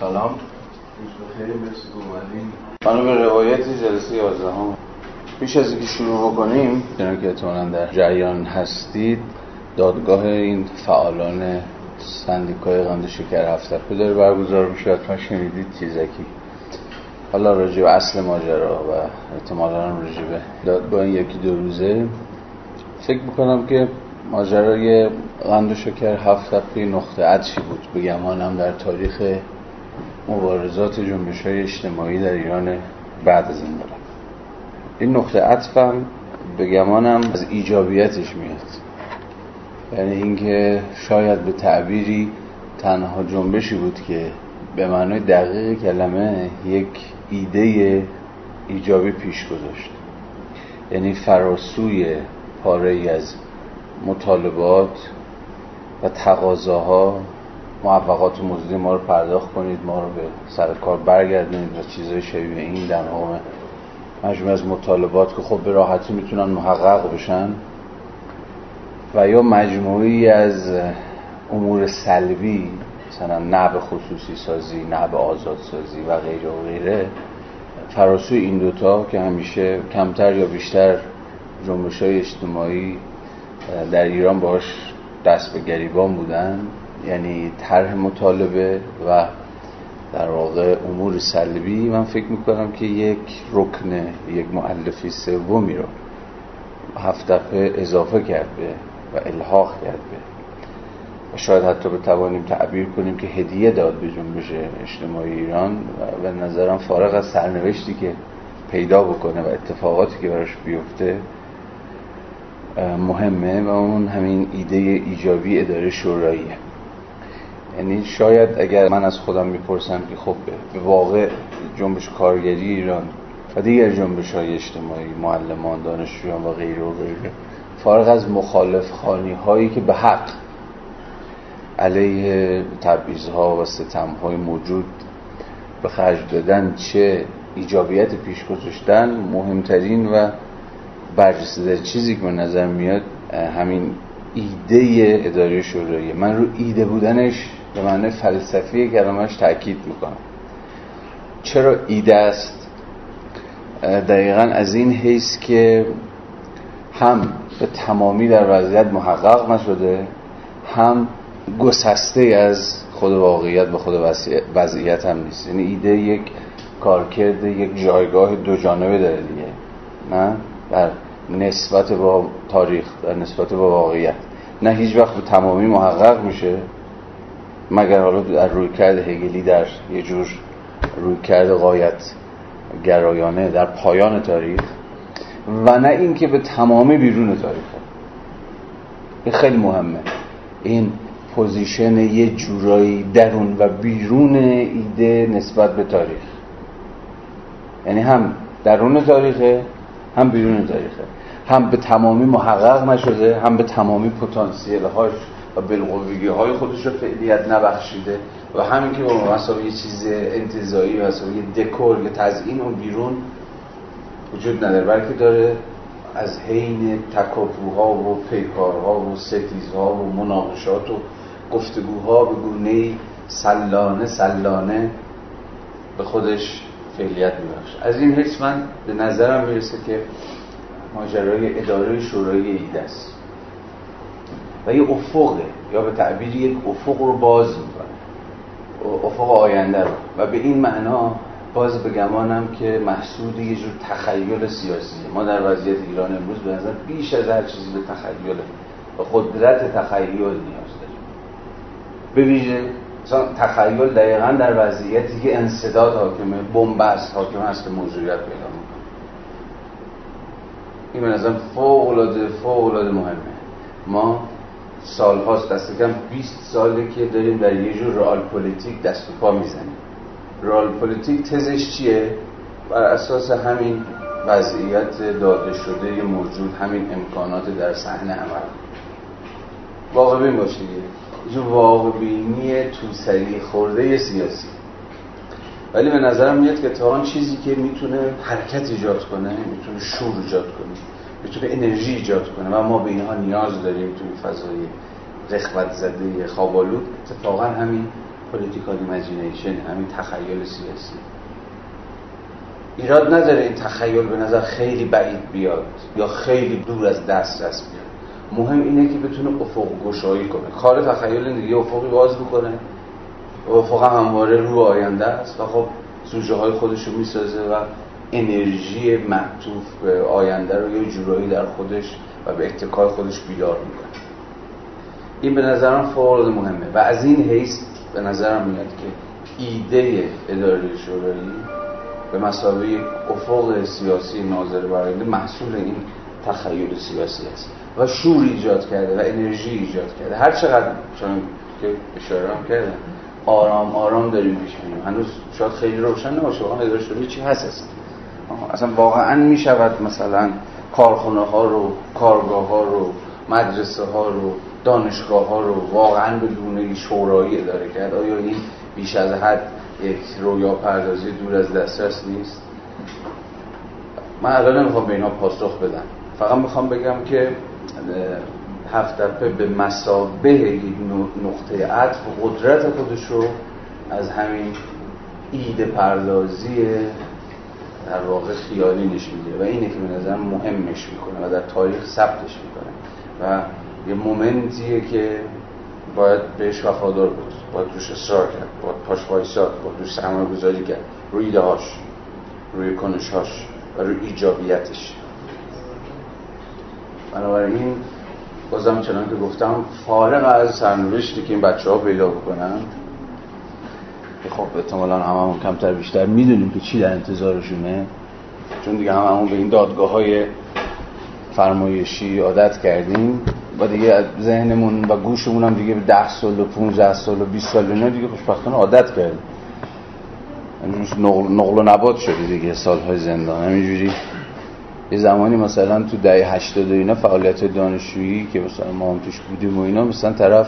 سلام. خیلی مرسی اومدین. خانم به روایت جلسه 11 هم پیش از اینکه شروع بکنیم چون که احتمالا در جریان هستید دادگاه این فعالان سندیکای قند شکر هفته داره برگزار میشه. حتما شنیدید چیزکی. حالا راجع به اصل ماجرا و احتمالا راجع به دادگاه یکی دو روزه فکر می‌کنم که ماجرای قند و شکر هفت هفته نقطه عطفی بود. به گمانم در تاریخ مبارزات جنبش های اجتماعی در ایران بعد از انقلاب این نقطه عطفم به گمانم از ایجابیتش میاد. یعنی اینکه شاید به تعبیری تنها جنبشی بود که به معنای دقیق کلمه یک ایده ایجابی پیش گذاشت. یعنی فراسوی پاره از مطالبات و تقاضاها موفقات مزدی ما رو پرداخت کنید ما رو به سر کار برگردونید و چیزهای شبیه این در مقام مجموعه از مطالبات که خب به راحتی می‌تونن محقق بشن و یا مجموعی از امور سلبی مثلا نب خصوصی سازی نب آزاد سازی و غیره و غیره فراسوی این دوتا که همیشه کمتر یا بیشتر جنبش های اجتماعی در ایران باش دست به گریبان بودن. یعنی طرح مطالبه و در واقع امور سلبی من فکر می‌کنم که یک رکن یک معلفی سومی رو هفت دفعه اضافه کرده و الحاق کرده و شاید حتی بتوانیم تعبیر کنیم که هدیه داد به جنبش اجتماعی ایران و به نظرم فارغ از سرنوشتی که پیدا بکنه و اتفاقاتی که براش بیفته مهمه و اون همین ایده ایجابی اداره شوراییه. یعنی شاید اگر من از خودم می‌پرسم که خب به واقع جنبش کارگری ایران و دیگر جنبش های اجتماعی معلمان دانشجویان و غیره و غیره فارغ از مخالف خانی هایی که به حق علیه تبعیض ها و ستم های موجود به خرج دادن چه ایجابیت پیش گذاشتن مهمترین و بررسی چیزی که به نظر میاد همین ایده اداره شورایی. من رو ایده بودنش به معنی فلسفی کلمش تاکید می‌کنم. چرا ایده است؟ دقیقا از این حیث که هم به تمامی در وضعیت محقق نشده هم گسسته از خود واقعیت به خود وضعیت هم نیست. یعنی ایده یک کارکرد یک جایگاه دو جانبه داره دیگه. نه؟ در نسبت با تاریخ در نسبت با واقعیت. نه هیچ وقت به تمامی محقق میشه. مگر حالا در روی کرد هگلی در یه جور روی کرد قایت گرایانه در پایان تاریخ و نه اینکه به تمامی بیرون تاریخه این خیلی مهمه. این پوزیشن یه جورایی درون و بیرون ایده نسبت به تاریخ. یعنی هم درون تاریخه هم بیرون تاریخه. هم به تمامی محقق نشده هم به تمامی پتانسیل هاش و های خودش رو فعلیت نبخشیده و همین که به مسابقه یه چیز انتظایی و یه دکور یا تزیین اون بیرون وجود نداره بلکه داره از حین تکاپوها و پیکارها و ستیزها و مناقشات و گفتگوها به گونه سلانه سلانه به خودش فعلیت میبخش از این حیث من به نظرم می‌رسه که ماجرای اداره شورای ایده است. و یه افقه. یا به تعبیر یک افق رو باز می‌کنه. افق آینده رو. و به این معنا باز بگمانم که محصول یه جور تخیل سیاسیه ما در وضعیت ایران امروز به نظر بیش از هر چیزی به تخیل و قدرت تخیل نیاز داریم. به ویژه تخیل دقیقا در وضعیتی که انصداد حاکمه بنبست حاکم هست که موضوعیت پیدا می‌کنه. این به نظر فوق العاده مهمه. ما سال هاست دست کم 20 ساله که داریم در یه جور رئال پلیتیک دست و پا می‌زنیم. رئال پلیتیک تزش چیه؟ بر اساس همین وضعیت داده شده موجود همین امکانات در صحنه عمل. واقع بین باشید. جو واقع بینی توسری خورده سیاسی. ولی به نظرم میاد که تا چیزی که می‌تونه حرکت ایجاد کنه می‌تونه شور ایجاد کنه. می‌تونه انرژی ایجاد کنه و ما به اینها نیاز داریم توی فضای رخوت زده خوابالود اتفاقا همین political imagination همین تخیل سیاسی. ایراد نداره این تخیل به نظر خیلی بعید بیاد یا خیلی دور از دسترس بیاد. مهم اینه که بتونه افق گشایی کنه. کار تخیل دیگه افقی باز بکنه افق همواره رو آینده است و خب سوژه های خودش رو می‌سازه و انرژی معطوف به آینده رو یه جورایی در خودش و به اتکای خودش بیدار می‌کنه. این به نظرم فوق مهمه. و از این حیث به نظرم میاد که ایده اداره شوروی به مسابقه افق سیاسی ناظر برای محصول این تخیل سیاسی است و شور ایجاد کرده و انرژی ایجاد کرده. هر چقدر چون که اشاره هم کرده آرام آرام داریم پیش میریم. هنوز شاید خیلی روشن نباشه. واقعا اداره شوروی چی هست اصلا؟ اصلا واقعا می‌شود مثلا کارخونه ها رو کارگاه ها رو مدرسه ها رو دانشگاه ها رو واقعا به گونه شورایی اداره کرد. آیا این بیش از حد یک رویا پردازی دور از دسترس نیست؟ من الان نمی‌خوام به اینا پاسخ بدم. فقط می‌خوام بگم که هفت به مسابه یک نقطه عطف قدرت خودش رو از همین ایده پردازی در واقع خیالی میده و اینه که به نظر مهمش می‌کنه و در تاریخ ثبتش می‌کنه و یه مومنتیه که باید بهش وفادار بود باید توش اصرار کرد باید پاش وایساد باید توش سرمایه گذاری کرد. روی ایده هاش روی کنشهاش و روی ایجابیتش. بنابراین بازم چنان که گفتم فارغ از سرنوشتی که این بچه ها پیدا بکنن که خب احتمالا هممون کمتر بیشتر می‌دونیم که چی در انتظارشونه. چون دیگه هممون به این دادگاه های فرمایشی عادت کردیم و دیگه ذهنمون و گوشمون هم دیگه به 10 سال و 15 سال و 20 سال اینا دیگه خوشبختانه عادت کردیم. نقل, نقل و نبات شده دیگه سالهای زندان. همینجوری یه زمانی مثلا تو دهه 80 و اینا فعالیت دانشجویی که مثلا ما هم توش بودیم و اینا مثلا طرف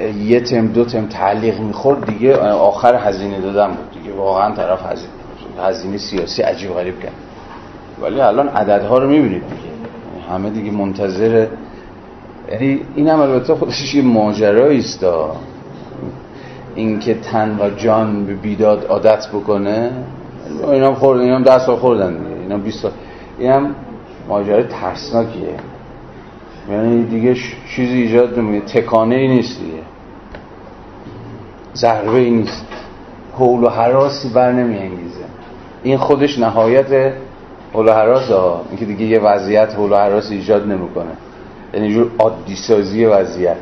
یه تم دو تم تعلیق می‌خورد دیگه آخر هزینه دادن بود دیگه. واقعا طرف هزینه هزینه سیاسی عجیب غریب کرد. ولی الان عددها رو می‌بینید دیگه. همه دیگه منتظر یعنی این هم البته خودش یه ماجرایی است. اینکه تن و جان به بیداد عادت بکنه اینا هم خوردن اینا هم 10 سال خوردن دیگه. اینا 20 سال این هم ماجرای ترسناکیه. یعنی دیگه چیزی ایجاد نمیده تکانه ای نیست دیگه. ضربه ای نیست. حول و حراسی بر نمیانگیزه. این خودش نهایت حول و حراس ها. اینکه دیگه یه وضعیت حول و حراس ایجاد نمی‌کنه. یعنی جور عادی سازی وضعیت.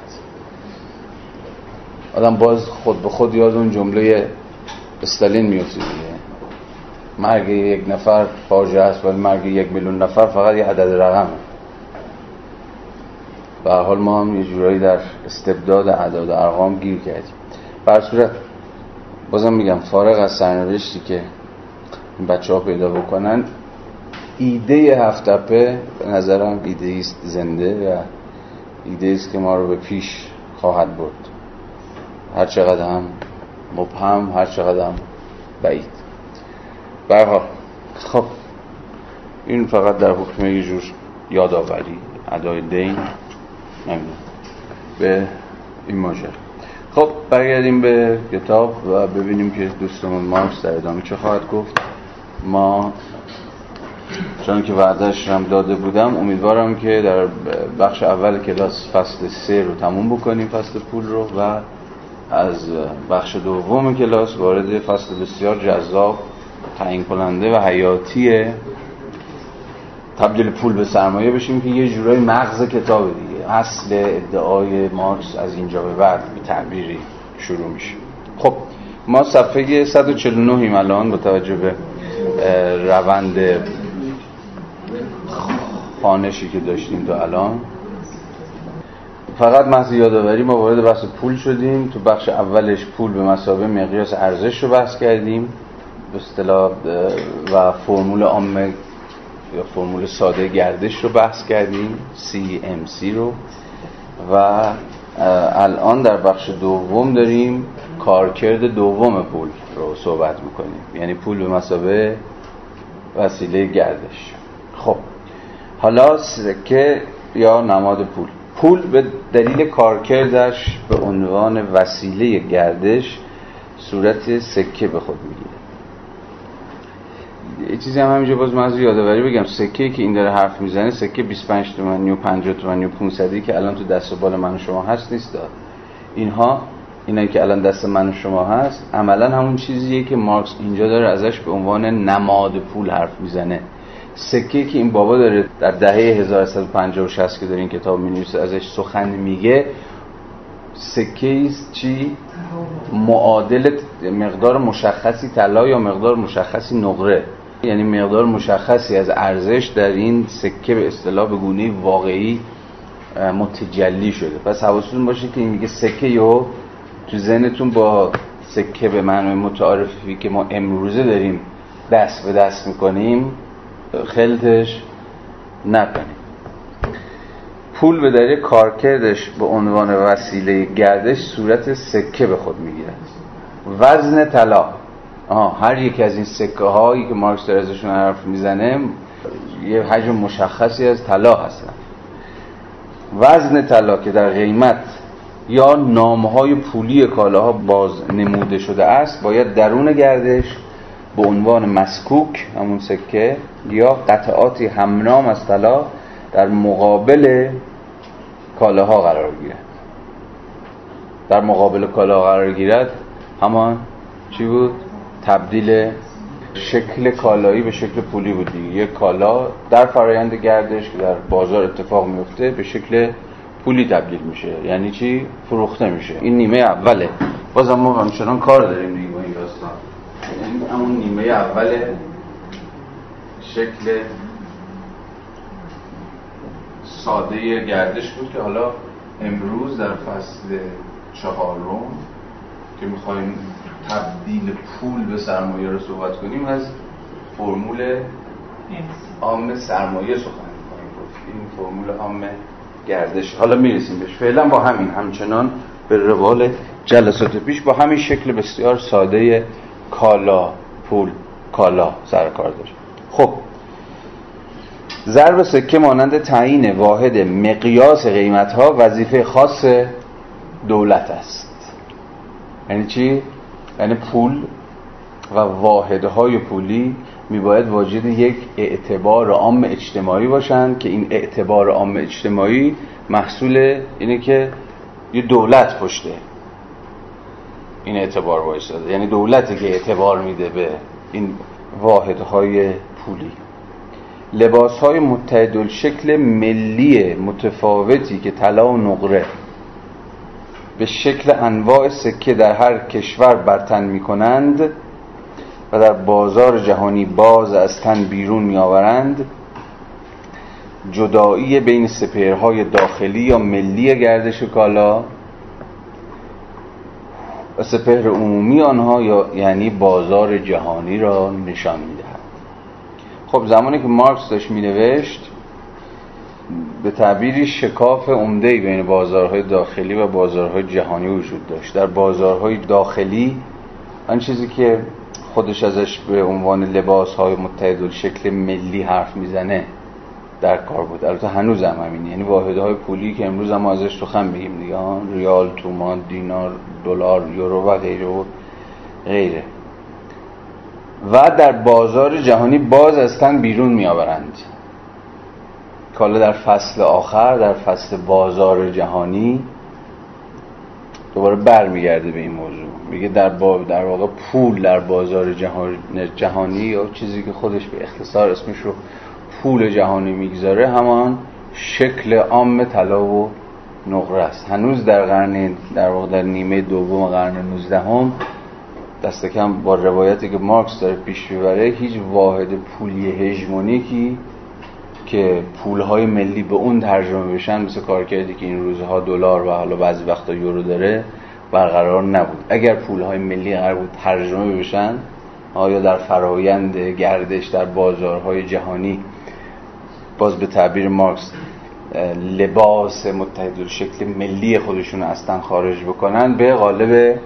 آدم باز خود به خود یاد اون جمله استالین میفته دیگه. مرگ یک نفر فاجعه است ولی مرگ یک میلیون نفر فقط یه عدد رقمه. به حال ما هم یه جورایی در استبداد اعداد ارقام گیر کردیم. بر صورت بازم میگم فارغ از سرنوشتی که این بچه ها پیدا بکنن ایده هفتپه به نظرم ایده است زنده و ایده است که ما رو به پیش خواهد برد. هر چقدر هم مبهم هر چقدر هم بعید. برها خب این فقط در حکم یه جور یادآوری ادای دین. نمی‌دونم به این ماجر خب برگردیم به کتاب و ببینیم که دوستمون مارکس در ادامه چه خواهد گفت. ما چون که وعدش هم داده بودم امیدوارم که در بخش اول کلاس فصل سه رو تموم بکنیم فصل پول رو و از بخش دوم کلاس وارد فصل بسیار جذاب تعیین کننده و حیاتی تبدیل پول به سرمایه بشیم که یه جورای مغز کتاب دیگه. اصل ادعای مارکس از اینجا به بعد به تعبیری شروع میشه. خب ما صفحه 149 ایم الان با توجه به روند خانشی که داشتیم تا الان. فقط محض یادآوری ما وارد بحث پول شدیم. تو بخش اولش پول به مسابه مقیاس ارزش رو بحث کردیم. به اصطلاح و فرمول عامه یا فرمول ساده گردش رو بحث کردیم CMC رو. و الان در بخش دوم داریم کارکرد دوم پول رو صحبت می‌کنیم. یعنی پول به مسابه وسیله گردش. خب حالا سکه یا نماد پول. پول به دلیل کارکردش به عنوان وسیله گردش صورت سکه به خود می‌گیره. یه چیزی هم همینجا باز من از یادآوری بگم. سکه که این داره حرف می‌زنه سکه 25 تومانی و 50 تومانی و 500 که الان تو دست و بال من و شما هست نیست داد اینها اینایی که الان دست من و شما هست عملا همون چیزیه که مارکس اینجا داره ازش به عنوان نماد پول حرف می‌زنه. سکه که این بابا داره در دهه 1150 و 60 که داره این کتاب می‌نویسه ازش سخن میگه. سکه چی؟ معادل مقدار مشخصی طلا یا مقدار مشخصی نقره. یعنی مقدار مشخصی از ارزش در این سکه به اصطلاح به گونه واقعی متجلی شده. پس حواستون باشه که این میگه سکه یو تو ذهنتون با سکه به معنی متعارفی که ما امروزه داریم دست به دست می‌کنیم خلطش نکنیم. پول به دلیل کارکردش به عنوان وسیله گردش صورت سکه به خود می‌گیرد. وزن طلا. آه هر یک از این سکه هایی که مارکس در ازشون حرف می‌زنه یه حجم مشخصی از طلا هستن وزن طلا که در قیمت یا نامهای پولی کالاها باز نموده شده است باید درون گردش به عنوان مسکوک همون سکه یا قطعاتی همنام از طلا در مقابل کالاها قرار گیرد در مقابل کالاها قرار گیرد همان چی بود؟ تبدیل شکل کالایی به شکل پولی بود دیگه. یک کالا در فرایند گردش که در بازار اتفاق میفته به شکل پولی تبدیل میشه. یعنی چی؟ فروخته میشه. این نیمه اوله. باز ما همچنان کار داریم دیگه با این داستان. یعنی همون نیمه اول شکل ساده گردش بود که حالا امروز در فصل چهارم که می‌خوایم تبدیل پول به سرمایه رو صحبت کنیم از فرمول عام سرمایه سخن می‌کنیم. این فرمول عام گردش. حالا می‌رسیم بهش. فعلا با همین همچنان به روال جلسات پیش با همین شکل بسیار ساده کالا پول کالا سر کار داشت. خب. ضرب سکه مانند تعیین واحد مقیاس قیمت ها وظیفه خاص دولت است. یعنی چی؟ یعنی پول و واحدهای پولی میباید واجد یک اعتبار عام اجتماعی باشند که این اعتبار عام اجتماعی محصول اینه که یه دولت پشته این اعتبار وایستاده یعنی دولتی که اعتبار میده به این واحدهای پولی. لباس های متعدل شکل ملی متفاوتی که طلا و نقره به شکل انواع سکه در هر کشور برتن می کنند و در بازار جهانی باز از تن بیرون می آورند جدایی بین سپهرهای داخلی یا ملی گردش کالا. و سپهر عمومی آنها یا یعنی بازار جهانی را نشان می‌دهد. خب زمانی که مارکس داشت می نوشت به تعبیری شکاف عمده بین بازارهای داخلی و بازارهای جهانی وجود داشت. در بازارهای داخلی آن چیزی که خودش ازش به عنوان لباس های متحد شکل ملی حرف می‌زنه در کار بود. البته هنوز هم همین یعنی واحدهای پولی که امروز هم ازش خم بگیم دیگه. ریال تومان دینار دلار یورو و غیره و غیره. و در بازار جهانی باز از تن بیرون میآورند. کالا در فصل آخر در فصل بازار جهانی دوباره برمیگرده به این موضوع. میگه در, با در واقع پول در بازار جهانی یا چیزی که خودش به اختصار اسمش رو پول جهانی می‌گذاره همان شکل عام طلا و نقره است. هنوز در قرن در واقع در نیمه دوم قرن 19 هم دست کم با روایتی که مارکس داره پیش می‌بره هیچ واحد پولی هژمونیکی که پولهای ملی به اون ترجمه بشن مثل کار کردی که این روزها دلار و حالا بعضی وقتا یورو داره برقرار نبود. اگر پولهای ملی قرار بود ترجمه بشن آیا در فرایند گردش در بازارهای جهانی باز به تعبیر مارکس لباس متحد شکل ملی خودشون اصلا خارج بکنن به قالب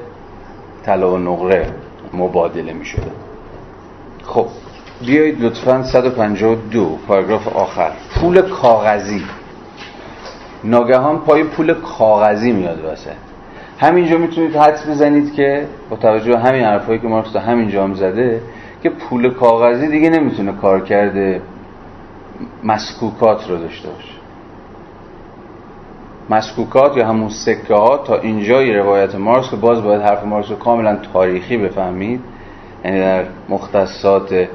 طلا و نقره مبادله می شده خب. بیایید لطفا 152 پاراگراف آخر. پول کاغذی. ناگهان پای پول کاغذی میاد واسه. همینجا می‌تونید حدس بزنید که با توجه همین حرفایی که مارکس همینجا هم زده که پول کاغذی دیگه نمی‌تونه کار کرده مسکوکات رو داشته باشه. مسکوکات یا همون سکه ها تا اینجای روایت مارکس که باز باید حرف مارکس رو کاملا تاریخی بفهمید یعنی در مختصات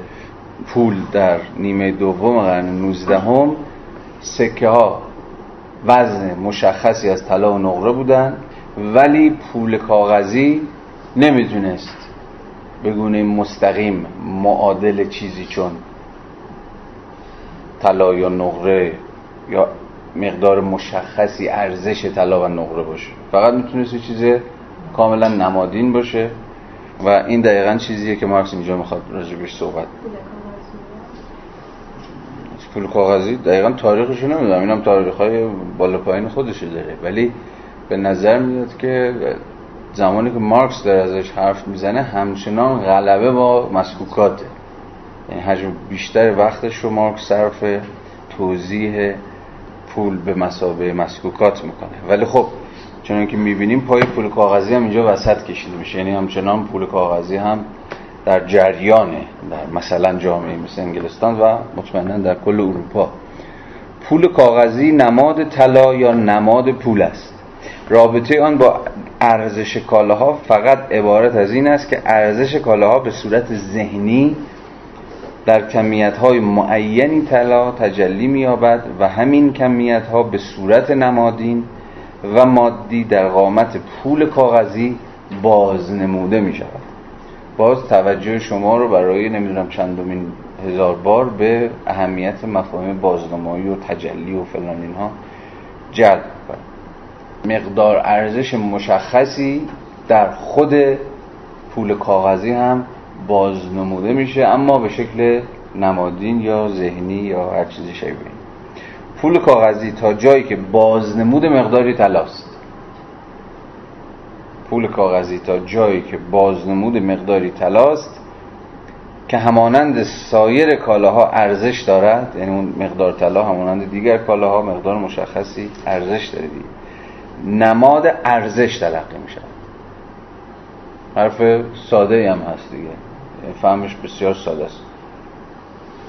پول در نیمه دوم قرن 19 هم سکه ها وزن مشخصی از طلا و نقره بودن ولی پول کاغذی نمی‌تونست به گونه مستقیم معادل چیزی چون طلا یا نقره یا مقدار مشخصی ارزش طلا و نقره باشه. فقط می‌تونست یه چیز کاملا نمادین باشه. و این دقیقا چیزیه که مارکس اینجا می‌خواد راجبش صحبت پول کاغذی دقیقا تاریخش نمی‌دونم. اینم تاریخ های بالا پایین خودش داره. ولی به نظر میاد که زمانی که مارکس داره ازش حرف می‌زنه همچنان غلبه با مسکوکاته. یعنی حجم بیشتر وقتش رو مارکس صرف توضیح پول به مسابه مسکوکات می‌کنه. ولی خب چون که می‌بینیم پای پول کاغذی هم اینجا وسط کشیده میشه. یعنی همچنان پول کاغذی هم در جریانه در مثلا جامعه مثل انگلستان و مطمئنا در کل اروپا. پول کاغذی نماد طلا یا نماد پول است. رابطه آن با ارزش کالاها فقط عبارت از این است که ارزش کالاها به صورت ذهنی در کمیت های معینی طلا تجلی مییابد و همین کمیت ها به صورت نمادین و مادی در قامت پول کاغذی بازنموده می شود باز توجه شما رو برای نمی‌دونم چندمین هزار بار به اهمیت مفاهیم بازنمایی و تجلی و فلان اینها جلب مقدار ارزش مشخصی در خود پول کاغذی هم بازنموده میشه اما به شکل نمادین یا ذهنی یا هر چیزی شبیه. پول کاغذی تا جایی که بازنمود مقداری تلاست. پول کاغذی تا جایی که بازنمود مقداری تلاست که همانند سایر کالاها ارزش دارد یعنی اون مقدار طلا همانند دیگر کالاها مقدار مشخصی ارزش داره نماد ارزش تلقی می شود حرف ساده هم هست دیگه. فهمش بسیار ساده است.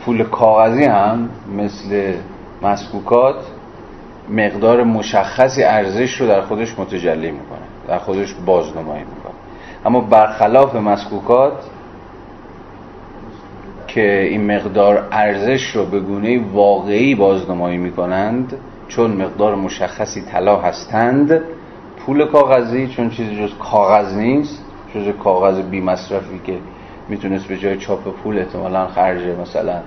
پول کاغذی هم مثل مسکوکات مقدار مشخصی ارزش رو در خودش متجلی می‌کنه. در خودش بازنمایی می‌کنه. اما برخلاف مسکوکات که این مقدار ارزش رو به گونه واقعی بازنمایی می‌کنند چون مقدار مشخصی طلا هستند پول کاغذی چون چیزی جز کاغذ نیست جز کاغذ بی مصرفی که می‌تونست به جای چاپ پول احتمالا خرج مثلا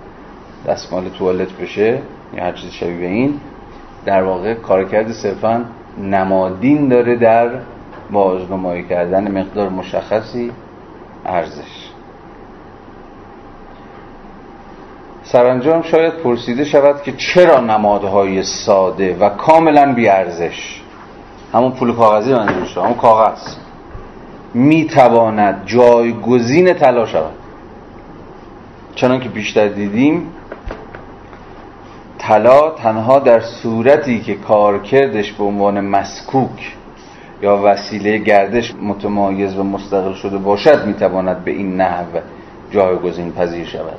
دستمال توالت بشه یا هر چیز شبیه این در واقع کارکرد صرفا نمادین داره در بازنمایی کردن مقدار مشخصی ارزش. سرانجام شاید پرسیده شود که چرا نمادهای ساده و کاملا بیارزش همون پول کاغذی منظورش همون کاغذ. می‌تواند جایگزین طلا شود. چنان که بیشتر دیدیم طلا تنها در صورتی که کارکردش به عنوان مسکوک یا وسیله گردش متمایز و مستقل شده باشد می‌تواند به این نحو جایگزین پذیر شود.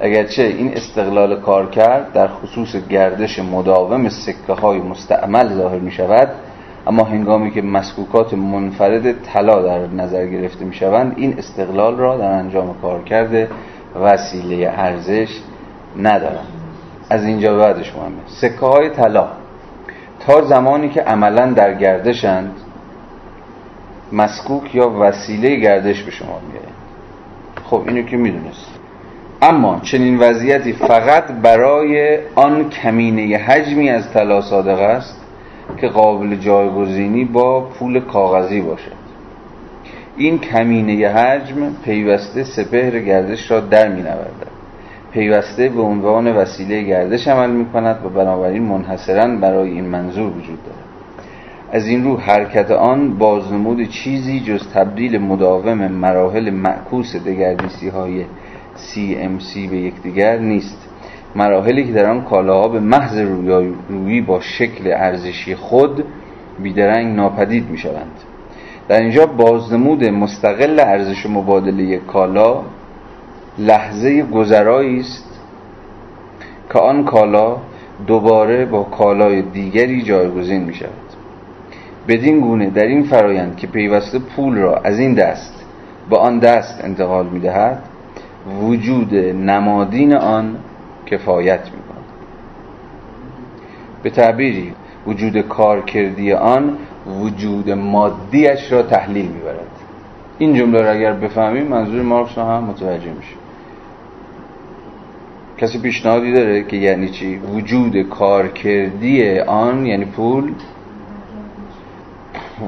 اگرچه این استقلال کار کرد در خصوص گردش مداوم سکه های مستعمل ظاهر می شود اما هنگامی که مسکوکات منفرد طلا در نظر گرفته می شوند این استقلال را در انجام کار کرده وسیله ارزش ندارند از اینجا بعدش مهمه. سکه های طلا تا زمانی که عملا در گردشند مسکوک یا وسیله گردش به شما میاد خب اینو که می‌دونست. اما چنین وضعیتی فقط برای آن کمینه حجمی از طلا صادق است که قابل جایگزینی با پول کاغذی باشد. این کمینه حجم پیوسته سپهر گردش را در می نوردد پیوسته به عنوان وسیله گردش عمل می کند و بنابراین منحصرا برای این منظور وجود دارد. از این رو حرکت آن بازنمود چیزی جز تبدیل مداوم مراحل معکوس دگردیسی های CMC به یکدیگر نیست. مراحلی که در آن کالاها به محض روی با شکل ارزشی خود بیدرنگ ناپدید می شوند در اینجا بازنمود مستقل ارزش مبادله کالا لحظه گذرایی است که آن کالا دوباره با کالای دیگری جایگزین می شود بدین گونه در این فرایند که پیوسته پول را از این دست به آن دست انتقال می دهد وجود نمادین آن کفایت می کند به تعبیری وجود کارکردی آن وجود مادیش را تحلیل می‌برد. این جمله را اگر بفهمیم منظور مارکس رو هم متوجه میشه کسی پیشنهادی داره که یعنی چی؟ وجود کارکردی آن یعنی پول؟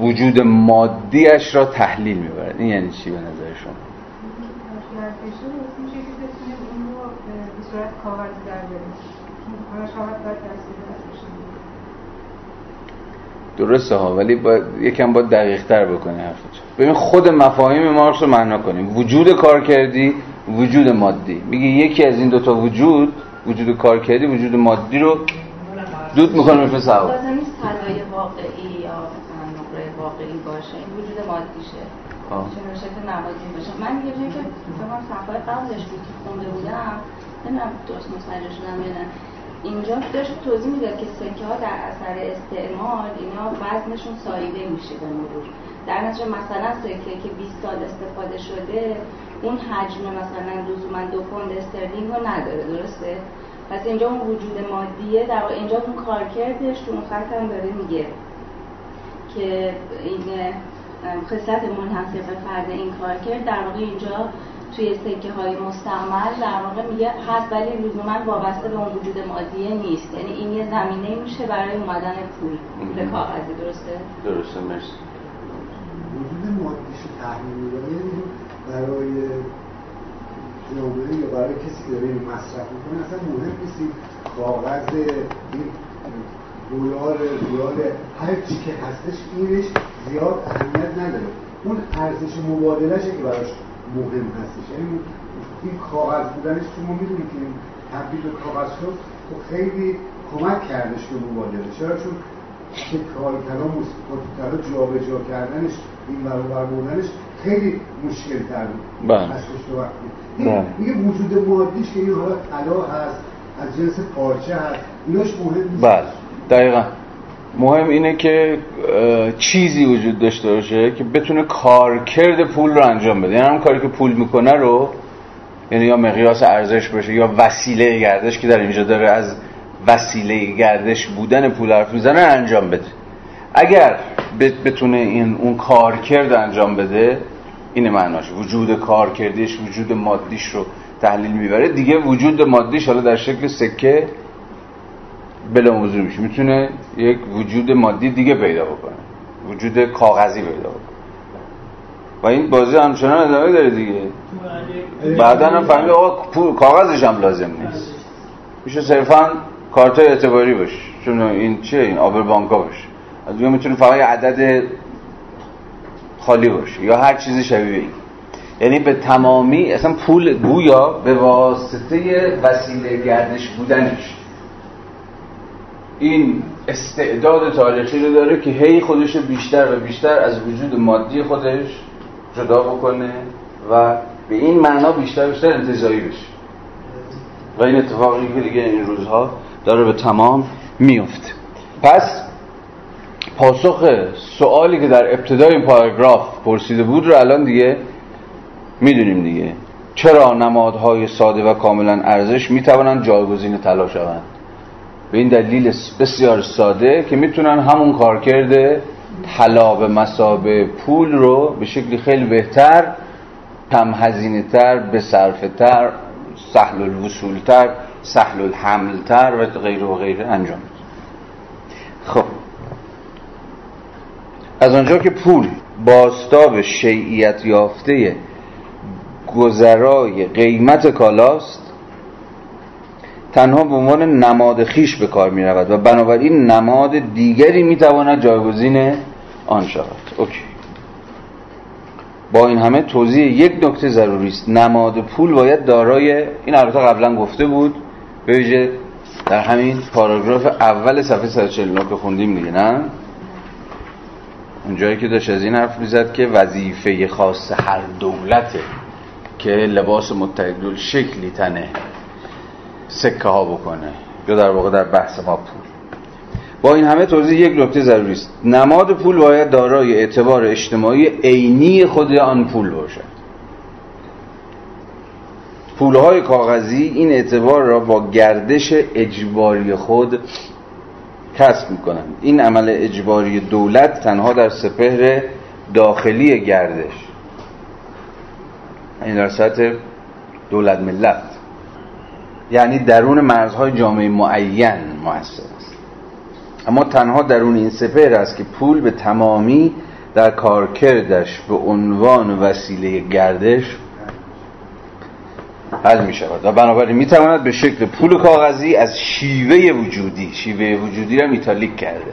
وجود مادیش را تحلیل می‌برد. این یعنی چی به نظر شما؟ درسته ها ولی با... یکم باید دقیق تر بکنی حرفتو ببین خود مفاهیم مارکس رو معنا کنیم. وجود کارکردی وجود مادی. میگه یکی از این دوتا وجود وجود کارکردی وجود مادی رو دود می‌کنه مثل سوا لازم نیست صدای واقعی یا مثلا نقره واقعی باشه. این وجود مادیشه. چون شکل نمادین باشه. من یه جایی که مثلا صفحه قبلش بود که خونده بودم نمی‌دونم درست متوجه شدم یا نه. اینجا داشت توضیح می‌داد که سکه ها در اثر استعمال اینا وزنشون ساییده میشه به مرور. در نتیجه مثلا سکه که 20 سال استفاده شده اون حجم مثلا لزوما دو پوند استرلینگ رو نداره درسته؟ پس اینجا اون وجود مادیه در اینجا اون کارکردش تو اون خط هم داره میگه که این خصلت منحصر به فرد این کارکرد در واقع اینجا توی سکه های مستعمل در واقع میگه هست ولی لزوما وابسته به اون وجود مادیه نیست. یعنی این یه زمینه میشه برای اومدن پول پول کاغذی درسته؟ درسته مرسی. مادیش تحلیل یعنی برای جامعه یا برای کسی که داره این مصرف می‌کنه اصلا مهم نیست. کاغذ این دلار هر چی که هستش اینش زیاد اهمیت نداره. اون ارزش مبادلشه که براش مهم هستش. یعنی این کاغذ بودنش شما می‌دونید که این تبدیل به کاغذ شد خب خیلی کمک کردش به مبادله. چرا؟ چون کلام جا جابجا کردنش این برابر بودنش خیلی مشکل تر بله. هستش بله. میگه وجود مادیش که این حالا طلا هست از جنس پارچه هست ایناش مهم نیست. بله. دقیقا. مهم اینه که چیزی وجود داشته باشه که بتونه کارکرد پول رو انجام بده. یعنی هم کاری که پول می‌کنه رو یعنی یا مقیاس ارزش باشه یا وسیله گردش که در اینجا داره از وسیله گردش بودن پول حرف می‌زنه انجام بده. اگر بتونه این اون کارکرد انجام بده این معناش. وجود کارکردیش وجود مادیش رو تحلیل می‌بره. دیگه وجود مادیش حالا در شکل سکه بلا موضوع میشه. می‌تونه یک وجود مادی دیگه پیدا بکنه. وجود کاغذی پیدا بکنه. و این بازی همچنان ادامه داره دیگه. بعدا هم فهمید آقا کاغذش هم لازم نیست. میشه صرفا کارت اعتباری باشه. چون این چیه؟ این آبر بانکا باشه. از دیگه می‌تونه فقط عدد خالی باشه یا هر چیزی شبیه این. یعنی به تمامی اصلا پول گویا به واسطه وسیله گردش بودنش. این استعداد تاریخی رو داره که هی خودش بیشتر و بیشتر از وجود مادی خودش جدا بکنه و به این معنا بیشتر بیشتر انتظایی بشه. و این اتفاقی که دیگه این روزها داره به تمام میفته. پس پاسخ سوالی که در ابتدای این پاراگراف پرسیده بود رو الان دیگه می‌دونیم دیگه. چرا نمادهای ساده و کاملا ارزش می‌توانند جایگزین طلا شوند؟ به این دلیل بسیار ساده که می‌تونن همون کارکرد طلا به مسابه پول رو به شکلی خیلی بهتر کم هزینه تر به صرفه تر سهل الوصول تر سهل الحمل تر و غیره و غیره انجام خب از آنجا که پول باستاب شیعیت یافته گذرای قیمت کالاست تنها به عنوان نماد خیش به کار می رود و بنابراین نماد دیگری می تواند جایگزین آن شود. اوکی. با این همه توضیح یک نکته ضروری است. نماد پول باید دارای این البته قبلا گفته بود به در همین پاراگراف اول صفحه 149 که خوندیم دیگه نه؟ اونجایی که داشت از این حرف می‌زد که وظیفه خاص هر دولته که لباس متحدل شکلی تنه سکه ها بکنه یا در واقع در بحث ما پول. با این همه توضیح یک نکته ضروری است. نماد پول باید دارای اعتبار اجتماعی عینی خود آن پول باشد. پولهای کاغذی این اعتبار را با گردش اجباری خود کسب می‌کنند این عمل اجباری دولت تنها در سپهر داخلی گردش. این در سطح دولت ملت. یعنی درون مرزهای جامعه معین موثر است. اما تنها درون این سپهر است که پول به تمامی در کارکردش به عنوان وسیله گردش حل می شود و بنابراین می تواند به شکل پول کاغذی از شیوه وجودی شیوه وجودی را میتالیک کرده.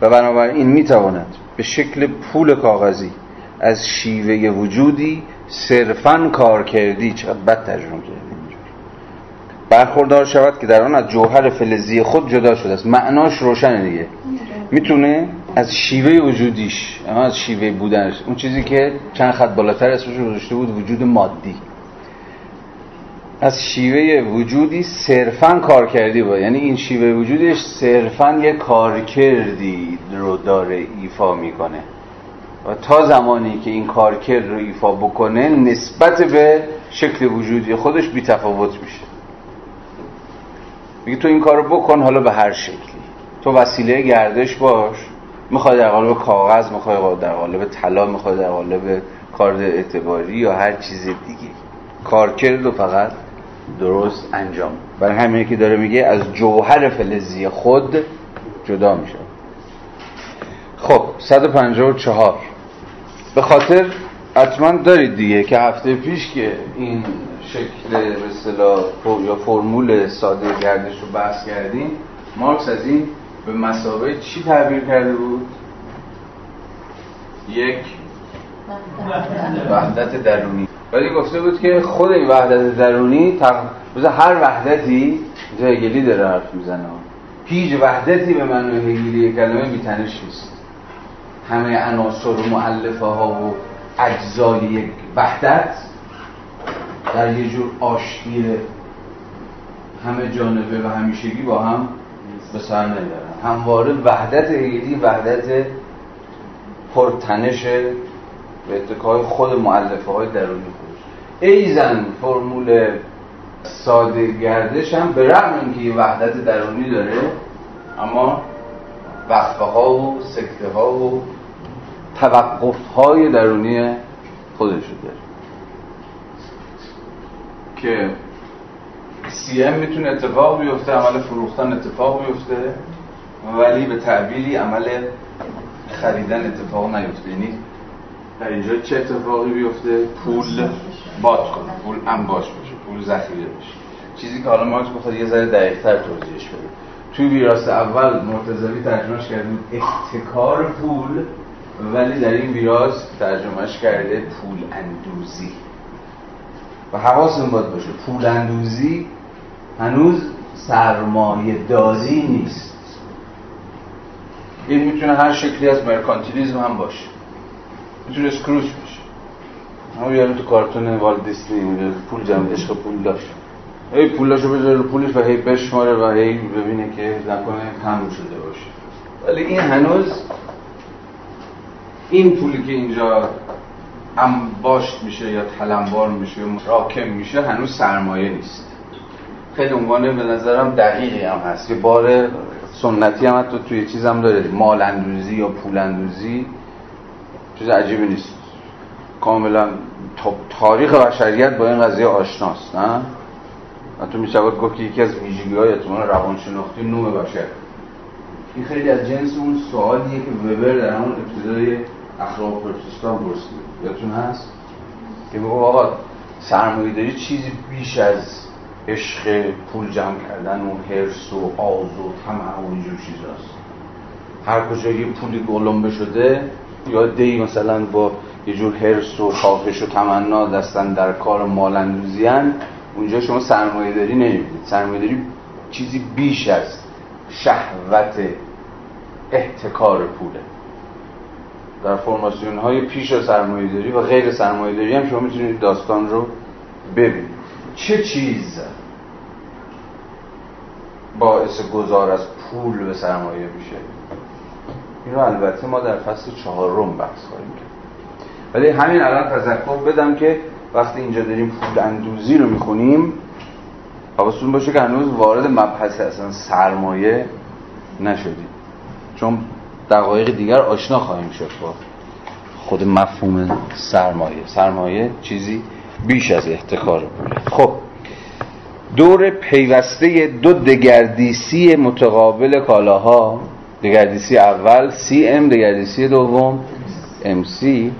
و بنابراین می تواند به شکل پول کاغذی از شیوه وجودی صرفا کار کردی چقدر بد ترجمه کردی برخوردار شود که در آن از جوهر فلزی خود جدا شده است. معناش روشن دیگه. می‌تونه از شیوه وجودیش اما از شیوه بودنش. اون چیزی که چند خط بالاتر اسمش گذاشته بود وجود مادی. از شیوه وجودی صرفا کار کردی بود یعنی این شیوه وجودش صرفا یه کار کردی رو داره ایفا می‌کنه. و تا زمانی که این کارکرد رو ایفا بکنه نسبت به شکل وجودی خودش بی تفاوت میشه. میگه تو این کارو بکن حالا به هر شکلی. تو وسیله گردش باش. می‌خوای در قالب کاغذ می‌خوای در قالب طلا می‌خوای در قالب کارد اعتباری یا هر چیز دیگه. کارکرد رو فقط درست انجام. برای همینه که داره میگه از جوهر فلزی خود جدا میشه. خب 154 به خاطر حتما دارید دیگه که هفته پیش که این شکل اصطلاح یا فرمول ساده گردش رو بحث کردیم مارکس از این به مسابقه چی تعبیر کرده بود؟ یک وحدت درونی. ولی گفته بود که خود این وحدت درونی تق... هر وحدتی هگلی داره حرف می‌زنه. هیچ وحدتی به معنی هگلی کلمه میتنش نیست. همه عناصر و معلفه ها و اجزای یک وحدت در یه جور آشتی همه جانبه و همیشگی با هم به سر همواره وحدت هیلی وحدت پرتنش به اتکای خود معلفه های درونی خودش. ایزن فرمول ساده گردش هم به رغم اینکه یه وحدت درونی داره اما وقفه ها و سکته ها و توقف های درونی خودش داره. که سی ام می‌تونه اتفاق بیفته عمل فروختن اتفاق بیفته. ولی به تعبیری عمل خریدن اتفاق نیفته. یعنی در اینجا چه اتفاقی بیفته؟ پول باد کنه. پول انباش بشه. پول ذخیره بشه. چیزی که حالا مارکس بخواد یه ذره دقیق‌تر توضیحش بده توی ویراس اول مرتضوی ترجمهش کرده بود پول ولی در این ویراس ترجمهش کرده پول اندوزی. و حواسمون باید باشه. پول اندوزی هنوز سرمایه داری نیست. این می‌تونه هر شکلی از مرکانتیلیزم هم باشه. می‌تونه اسکروچ باشه همون یارو تو کارتون والد دیسنی پول جمع عشق پول داشت هی پولاشو بذاره پولش و هی بشماره و هی ببینه که نکنه تموم شده باشه. ولی این هنوز این پولی که اینجا انباشت میشه یا تلمبار میشه یا راکم میشه هنوز سرمایه نیست. خیلی عنوان به نظرم دقیقی هم هست یه بار سنتی هم حتی توی چیز هم داره. مال اندوزی یا پول اندوزی چیز عجیبی نیست. کاملا تاریخ بشریت با این قضیه آشناست نه؟ تو میشه گفت که یکی از ویژگی های اعتماد روانشناختی نوع بشر این خیلی از جنس اون سوالیه که وبر در همون ابتدای اخلاق پرسیستان پرسید یادتون هست؟ که میگه آقا سرمایه داری چیزی بیش از عشق پول جمع کردن و حرس و آز و طمع و اینجور چیزاست. هر کجا یه پولی گلمبه شده یا دی مثلا با یه جور حرس و خواهش و تمنا دستن در کار مالندوزیان اونجا شما سرمایه داری نمی‌بینید. سرمایه داری چیزی بیش از شهوت احتکار پوله. در فرماسیون های پیش سرمایه داری و غیر سرمایه داری هم شما می‌تونید داستان رو ببینید. چه چیز باعث گذار از پول به سرمایه میشه؟ این رو البته ما در فصل چهارم بحث خواهیم کرد. ولی همین الان تذکر بدم که وقتی اینجا داریم پول اندوزی رو می‌خونیم حواستون باشه که هنوز وارد مبحث اصلا سرمایه نشدیم. چون دقایق دیگر آشنا خواهیم شد با خود مفهوم سرمایه. سرمایه چیزی بیش از احتکار پوله خب دور پیوسته دو دگردیسی متقابل کالاها دگردیسی اول سی ام دگردیسی دوم ام سی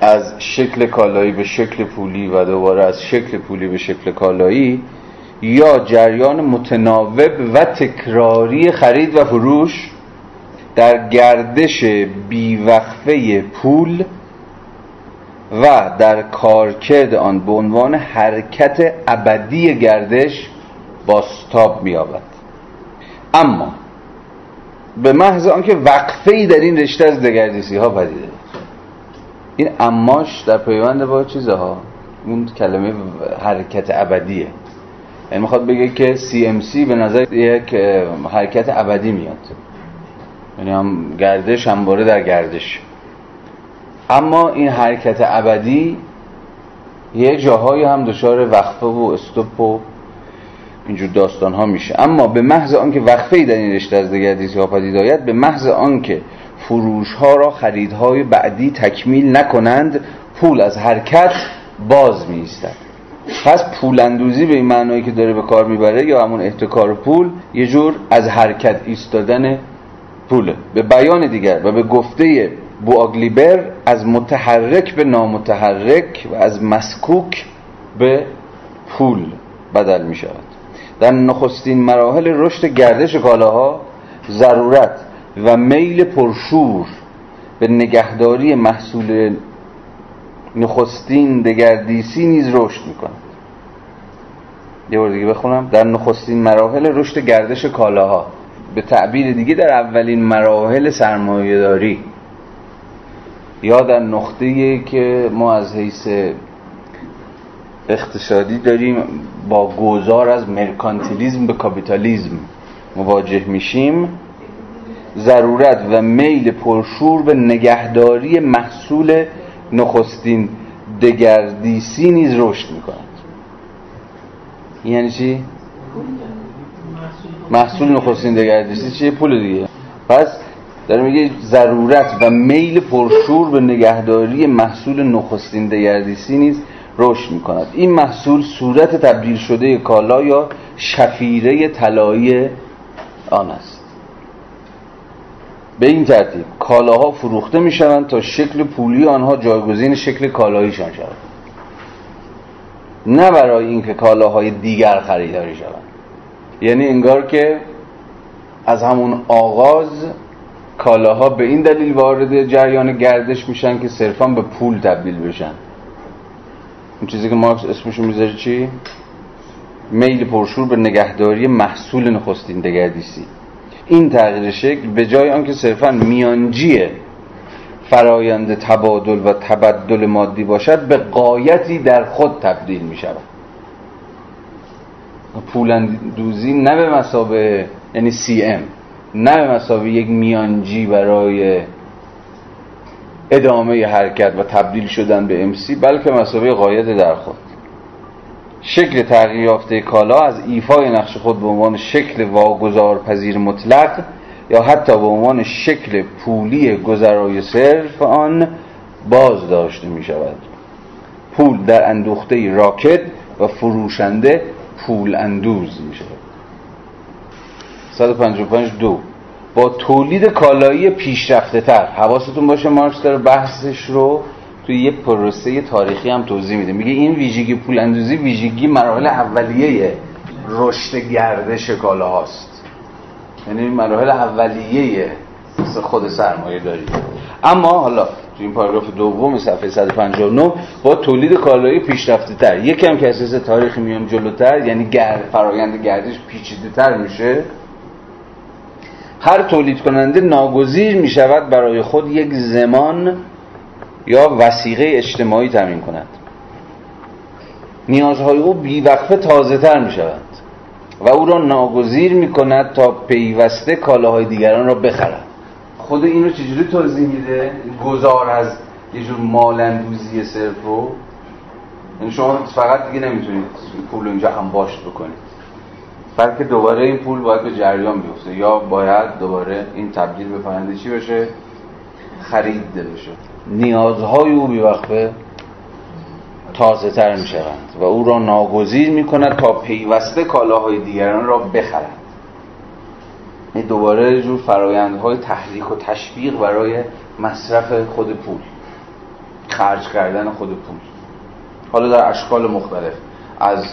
از شکل کالایی به شکل پولی و دوباره از شکل پولی به شکل کالایی یا جریان متناوب و تکراری خرید و فروش در گردش بیوقفه پول و در کارکرد آن به عنوان حرکت ابدی گردش باستاب مییابد. اما به محض آنکه وقفه ای در این رشته از دگردیسی ها پدیده این اماش در پیوند با چیزها اون کلمه حرکت ابدیه. یعنی می‌خواد بگه که CMC به نظر یک حرکت ابدی میاد. یعنی هم گردش همواره در گردش. اما این حرکت ابدی یه جاهایی هم دچار وقفه و استوپ و اینجور داستان ها میشه. اما به محض آنکه وقفه ای در این رشته از دگردیسی ها پدید آید به محض آنکه فروش ها را خریدهای بعدی تکمیل نکنند پول از حرکت باز می پس پول اندوزی به این معنایی که داره به کار می‌بره یا همون احتکار پول یه جور از حرکت ایستادن پوله. به بیان دیگر و به گفته بواگلیبر از متحرک به نامتحرک و از مسکوک به پول بدل می شود. در نخستین مراحل رشد گردش کالاها ضرورت و میل پرشور به نگهداری محصول نخستین دگردیسی نیز رشد می کند. یه بار دیگه بخونم. در نخستین مراحل رشد گردش کالاها. به تعبیر دیگه در اولین مراحل سرمایه داری یا در نقطه که ما از حیث اقتصادی داریم با گذار از مرکانتیلیزم به کاپیتالیزم مواجه میشیم ضرورت و میل پرشور به نگهداری محصول نخستین دگردیسی نیز رشد می‌کند یعنی چی؟ محصول نخستین دگردیسی چیه؟ پول دیگه پس داره میگه ضرورت و میل پرشور به نگهداری محصول نخستین دگردیسی نیز رشد می‌کند. این محصول صورت تبدیل شده کالا یا شفیره طلایی آن است. به این ترتیب کالاها فروخته می‌شوند تا شکل پولی آنها جایگزین شکل کالاییشان شود. نه برای اینکه کالاهای دیگر خریداری شوند. یعنی انگار که از همون آغاز کالاها به این دلیل وارد جریان گردش میشن که صرفا به پول تبدیل بشن. اون چیزی که مارکس اسمشو می‌ذاره چی؟ میل پرشور به نگهداری محصول نخستین دگردیسی. این تغییر شکل به جای آنکه صرفا میانجی فرایند تبادل و تبدل مادی باشد به قایتی در خود تبدیل می شود پولندوزی نه به مسابه یعنی سی ام. نه به مسابه یک میانجی برای ادامه حرکت و تبدیل شدن به امسی بلکه مسابه قایت در خود شکل تغییر یافته کالا از ایفای نقش خود به عنوان شکل واگذار پذیر مطلق یا حتی به عنوان شکل پولی گذرای صرف آن باز داشته می شود. پول در اندوخته راکت و فروشنده پول اندوز می شود. 155 دو. با تولید کالایی پیشرفته تر حواستون باشه مارکس داره بحثش رو توی یه پروسه تاریخی هم توضیح میده. میگه این ویژگی پول اندوزی ویژگی مراحل اولیه رشد گردش کالا هاست یعنی مراحل اولیه خود سرمایه داری. اما حالا تو این پاراگراف دوم صفحه 159 با تولید کالایی پیشرفته تر یکم که اساس تاریخی میام جلوتر یعنی گر فرایند گردش پیچیده تر میشه. هر تولید کننده ناگزیر می شود برای خود یک زمان یا وسیقه اجتماعی تمین کند. نیازهای او بیوقفه تازه تر می شود و او را ناگزیر می کند تا پیوسته کالاهای دیگران را بخرد. خود این رو چجوری توضیح میده؟ گذار از یه جور مالندوزی صرف رو. یعنی شما فقط دیگه نمی‌تونید پول اینجا انباشت بکنید. بلکه دوباره این پول باید به جریان بیفته. یا باید دوباره این تبدیل به پرنده چی بشه؟ خریده بشه. نیازهای او بیوقفه تازه تر می شوند و او را ناگزیر می کند تا پیوسته کالاهای دیگران را بخرد. این دوباره جور فرایندهای تحریک و تشویق برای مصرف خود پول. خرج کردن خود پول. حالا در اشکال مختلف. از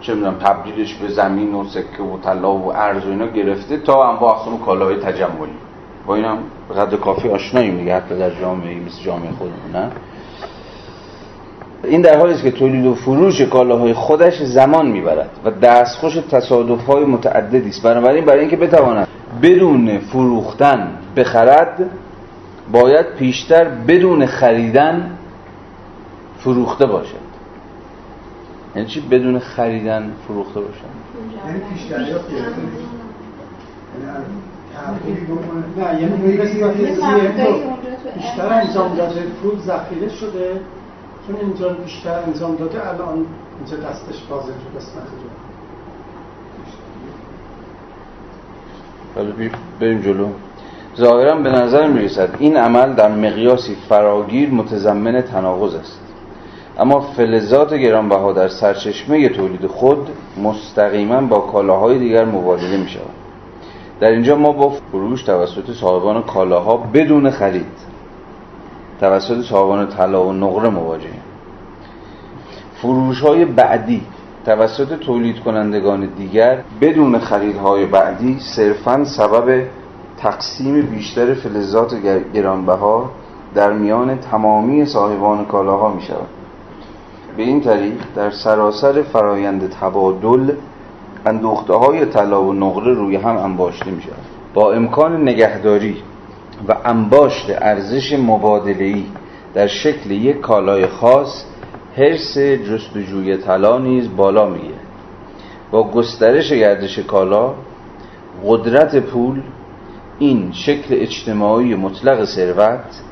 چه می‌دونم تبدیلش به زمین و سکه و طلا و ارز و اینا گرفته تا انواع اقسام کالاهای تجملی. با اینم به قدر کافی آشناییم دیگه حتی در جامعه مثل جامعه خودمون نه؟ این در حالی است که تولید و فروش کالاهای خودش زمان می‌برد و دستخوش تصادف های متعددی است. بنابراین برای اینکه بتواند بدون فروختن بخرد باید پیشتر بدون خریدن فروخته باشد. یعنی چی بدون خریدن فروخته باشد یعنی پیشتر نه یعنی بیشتر انجام داده پول ذخیره شده چون اینجا بیشتر انجام داده الان اینجا دستش بازه تو قسمت حالا بریم جلو. ظاهرا به نظر می رسد این عمل در مقیاسی فراگیر متضمن تناقض است. اما فلزات گرانبها در سرچشمه تولید خود مستقیما با کالاهای دیگر مبادله می شود در اینجا ما با فروش توسط صاحبان کالاها بدون خرید توسط صاحبان طلا و نقره مواجهیم. فروش های بعدی توسط تولید کنندگان دیگر بدون خریدهای بعدی صرفا سبب تقسیم بیشتر فلزات گرانبها در میان تمامی صاحبان کالاها می شود به این طریق در سراسر فرایند تبادل اندوخته های طلا و نقره روی هم انباشته می شود با امکان نگهداری و انباشت ارزش مبادله‌ای در شکل یک کالای خاص حرس جستجوی طلا نیز بالا می‌گیره با گسترش گردش کالا قدرت پول این شکل اجتماعی مطلق ثروت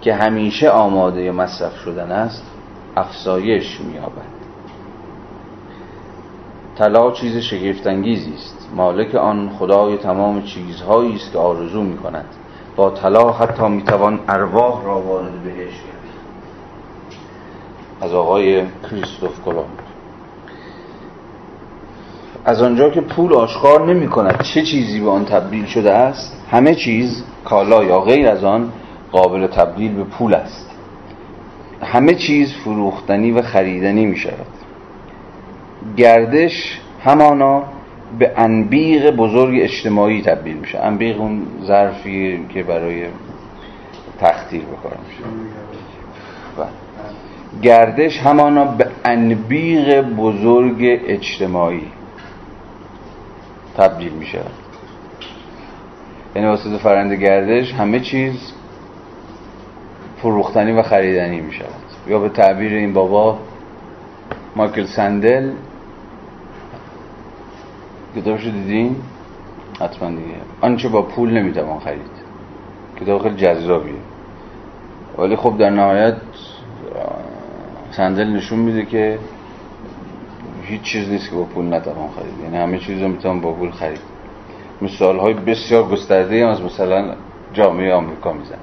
که همیشه آماده مصرف شدن است افزایش مییابد. طلا چیز شگفتانگیزی است. مالک آن خدای تمام چیزهایی است که آرزو می کند با طلا حتی می‌توان ارواح را وارد بهش کرد. از آقای کریستوف کلمب از آنجا که پول آشکار نمی کند چه چیزی به آن تبدیل شده است همه چیز کالا یا غیر از آن قابل تبدیل به پول است. همه چیز فروختنی و خریدنی می شود گردش همانا به انبیغ بزرگ اجتماعی تبدیل میشه. انبیغ اون ظرفی که برای تختیر بکار میشه بله. گردش همانا به انبیغ بزرگ اجتماعی تبدیل میشه یعنی واسه فرند گردش همه چیز فروختنی و خریدنی می شود یا به تعبیر این بابا مایکل سندل. کتابشو دیدین؟ حتما دیگه. آنچه با پول نمی‌توان خرید. کتاب خیلی جذابیه. ولی خب در نهایت سندل نشون میده که هیچ چیز نیست که با پول نتوان خرید. یعنی همه چیز رو می‌توان با پول خرید. مثال های بسیار گسترده هم از مثلا جامعه آمریکا میزن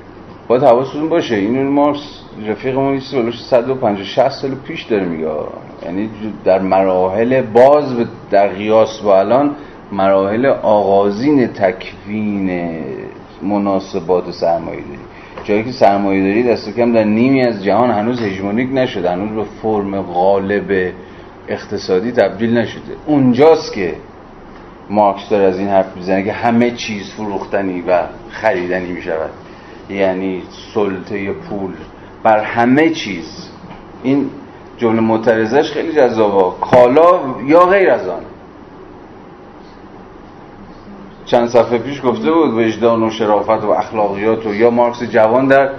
باید حواستون باشه این ما رفیقمون یه سالش 150 60 سال پیش داره میگه. یعنی در مراحل باز در قیاس با الان مراحل آغازین تکوین مناسبات سرمایه داری. جایی که سرمایه داری دست کم در نیمی از جهان هنوز هژمونیک نشده هنوز به فرم غالب اقتصادی تبدیل نشده. اونجاست که مارکس داره از این حرف می‌زنه که همه چیز فروختنی و خریدنی می‌شود. یعنی سلطه پول بر همه چیز. این جمله معترضش خیلی جذابه. کالا یا غیر از آن. چند صفحه پیش گفته بود وجدان و شرافت و اخلاقیات و یا مارکس جوان در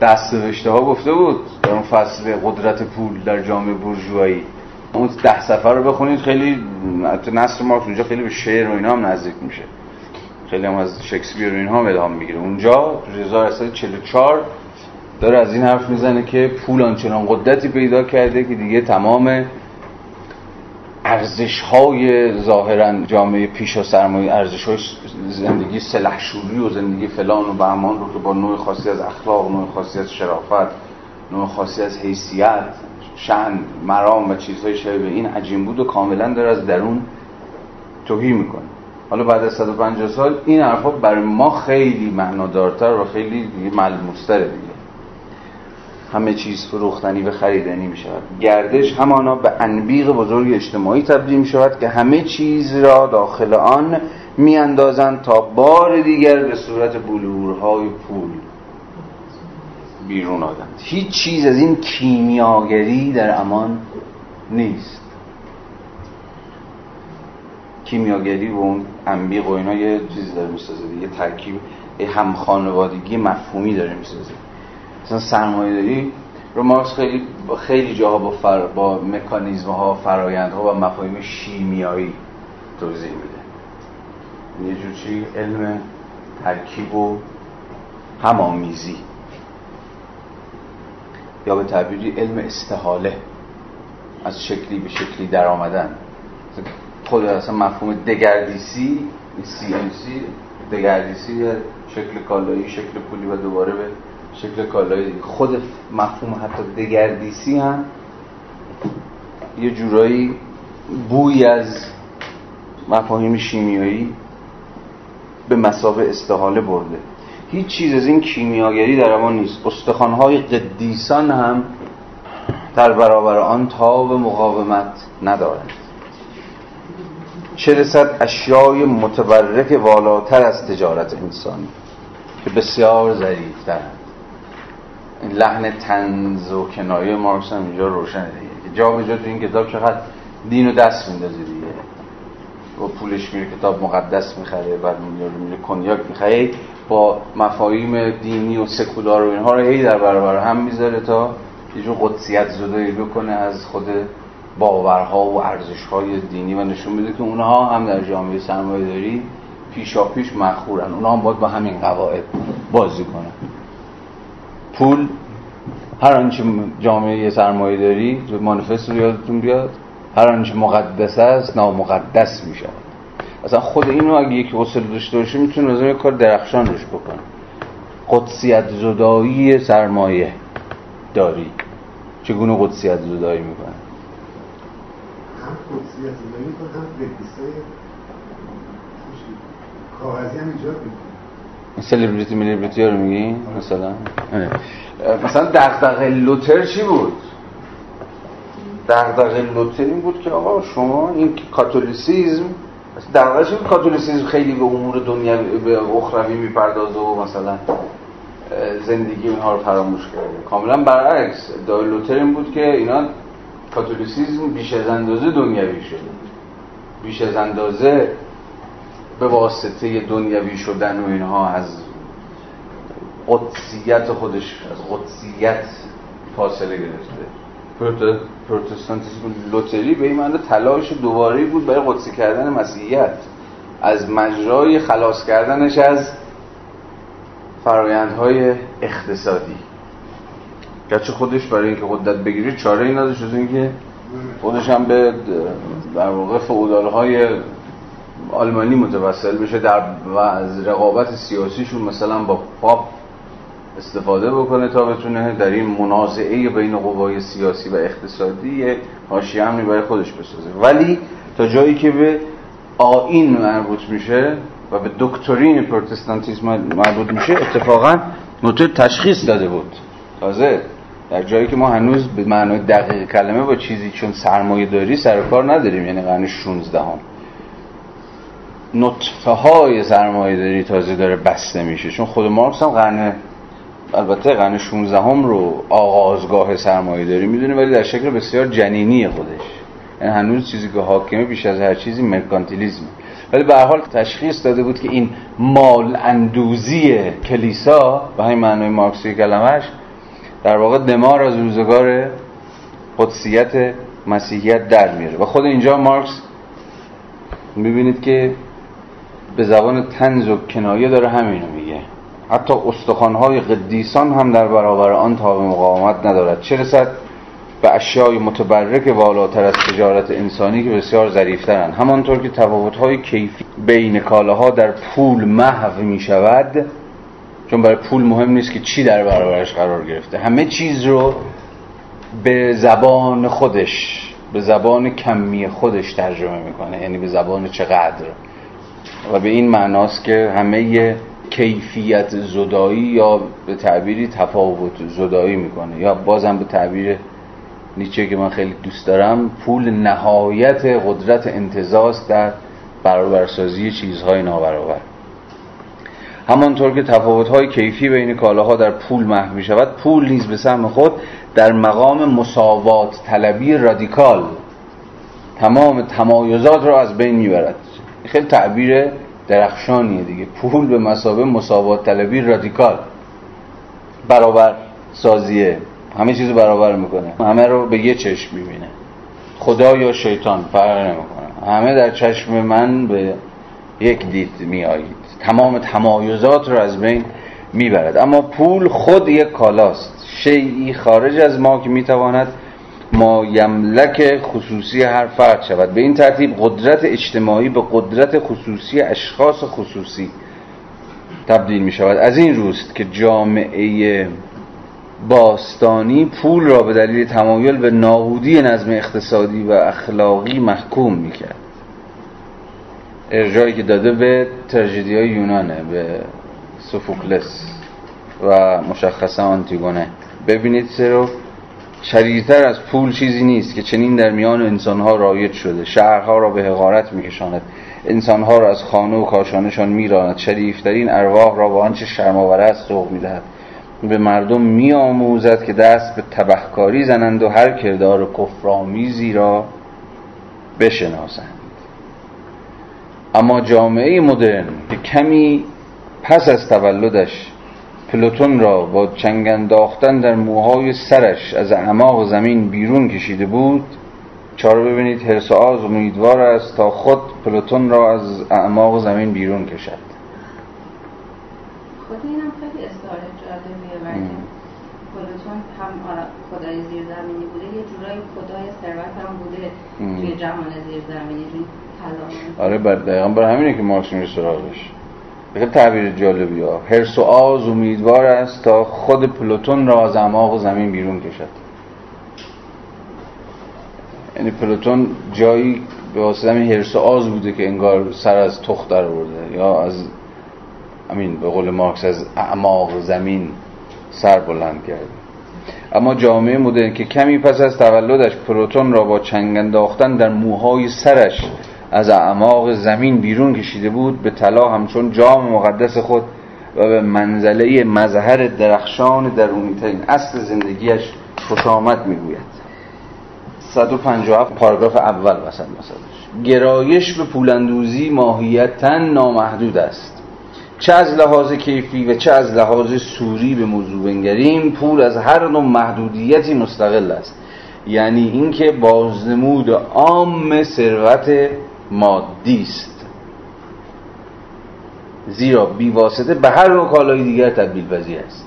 دست ها گفته بود در اون فصل قدرت پول در جامعه بورژوایی اون ده صفحه رو بخونید خیلی نصر مارکس اونجا خیلی به شعر و اینا هم نزدیک میشه. خیلی هم از شکسپیر و اینها الهام می‌گیره. اونجا 1944 داره از این حرف می‌زنه که پول آنچنان قدرتی پیدا کرده که دیگه تمام ارزش های ظاهرا جامعه پیش و سرمایه ارزش های زندگی سلحشوری و زندگی فلان و بهمان رو که با نوع خاصی از اخلاق نوع خاصی از شرافت نوع خاصی از حیثیت شن مرام و چیزهای شبیه به این عجیم بود و کاملا داره از درون توهی می‌کنه. حالا بعد از 150 سال این حرفا برای ما خیلی معنادارتر و خیلی ملموستره دیگه. همه چیز فروختنی و خریدنی می شود. گردش همانا به انبیق بزرگ اجتماعی تبدیل می شود که همه چیز را داخل آن می تا بار دیگر به صورت بلورهای پول بیرون آدند هیچ چیز از این کیمیاگری در امان نیست. کیمیاگری و اون انبیق و اینا یه چیزی داره می‌سازه یه ترکیب هم خانوادگی مفهومی داره می‌سازه. مثلا سرمایه داری رو مارکس خیلی خیلی جاها با, فر... با مکانیزم ها فرایند ها و مفاهیم شیمیایی توضیح میده. یه جور چی؟ علم ترکیب و همامیزی یا به تعبیری علم استحاله. از شکلی به شکلی در آمدن خود اصلا مفهوم دگردیسی سی ام سی دگردیسی شکل کالایی شکل پولی و دوباره به شکل کالایی. خود مفهوم حتی دگردیسی هم یه جورایی بوی از مفاهیم شیمیایی به مسابه استحاله برده. هیچ چیز از این کیمیاگری در اما نیست. استخوانهای قدیسان هم در برابر آن تاب مقاومت ندارند. چه رسد اشیای متبرک والاتر از تجارت انسانی که بسیار ظریفترند این لحن تنز و کنایه مارکس هم اینجا روشنه دیگه. جا به جا تو این کتاب چقدر دین و دست میندازه دیگه. و پولش میره کتاب مقدس می‌خره بعد میره میره کنیاک می‌خره. با مفاهیم دینی و سکولار و اینها رو هی در برابر هم می‌ذاره تا یه جور قدسیت زدایی بکنه از خود باورها و ارزشهای دینی و نشون میده که اونها هم در جامعه سرمایه داری پیشا پیش مخورن. اونها هم باید با همین قواعد بازی کنن. پول هر آنچه جامعه سرمایه داری مانیفست رو یادتون بیاد هر آنچه مقدس است نامقدس می شود اصلا خود اینو اگه یکی اصل داشته باشه می‌تونه از کار درخشان روش بکنه. قدسیت زدایی سرمایه داری. چگونه قدسیت زدایی می‌کنه؟ زدایی می‌کنه هم کاغذی هم ایجاد می‌کنه سلیبریتی میلیبریتی رو میگی؟ مثلا؟ آره. مثلا دغدغه لوتر چی بود؟ دغدغه لوتر این بود که آقا شما این کاتولیسیزم دغدغه‌ش این کاتولیسیزم خیلی به امور دنیا به اخروی می‌پردازه و مثلا زندگی اینها رو فراموش کرده. کاملا برعکس. دای لوتر این بود که اینا کاتولیسیزم بیش از اندازه دنیوی شده. بیش از اندازه به واسطه دنیوی شدن و اینها از قدسیت خودش از قدسیت فاصله گرفته. پروتستانتیسم لوتری به این معنی تلاش دوباره بود برای قدسی کردن مسیحیت. از مجرای خلاص کردنش از فرایندهای اقتصادی. گرچه خودش برای اینکه قدرت بگیره چاره این نداشت از اینکه خودش هم به در واقع فعودالهای آلمانی متوسل بشه در و از رقابت سیاسیشون مثلا با پاپ استفاده بکنه تا بتونه در این منازعه بین قوای سیاسی و اقتصادی حاشیه امنی برای خودش بسازه. ولی تا جایی که به آین مربوط میشه و به دکترین پروتستانتیسم مربوط میشه اتفاقا نوتر تشخیص داده بود. تازه در جایی که ما هنوز به معنای دقیق کلمه با چیزی چون سرمایه داری سر کار نداریم یعنی قرن 16 هم نطفه های سرمایه داری تازه داره بسته میشه. چون خود مارکس هم قرن البته قرن 16 هم رو آغازگاه سرمایه داری می‌دونه ولی در شکل بسیار جنینی خودش. یعنی هنوز چیزی که حاکمه بیش از هر چیزی مرکانتیلیزم ولی به حال تشخیص داده بود که این مال اندوزی کلیسا به همین معنای مارکسی کلمش در واقع دمار از روزگار قدسیت مسیحیت در میاره. و خود اینجا مارکس می‌بینید که به زبان تنز و کنایه داره همینو میگه. حتی استخوانهای قدیسان هم در برابر آن تاب مقاومت ندارد. چه رسد؟ به اشیای متبرک والاتر از تجارت انسانی که بسیار ظریفترند. همانطور که تفاوت‌های کیفی بین کالاها در پول محو می شود چون برای پول مهم نیست که چی در برابرش قرار گرفته. همه چیز رو به زبان خودش به زبان کمی خودش ترجمه می‌کنه. یعنی به زبان چقدر. و به این معناست که همه کیفیت زدایی یا به تعبیری تفاوت زدایی می‌کنه. یا بازم به تعبیر نیچه که من خیلی دوست دارم پول نهایت قدرت انتظاست در برابرسازی چیزهای نابرابر. همانطور که تفاوت‌های کیفی بین کالاها در پول محو می شود پول نیز به سهم خود در مقام مساوات طلبی رادیکال تمام تمایزات را از بین می‌برد. خیلی تعبیر درخشانیه دیگه. پول به مسابه مساوات طلبی رادیکال. برابر سازیه. همه چیز برابر می‌کنه. همه رو به یه چشم می‌بینه. خدا یا شیطان فرق نمی‌کنه. همه در چشم من به یک دید میآیید. تمام تمایزات رو از بین می‌برد. اما پول خود یک کالاست. شیعی خارج از ما که می‌تواند ما یملک خصوصی هر فرد شود. به این ترتیب قدرت اجتماعی به قدرت خصوصی اشخاص خصوصی تبدیل می شود از این روست که جامعه باستانی پول را به دلیل تمایل به نابودی نظم اقتصادی و اخلاقی محکوم می کرد ارجایی که داده به ترژدی های یونانه به سوفوکلس و مشخصا آنتیگونه. ببینید سرو شدیدتر از پول چیزی نیست که چنین در میان انسانها رایج شده. شهرها را به حقارت میکشاند. انسانها را از خانه و کاشانشان میراند. شریفترین ارواح را با آنچه شرماوره است سوق می‌دهد. به مردم میآموزد که دست به تبهکاری زنند و هر کردار کفرآمیزی را بشناسند. اما جامعه مدرن که کمی پس از تولدش پلوتون را با چنگ انداختن در موهای سرش از اعماق زمین بیرون کشیده بود چاره ببینید هرس آز امیدوار است تا خود پلوتون را از اعماق زمین بیرون کشد. خود اینم خیلی استعاره جالبیه پلوتون هم خدای زیر زمینی بوده یه جورای خدای ثروت هم بوده توی جهان زیر زمینی آره بر دقیقا برای همینه که مارکس میره سراغش. خیلی تعبیر جالبی ها. هرس و آز امیدوار است تا خود پلوتون را از اعماق زمین بیرون کشد. یعنی پلوتون جایی به واسطه همین هرس و آز بوده که انگار سر از تخت در برده یا از امین به قول مارکس از اعماق زمین سر بلند کرده. اما جامعه مدرن که کمی پس از تولدش پروتون را با چنگ انداختن در موهای سرش از اعماق زمین بیرون کشیده بود به طلا همچون جام مقدس خود و به منزله مظهر درخشان درونیترین اصل زندگیش خوش آمد می‌گوید. 157 پاراگراف اول وسط مثلا گرایش به پولندوزی ماهیتا نامحدود است. چه از لحاظ کیفی و چه از لحاظ سوری به موضوع بنگریم پول از هر نوع محدودیتی مستقل است. یعنی اینکه بازنمود عام ثروت مادی است. زیرا بیواسطه به هر نوع کالای دیگر تبدیل پذیر است.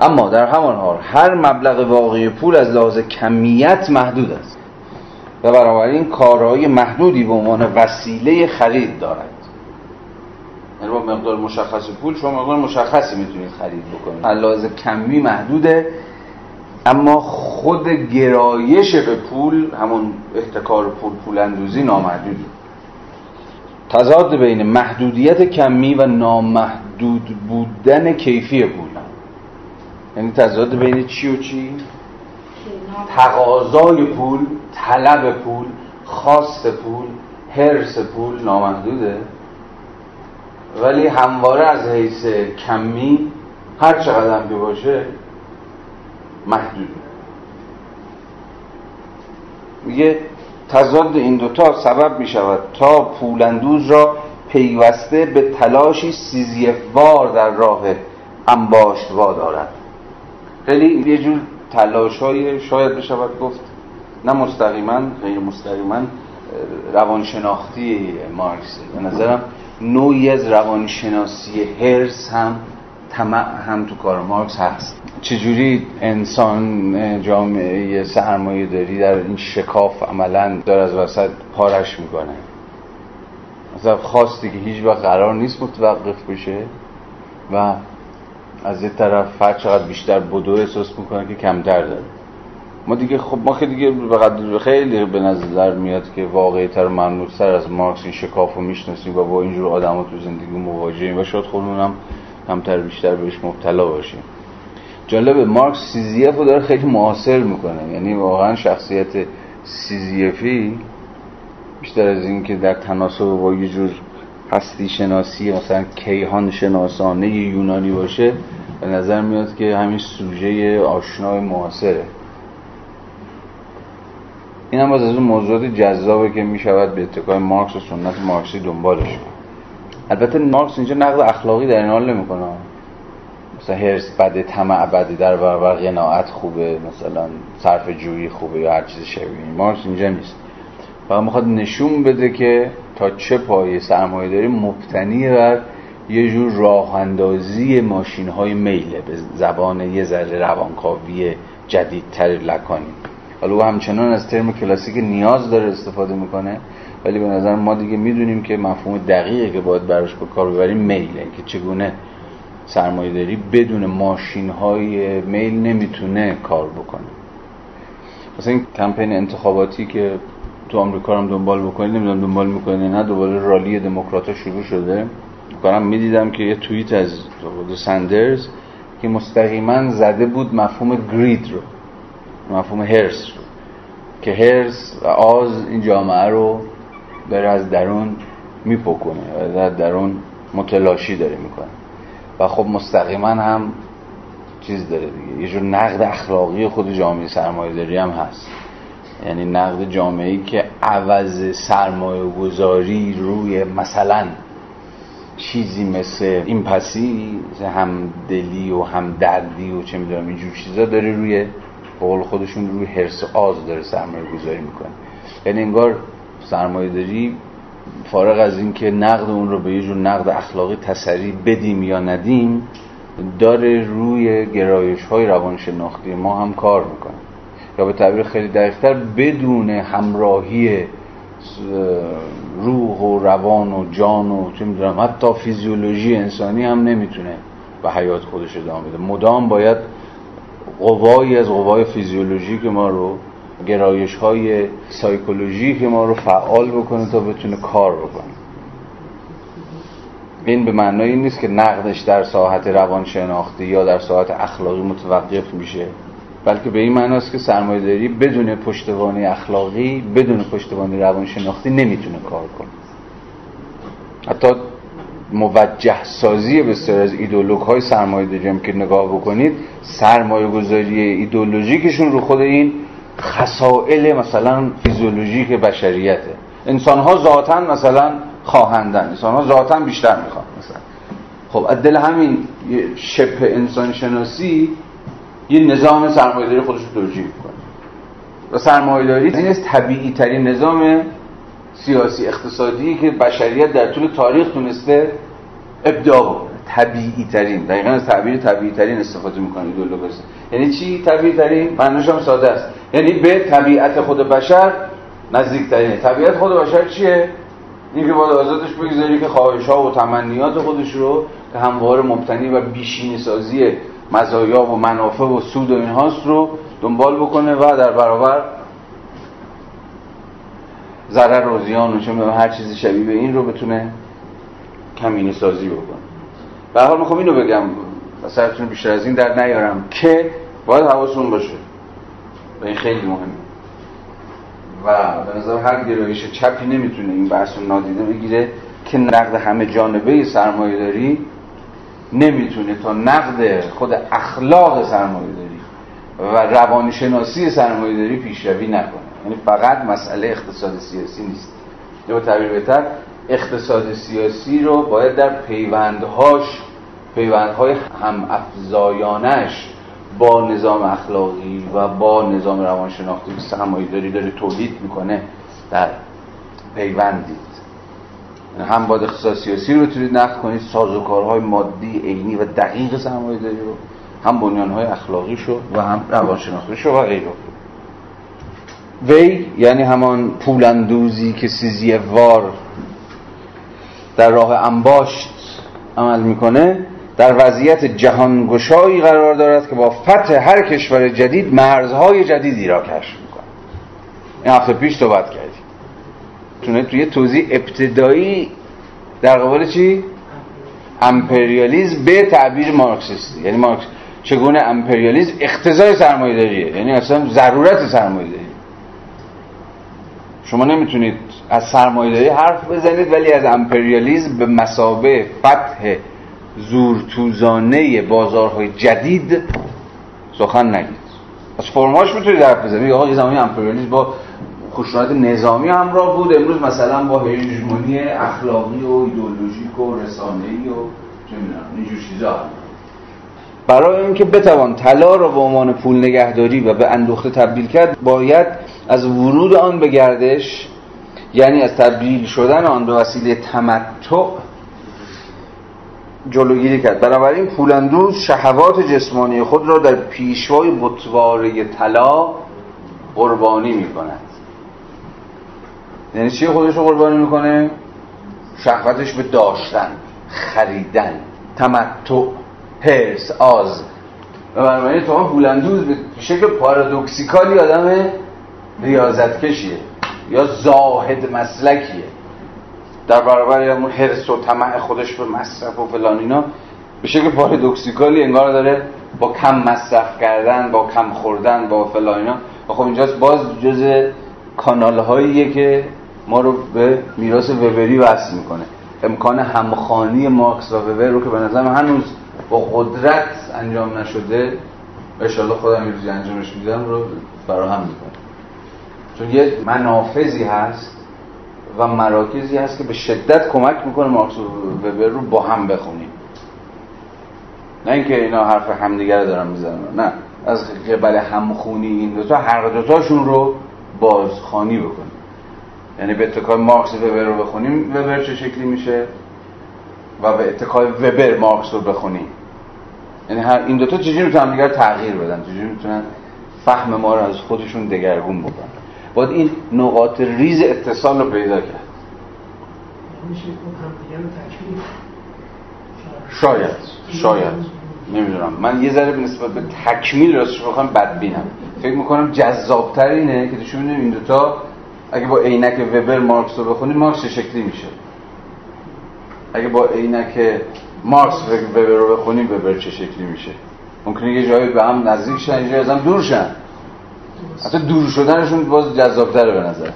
اما در همان حال هر مبلغ واقعی پول از لحاظ کمیت محدود است و بنابراین کارهای محدودی به عنوان وسیله خرید دارد. یعنی با مقدار مشخص پول شما مقدار مشخصی می‌تونید خرید بکنید. لحاظ کمی محدوده. اما خود گرایش به پول همون احتکار پول پول اندوزی نامحدودی. تضاد بین محدودیت کمی و نامحدود بودن کیفی پول. یعنی تضاد بین چی و چی؟ تقاضای پول طلب پول خواست پول حرس پول نامحدوده. ولی همواره از حیث کمی هر چقدر هم که باشه محدود میگه تضاد این دوتا سبب می شود تا پولندوز را پیوسته به تلاشی سیزیفوار در راه انباشت دارد خیلی یه جور تلاش های شاید بشود گفت. نه مستقیما غیر مستقیما روانشناختی مارکس. به نظرم نوعی از روانشناسی هرس هم طمع هم تو کار مارکس هست. چجوری انسان جامعه سرمایه داری در این شکاف عملا داره از وسط پارش می‌کنه؟ مثلا خواستی که هیچ وقت قرار نیست متوقف بشه و از یه طرف هر چقدر بیشتر بدو احساس می‌کنه که کمتر داره. ما دیگه خب ما که دیگه به خیلی به نظر میاد که واقعی تر و از مارکس این شکاف رو می‌شناسیم و با اینجور آدم ها تو زندگی مواجهیم و شاید خودمون هم کمتر بیشتر بهش مبتلا باشیم. جالب مارکس سیزیف رو داره خیلی معاصر می‌کنه. یعنی واقعا شخصیت سیزیفی بیشتر از این که در تناسب با یه جور هستی شناسی مثلا کیهان شناسانه یونانی باشه به نظر میاد که همین سوژه آشنای معاصره. این هم از اون موضوعات جذابه که می‌شود به اتکای مارکس و سنت مارکسی دنبالش کنه البته مارکس اینجا نقد اخلاقی در این حال نمی‌کنه. مثلا هرس بده طمع بده در برابر قناعت خوبه مثلا صرف جویی خوبه یا هر چیز شبیه مارکس اینجا نیست. فقط می‌خواد نشون بده که تا چه پایه سرمایه داری مبتنی بر یه جور راه اندازی ماشین های میله. به زبان یه ذره روانکاوی جدیدتر لکانی. حالا او همچنان از ترم کلاسیک نیاز داره استفاده می‌کنه. ولی به نظر ما دیگه می‌دونیم که مفهوم دقیقی که باید براش به کار ببریم میله که چگونه سرمایه داری بدون ماشین های میل نمی‌تونه کار بکنه. مثلا این کمپین انتخاباتی که تو آمریکا هم دنبال بکنید نمی‌دونم دنبال می‌کنه نه دوباره رالی دموکرات شروع شده. کنم می‌دیدم که یه توییت از سندرز که مستقیما زده بود مفهوم گرید رو مفهوم هرس رو. که هرس و آز این جامعه رو داره از درون میپکنه و از درون متلاشی داره می‌کنه. و خب مستقیما هم چیز داره دیگه. یه جور نقد اخلاقی خود جامعه سرمایه داری هم هست. یعنی نقد جامعه ای که عوض سرمایه گذاری روی مثلا چیزی مثل این پسی همدلی و همدردی و چه می‌دونم اینجور چیزا داره روی قول خودشون روی حرس آز داره سرمایه گذاری می‌کنه. یعنی انگار سرمایه داری فارغ از اینکه نقد اون رو به یه جور نقد اخلاقی تسری بدیم یا ندیم داره روی گرایش های روانشناختی ما هم کار می‌کنه. یا به تعبیر خیلی دقیقتر بدون همراهی روح و روان و جان و چه می‌دونم حتی فیزیولوژی انسانی هم نمی‌تونه به حیات خودش ادامه بده. مدام باید قوایی از قوای فیزیولوژیک ما رو گرایش های سایکولوژیک ما رو فعال بکنه تا بتونه کار بکنه. این به معنای این نیست که نقدش در ساحت روانشناختی یا در ساحت اخلاقی متوقف میشه بلکه به این معناست که سرمایه داری بدون پشتوانی اخلاقی بدون پشتوانی روانشناختی نمی‌تونه کار کنه. حتی موجه سازی بسیار از ایدولوگ های سرمایه که نگاه بکنید سرمایه گذاری ایدولوژیکشون رو خود این خسائل مثلا فیزیولوژیک بشریته انسان ها ذاتا مثلا خواهندن. انسان ها ذاتا بیشتر می‌خوان مثلا. خب از دل همین شبه انسان شناسی یه نظام سرمایه‌داری خودش رو توجیه می‌کنه. و سرمایه‌داری این از طبیعی ترین نظام سیاسی اقتصادی که بشریت در طول تاریخ تونسته ابداع بکنه. طبیعی ترین دقیقا از تعبیر طبیعی ترین استفاده می‌کنه ایدئولوژی یعنی چی طبیعی ترین معنیش هم ساده است. یعنی به طبیعت خود بشر نزدیک ترین طبیعت خود بشر چیه؟ این که باید آزادش بگذاری که خواهش ها و تمنیات خودش رو که هموار مبتنی و بیشین سازی مزایا و منافع و سود و اینهاست رو دنبال بکنه و در برابر ضرر و زیان و چه هر چیزی شبیه به این رو بتونه کمینی سازی بکنه. به حال می‌خوام اینو بگم سرتون بیشتر از این در نیارم که باید حواستون باشه. و این خیلی مهمه. و به نظر هر گرایش چپی نمی‌تونه این بحث رو نادیده بگیره که نقد همه جانبه سرمایه داری نمی‌تونه تا نقد خود اخلاق سرمایه داری و روانشناسی سرمایه داری پیشروی نکنه. یعنی فقط مسئله اقتصاد سیاسی نیست. یا تعبیر بهتر اقتصاد سیاسی رو باید در پیوندهاش پیوندهای هم افزایانش با نظام اخلاقی و با نظام روانشناختی که سرمایه داری داره تولید می‌کنه در پیوند دید یعنی هم باید اقتصاد سیاسی رو بتونید نقد کنید سازوکارهای مادی عینی و دقیق سرمایه داری رو هم بنیانهای اخلاقی شو و هم روانشناختی شو و غیره. وی یعنی همان پولاندوزی که وار در راه انباشت عمل می‌کنه در وضعیت جهانگشایی قرار دارد که با فتح هر کشور جدید مرزهای جدیدی را کشف می‌کنه این هفته پیش صحبت کردیم. تونه توی توضیح ابتدایی در قبال چی؟ امپریالیزم به تعبیر مارکسیستی. یعنی مارکس چگونه امپریالیزم اختزای سرمایه داریه یعنی اصلا ضرورت سرمایه داری شما نمی‌تونید از سرمایه داری حرف بزنید ولی از امپریالیزم به مسابه فتح زورتوزانه بازارهای جدید سخن نگید. از فرماش می‌تونید حرف بزنید. آقا یه زمانی امپریالیسم با خشونت نظامی همراه بود امروز مثلا با هژمونی اخلاقی و ایدئولوژیک و رسانه‌ای و اینجور چیزا. برای اینکه بتوان طلا را به عنوان پول نگهداری و به اندوخته تبدیل کرد باید از ورود آن به گردش یعنی از تبدیل شدن آن به وسیله تمتع جلوگیری کرد. بنابراین پولندوز شهوات جسمانی خود را در پیشوای بطواره طلا قربانی می کند یعنی چی خودش رو قربانی می‌کنه؟ شهوتش به داشتن خریدن تمتع هرس آز. و بنابراین تو پولندوز به شکل پارادوکسیکالی آدم ریاضت کشیه یا زاهد مسلکیه. در برابر اون حرس و طمع خودش به مصرف و فلان اینا به شکل پارادوکسیکالی انگار داره با کم مصرف کردن با کم خوردن با فلان اینا. خب اینجاست باز جز کانال هاییه که ما رو به میراث وبری وصل می‌کنه. امکان همخانی مارکس و وبر رو که به نظر هنوز با قدرت انجام نشده اشالله خودم یه روزی انجامش میدم رو فراهم می‌کنه چون یه منافذی هست و مراکزی هست که به شدت کمک می‌کنه مارکس و وبر رو با هم بخونیم. نه اینکه اینا حرف همدیگر دارن می‌زنن. نه. از قبل همخونی این دوتا هر دوتاشون رو بازخانی بکنیم. یعنی به اتکای مارکس وبر رو بخونیم وبر چه شکلی میشه؟ و به اتکای وبر مارکس رو بخونیم. یعنی هر این دوتا چجوری می‌تونن دیگر تغییر بدن؟ چجوری می‌تونن فهم ما رو از خودشون دگرگون بکنن؟ باید این نقاط ریز اتصال رو پیدا کرد. شاید شاید. نمی‌دونم. من یه ذره نسبت به تکمیل راستش بخوام بدبینم. فکر می‌کنم جذابتر اینه که نشون این دوتا اگه با عینک وبر مارکس رو بخونی مارکس چه شکلی میشه؟ اگه با عینک مارکس وبر رو بخونی وبر چه شکلی میشه؟ ممکنه یه جایی به هم نزدیک شن یه از هم دور شن. حتی دور شدنشون باز جذابتره به نظر.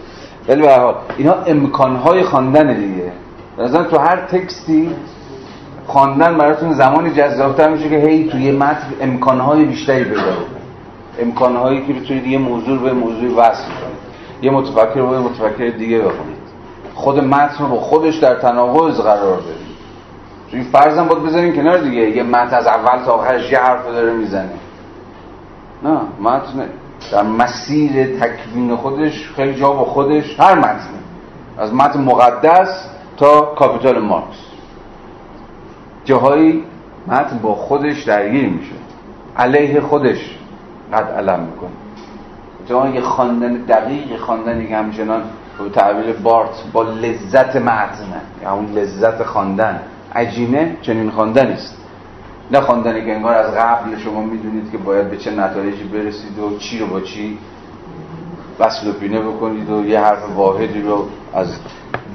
ولی به حال اینا امکانهای خواندن دیگه. به نظر تو هر تکستی خواندن براتون زمانی جذابتر میشه که هی توی متن امکانهای بیشتری پیدا امکانهایی که بتونید یه موضوع به موضوع وصل کنید یه متفکر رو متفکر دیگه بخونید خود متن رو خودش در تناقض قرار بدید چون فرضم باید بذارین کنار دیگه. یه متن از اول تا آخرش یه حرف داره می‌زنه. نه متن در مسیر تکوین خودش خیلی جا با خودش هر متن از متن مقدس تا کاپیتال مارکس. جاهایی متن با خودش درگیر میشه. علیه خودش قد علم می‌کنه. جایی خواندن دقیق خواندنی که همچنان به تعبیر بارت با لذت متن یا اون لذت خواندن. عجینه چنین خواندنی است. نه که انگار از قبل شما می‌دونید که باید به چه نتایجی برسید و چی رو با چی وصل و پینه بکنید و یه حرف واحدی رو از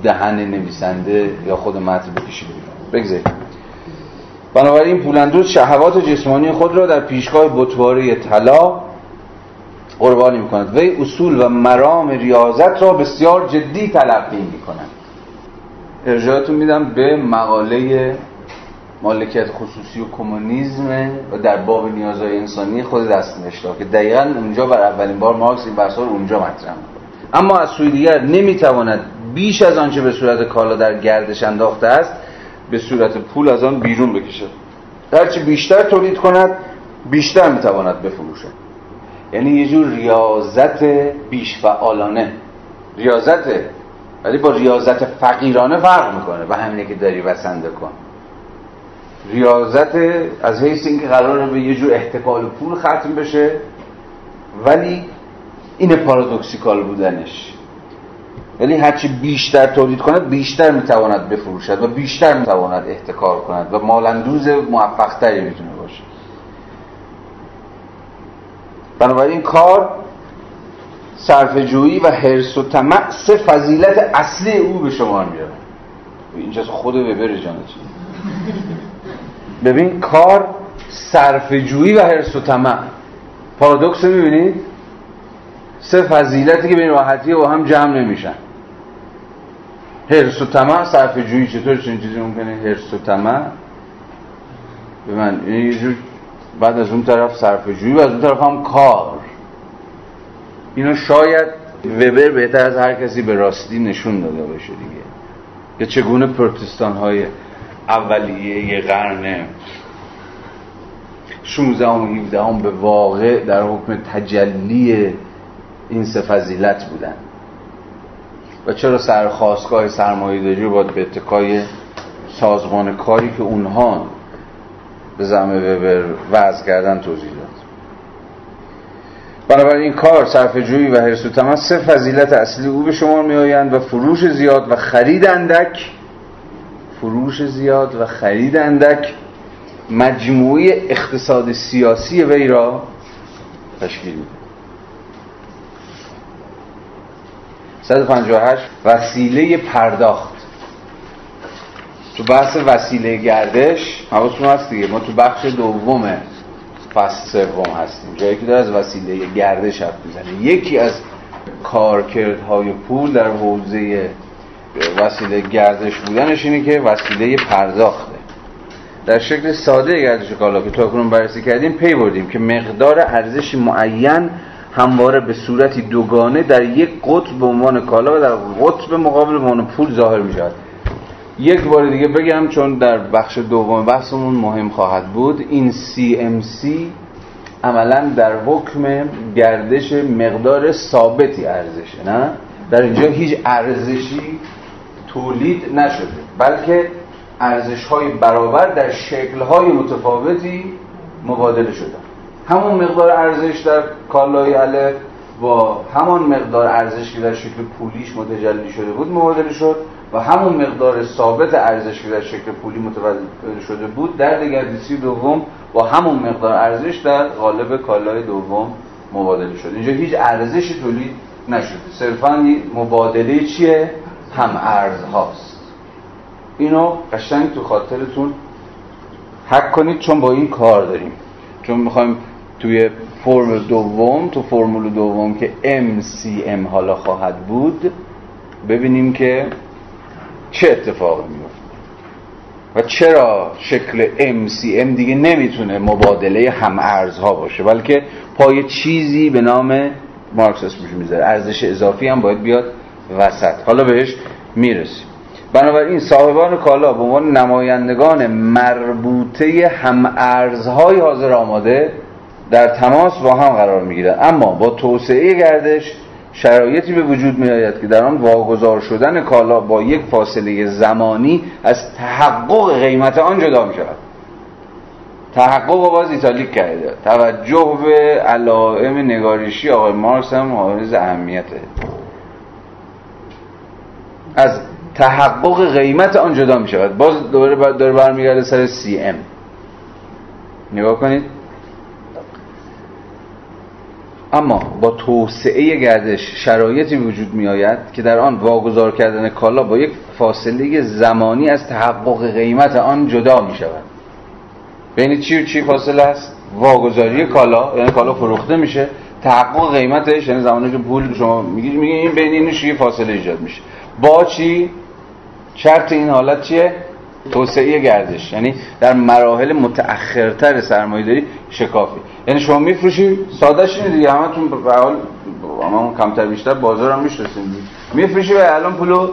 دهن نویسنده یا خود متن بکشید. بگذارید. بنابراین پولندوز شهوات جسمانی خود را در پیشگاه بطواره طلا قربانی می‌کند. وی اصول و مرام ریاضت را بسیار جدی تلقی می‌کند. ارجاعتون میدم به مقاله مالکیت خصوصی و کمونیسم و در باب نیازهای انسانی خود دست نوشته که دقیقا اونجا بر اولین بار مارکس این بحث رو اونجا مطرح اما از سوی دیگر نمی‌تواند بیش از آنچه به صورت کالا در گردش انداخته است به صورت پول از آن بیرون بکشد. هرچی بیشتر تولید کند بیشتر می‌تواند بفروشد. یعنی یه جور ریاضت بیش فعالانه. ریاضته ولی با ریاضت فقیرانه فرق می‌کنه. و همینه که داری وسنده کن. ریاضت از حیث اینکه قراره به یه جور احتکال پول ختم بشه ولی این پارادوکسیکال بودنش. ولی هرچی بیشتر تولید کند بیشتر می‌تواند بفروشد و بیشتر می‌تواند احتکار کند و مالندوز موفقتری می‌تونه باشه. بنابراین کار صرفجویی و حرس و طمع سه فضیلت اصلی او به شما میاره اینجا خود وبر جانه ببین کار صرفجویی و حرس و طمع. پارادوکس می‌بینید سه فضیلتی که به این راحتی با هم جمع نمیشن. حرس و طمع صرفجویی چطور چنین چیزی ممکنه؟ حرس و طمع. به من جور بعد از اون طرف صرفجویی و از اون طرف هم کار. اینو شاید وبر بهتر از هر کسی به راستی نشون داده باشه دیگه. که چگونه پروتستان های اولیه قرن 16 و 17 هم به واقع در حکم تجلی این سه فضیلت بودن. و چرا سرخواستگاه سرمایه داری باید به اتکای سازمان کاری که اونها به زمه وبر وضع کردن توضیح داد. بنابراین کار صرفه‌جویی و حرص و سه فضیلت اصلی او به شما می آیند و فروش زیاد و خرید اندک فروش زیاد و خرید اندک مجموعه اقتصاد سیاسی وی را تشکیل میده. 158 وسیله پرداخت. تو بحث وسیله گردش حواستون هست دیگه. ما تو بخش دومه فصل سوم هستیم. جایی که داره از وسیله گردش حرف می‌زنه. یکی از کارکردهای پول در حوزه وسیله گردش بودنش اینه که وسیله پرداخته. در شکل ساده گردش کالا که تا کنون بررسی کردیم پی بردیم که مقدار ارزش معین همواره به صورتی دوگانه در یک قطب به عنوان کالا و در قطب مقابل به پول ظاهر می شود یک بار دیگه بگم چون در بخش دوم بحثمون مهم خواهد بود این CMC عملا در حکم گردش مقدار ثابتی ارزشه نه؟ در اینجا هیچ ارزشی تولید نشده بلکه ارزش های برابر در شکل های متفاوتی مبادله شده. همون مقدار ارزش در کالای الف با همان مقدار ارزش که در شکل پولیش متجلی شده بود مبادله شد و همون مقدار ثابت ارزش که در شکل پولی متولد شده بود در دگردیسی دوم با همون مقدار ارزش در قالب کالای دوم مبادله شد. اینجا هیچ ارزشی تولید نشده. صرفا مبادله چیه؟ هم ارز هاست. اینو قشنگ تو خاطرتون حک کنید چون با این کار داریم. چون می‌خوایم توی فرم دوم تو فرمول دوم که MCM حالا خواهد بود ببینیم که چه اتفاقی میفته و چرا شکل MCM دیگه نمی‌تونه مبادله هم ارزها باشه؟ بلکه پای چیزی به نام مارکس اسمش می‌ذاره. ارزش اضافی هم باید بیاد وسط. حالا بهش می‌رسیم. بنابراین صاحبان کالا به عنوان نمایندگان مربوطه هم ارزهای حاضر آماده در تماس با هم قرار می‌گیرند. اما با توسعه گردش شرایطی به وجود می آید که در آن واگذار شدن کالا با یک فاصله زمانی از تحقق قیمت آن جدا می شود تحقق باز ایتالیک کرده. توجه به علائم نگاریشی آقای مارکس هم حائز اهمیته. از تحقق قیمت آن جدا می شود. باز دوباره داره برمیگرده سر سی ام نگاه کنید. اما با توسعه گردش شرایطی وجود می آید که در آن واگذار کردن کالا با یک فاصله زمانی از تحقق قیمت آن جدا می شود. بین چی و چی فاصله است؟ واگذاری کالا یعنی کالا فروخته میشه. تحقق قیمتش یعنی زمانی که پول شما میگی میگه این بین اینش یه فاصله ایجاد میشه. با چی؟ شرط این حالت چیه؟ توسعه گردش. یعنی در مراحل متأخرتر سرمایه داری شکافی. یعنی شما میفروشی سادهش اینه دیگه. همتون به حال همون کمتر بیشتر بازار هم می‌شناسین میفروشی و الان پولو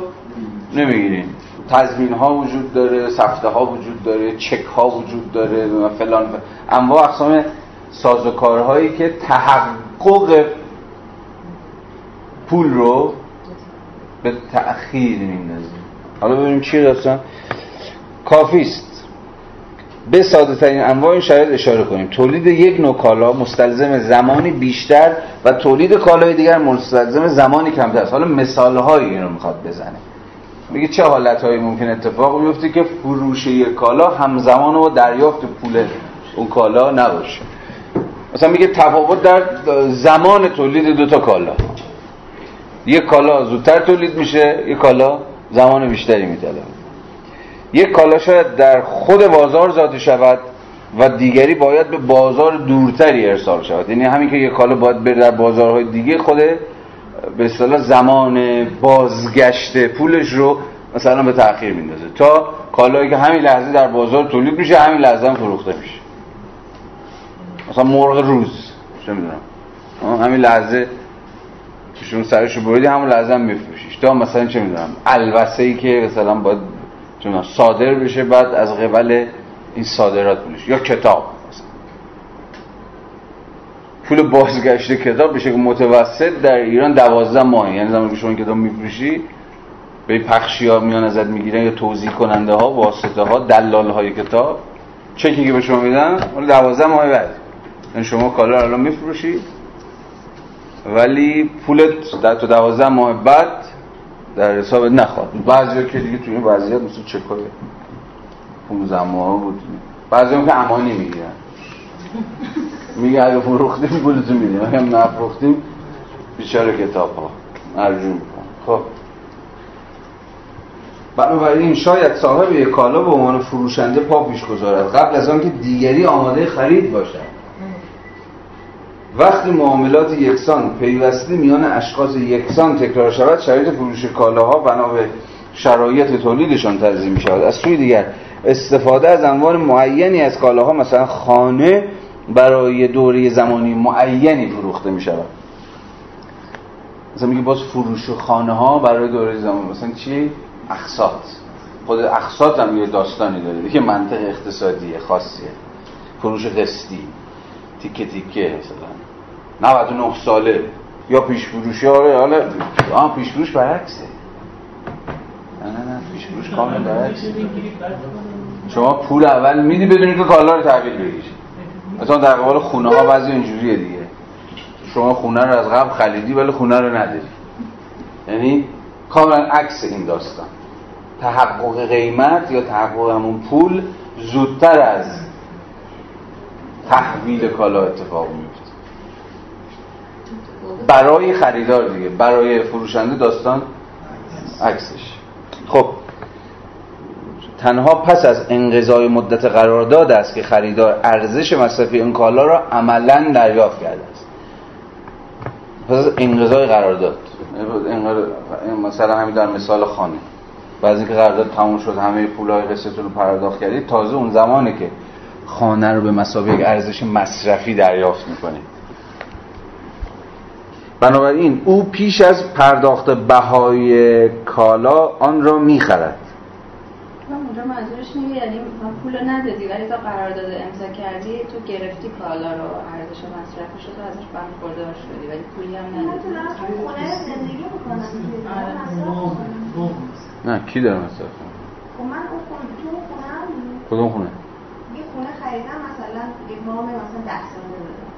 نمی‌گیرین تضمین ها وجود داره سفته ها وجود داره چک ها وجود داره فلان. انواع اقسام سازوکارهایی که تحقق پول رو به تأخیر میندازه. حالا ببینیم چی داستان. کافیست. به ساده ترین انواع این شاید اشاره کنیم. تولید یک نوع کالا مستلزم زمانی بیشتر و تولید کالای دیگر مستلزم زمانی کمتر است. حالا مثال هایی این رو می‌خواد بزنه. میگه چه حالت هایی ممکن اتفاق بیفته که فروش یک کالا همزمان با دریافت پول اون کالا نباشه. مثلا میگه تفاوت در زمان تولید دو تا کالا. یک کالا زودتر تولید میشه یک کالا زمان بیشتری میطلبه یک کالا شاید در خود بازار ذاتی شود و دیگری باید به بازار دورتری ارسال شود. یعنی همین که یک کالا باید بره در بازارهای دیگه خود به اصطلاح زمان بازگشت پولش رو مثلا به تاخیر میندازه. تا کالایی که همین لحظه در بازار تولید میشه همین لحظه هم فروخته میشه. مثلا مرغ روز چه می‌دونم. همین لحظه شما سرشو بریدی همون هم میفروشیش. تا مثلا چه می‌دونم البسه ای که مثلا باید صادر بشه بعد از قبل این صادرات پولش یا کتاب مثلا. پول بازگشت کتاب بشه که متوسط در ایران دوازده ماه یعنی زمانی که شما کتاب میفروشی به پخشی ها میان ازت می‌گیرن یا توضیح کننده ها واسطه ها دلال های کتاب. چکی که به شما میدن دوازده ماه بعد. یعنی شما کالا الان میفروشی. ولی پولت در تو دوازده ماه بعد در حساب نخواد. بعضی که دیگه توی این وضعیت مثل چکای 15 ماه بود. بعضی که امانی می‌گیرن میگه اگه فروختیم پولتو میدیم. اگه نفروختیم بیچاره کتاب ها ارجون خب. بنابراین شاید صاحب یک کالا به عنوان فروشنده پا پیش گذارد. قبل از آنکه دیگری آماده خرید باشد. وقتی معاملات یکسان پیوسته میان اشخاص یکسان تکرار شود شرایط فروش کالاها بنا به شرایط تولیدشان تنظیم می شود از سوی دیگر استفاده از انواع معینی از کالاها مثلا خانه برای دوره زمانی معینی فروخته می شود مثلا میگه باز فروش خانه ها برای دوره زمانی مثلا چی؟ اقساط. خود اقساط هم یه داستانی داره. دیگه منطق اقتصادی خاصیه. فروش قسطی تیکه تیکه مثلا. 99 ساله. یا پیش فروشی آره حالا آه پیش فروش برعکسه. نه نه نه پیش فروش کامل برعکسه. شما پول اول میدی بدونی که کالا رو تحویل بگیری. مثلا در قبال خونه ها بعضی اینجوریه دیگه. شما خونه رو از قبل خریدی ولی خونه رو نداری. یعنی کاملا عکس این داستان. تحقق قیمت یا تحقق همون پول زودتر از تحویل کالا اتفاق میفته برای خریدار دیگه برای فروشنده داستان عکسش. خب تنها پس از انقضای مدت قرارداد است که خریدار ارزش مصرفی این کالا را عملا دریافت کرده است. پس از انقضای قرارداد. مثلا همین در مثال خانه. بعد اینکه قرارداد تموم شد همه پولای قسطتون رو پرداخت کردید تازه اون زمانه که خانه رو به مسابقه ارزش مصرفی دریافت می‌کنه بنابراین او پیش از پرداخت بهای کالا آن را می‌خرد. اونجا منظورش اینه یعنی پول ندادی ولی تا قرارداد امضا کردی تو گرفتی کالا رو ارزش مصرفی شد و ازش برخوردار شدی ولی پولی هم ندادی. زندگی نه کی داره مصرف خب من اون خونه تو خونه کدوم خونه؟ خونه خریدم مثلا یک ماه مثلا 10 ساله دارم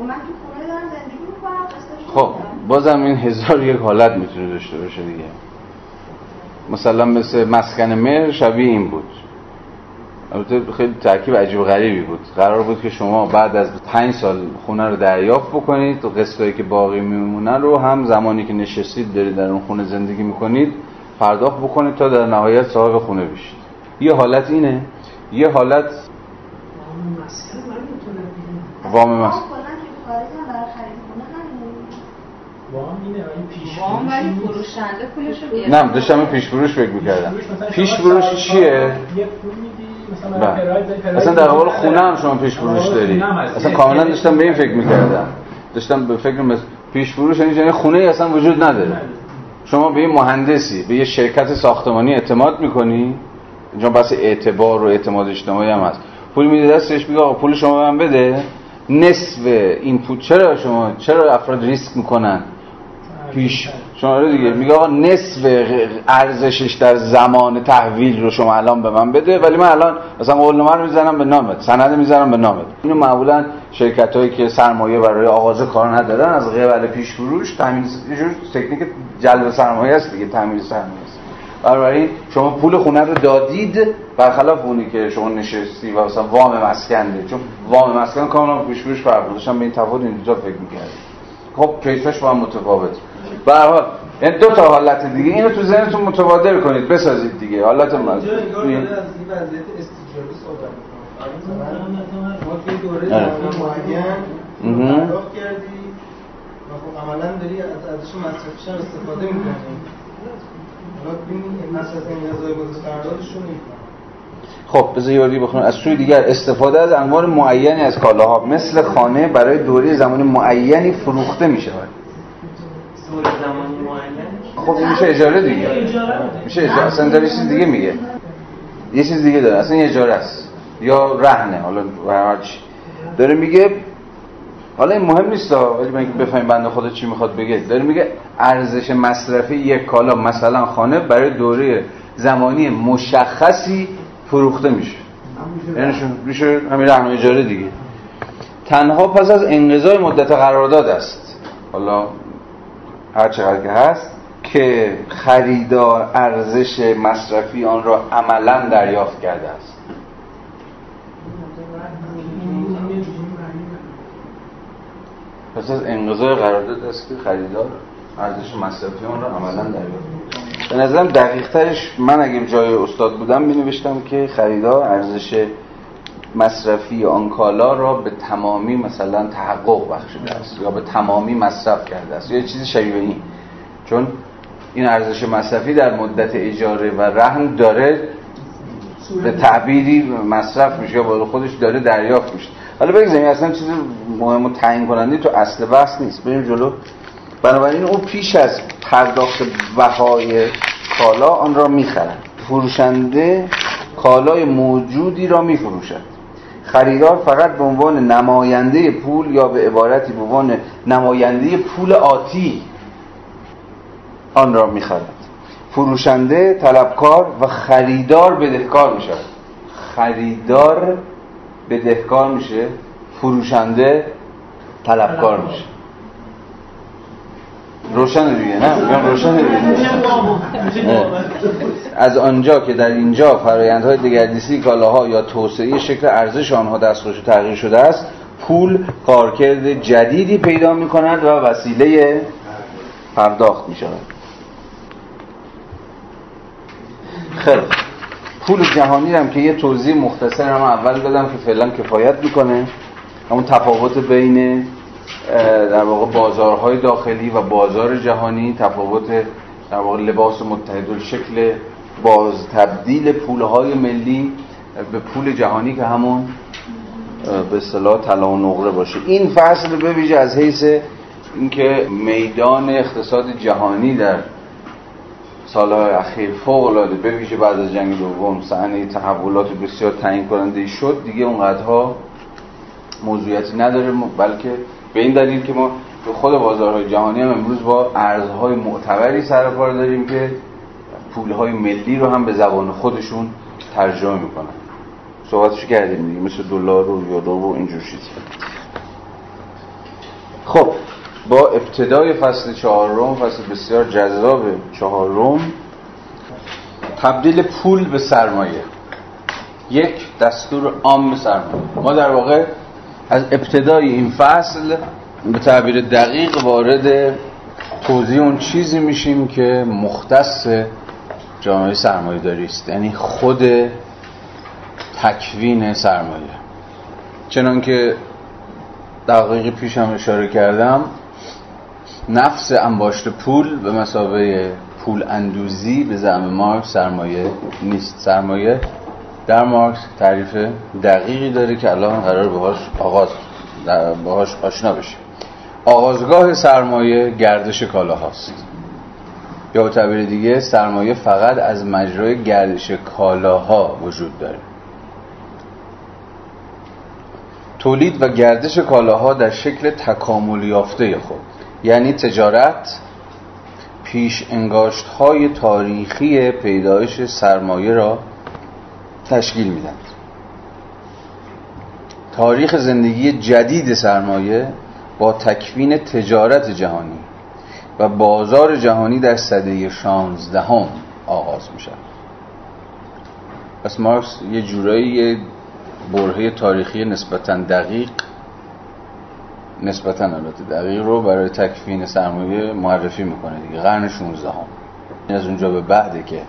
خب من تو خونه دارم زندگی می‌کنم خب بازم این هزار یک حالت می‌تونه داشته باشه دیگه. مثلا مثل مسکن مهر شبیه این بود. البته خیلی ترکیب عجیب غریبی بود. قرار بود که شما بعد از پنج سال خونه رو دریافت بکنید و قسطایی که باقی میمونه رو هم زمانی که نشستید دارید در اون خونه زندگی می‌کنید پرداخت بکنید تا در نهایت صاحب خونه بشید. یه حالت اینه. یه حالت وام مسکن وام اینه پیش وام ولی فروشنده پولشو نه داشتم پیش فروش فکر می‌کردم. پیش فروش چیه؟ یه پول میدی مثلا در قبال خونه هم شما پیش فروش داری. اصلا کاملا داشتم به این فکر می‌کردم. داشتم به فکر مثل پیش فروش یعنی خونه ای اصلا وجود نداره. شما به یه مهندسی به یه شرکت ساختمانی اعتماد می‌کنی؟ اینجا بس اعتبار و اعتماد اجتماعی هم هست. پول میده دستش میگه آقا پول شما من بده. نصف این پول چرا شما چرا افراد ریسک می‌کنن؟ پیش. شما رو دیگه میگه آقا نصف ارزشش در زمان تحویل رو شما الان به من بده ولی من الان مثلا قول رو می‌زنم به نامت سند می‌زنم به نامت. اینو معمولا شرکت هایی که سرمایه برای آغاز کار ندارن از قبل پیش فروش تامین تکنیک جلب سرمایه است دیگه تامین سرمایه است. بنابراین شما پول خونه رو دادید برخلاف اونی که شما نشستی و مثلا وام مسکنده. چون وام مسکن کاملا پیش فروش فرق به این تفاوت اینجا فکر می‌کردم. خب کیفش با هم متفاوت. به هر حال یعنی دو تا حالت دیگه اینو تو ذهنتون متبادر کنید بسازید دیگه حالت من از این وضعیت استیجابی صحبت ما توی دوره زمان معین پرداخت کردی و خب عملا داری ازش مصرفش هم استفاده می‌کنی حالا ببین از انقضای بازی قراردادشون خب بذار یاری بخونم. از سوی دیگر استفاده از انواع معینی از کالاها مثل خانه برای دوره زمانی معینی فروخته می شود خب این میشه اجاره دیگه. میشه اجاره؟ اصلا داره چیز دیگه میگه. یه چیز دیگه داره. اصلا یه اجاره است. یا رهنه. حالا هرچی داره میگه حالا این مهم نیست ولی من بفهمیم بنده خدا چی می‌خواد بگه. داره میگه ارزش مصرفی یک کالا مثلا خانه برای دوره زمانی مشخصی فروخته میشه. یعنی میشه همین رهن اجاره دیگه. تنها پس از انقضای مدت قرارداد است. حالا هر چقدر که هست که خریدار ارزش مصرفی آن را عملا دریافت کرده است. پس از انقضای قرارداد است که خریدار ارزش مصرفی آن را عملا دریافت به نظرم دقیق ترش من اگه جای استاد بودم می نوشتم که خریدار ارزش مصرفی آن کالا را به تمامی مثلا تحقق بخشیده است یا به تمامی مصرف کرده است. یا چیزی شبیه این. چون این ارزش مصرفی در مدت اجاره و رهن داره به تعبیری مصرف میشه یا با خودش داره دریافت میشه. حالا بگذاریم اصلا چیز مهم و تعیین کننده تو اصل بحث نیست. بریم جلو. بنابراین او پیش از پرداخت بهای کالا آن را می‌خرد فروشنده کالای موجودی را میفروشد. خریدار فقط به عنوان نماینده پول یا به عبارتی به عنوان نماینده پول آتی آن را می‌خرد. فروشنده طلبکار و خریدار بدهکار میشه خریدار بدهکار میشه فروشنده طلبکار میشه. روشن دیگه نه روشن دیگه از آنجا که در اینجا فرایندهای دگردیسی کالاها یا توسعه شکل ارزش آنها دستخوش تغییر شده است پول کارکرد جدیدی پیدا می کند و وسیله پرداخت می شود خیلی پول جهانی هم که یه توضیح مختصر هم اول بدم که فعلا کفایت می‌کنه. همون تفاوت بین در واقع بازارهای داخلی و بازار جهانی تفاوت در واقع لباس متحد شکل باز تبدیل پولهای ملی به پول جهانی که همون به اصطلاح طلا و نقره باشه. این فصل به ویژه از حیث اینکه میدان اقتصاد جهانی در سالهای اخیر فوق العاده به ویژه بعد از جنگ دوم صحنه تحولات بسیار تعیین کننده شد دیگه اونقدرها موضوعیتی نداره بلکه به این دلیل که ما تو خود بازارهای جهانی هم امروز با ارزهای معتبری سر کار داریم که پولهای ملی رو هم به زبان خودشون ترجمه می‌کنن. صحبتشو کردیم دیگه مثل دلار و یورو و اینجور چیزی خب با ابتدای فصل چهارم فصل بسیار جذاب چهارم تبدیل پول به سرمایه. یک دستور عام سرمایه. ما در واقع از ابتدای این فصل به تعبیر دقیق وارد توضیح اون چیزی میشیم که مختص جامعه سرمایه داری است. یعنی خود تکوین سرمایه. چنان که دقیقی پیش هم اشاره کردم نفس انباشت پول به مسابقه پول اندوزی به زعم مارکس سرمایه نیست. سرمایه در مارکس تعریف دقیقی داره که الان قرار باهاش آغاز باهاش آشنا بشه. آغازگاه سرمایه گردش کالا هاست یا به تعبیر دیگه سرمایه فقط از مجرای گردش کالاها وجود داره. تولید و گردش کالاها در شکل تکامل یافته خود. یعنی تجارت پیش انگاشت های تاریخی پیدایش سرمایه را تشکیل میدند تاریخ زندگی جدید سرمایه با تکوین تجارت جهانی و بازار جهانی در سده شانزدهم آغاز می شود پس مارکس یه جورایی برهه تاریخی نسبتا دقیق نسبتا البته دقیق رو برای تکفین سرمایه معرفی می‌کنه دیگه قرن 16 هم. از اونجا به بعده که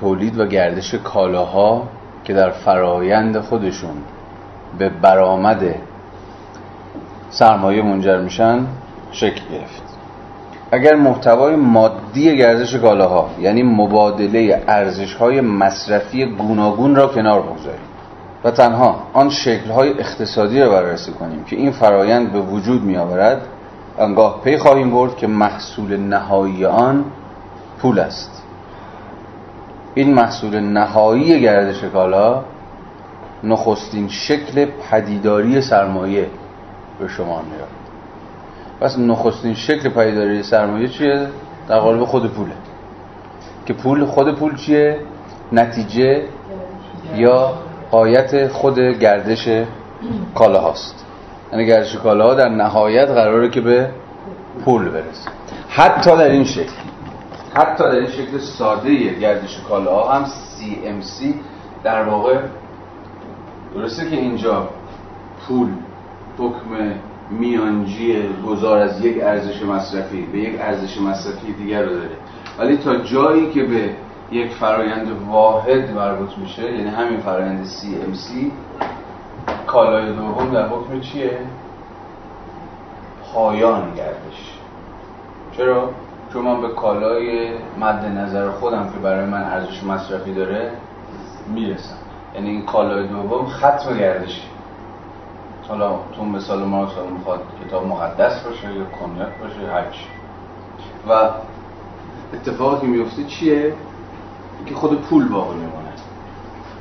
تولید و گردش کالاها که در فرایند خودشون به برآمد سرمایه منجر میشن شکل گرفت. اگر محتوای مادی گردش کالاها یعنی مبادله ارزش های مصرفی گوناگون را کنار بگذاریم و تنها آن شکل‌های اقتصادی را بررسی کنیم که این فرایند به وجود می آورد انگاه پی خواهیم برد که محصول نهایی آن پول است. این محصول نهایی گردش کالا نخستین شکل پدیداری سرمایه به شما میاد. پس نخستین شکل پدیداری سرمایه چیه؟ در قالب خود پوله. که پول خود پول چیه؟ نتیجه یا قایت خود گردش کالا هاست. یعنی گردش کالا در نهایت قراره که به پول برسه. حتی در این شکل. حتی در این شکل ساده گردش کالا ها هم CMC در واقع درسته که اینجا پول حکم میانجی گذار از یک ارزش مصرفی به یک ارزش مصرفی دیگر رو داره ولی تا جایی که به یک فرایند واحد مربوط میشه یعنی همین فرایند CMC کالای دوم در حکم چیه؟ پایان گردش چرا؟ چون من به کالای مد نظر خودم که برای من ارزش مصرفی داره می‌رسم. یعنی این کالای دوم ختم گردشی. حالا تو مثال ما می‌خواد کتاب مقدس باشه یا کنیاک باشه هرچی و اتفاقی که میفته چیه؟ که خود پول باقی میمونه.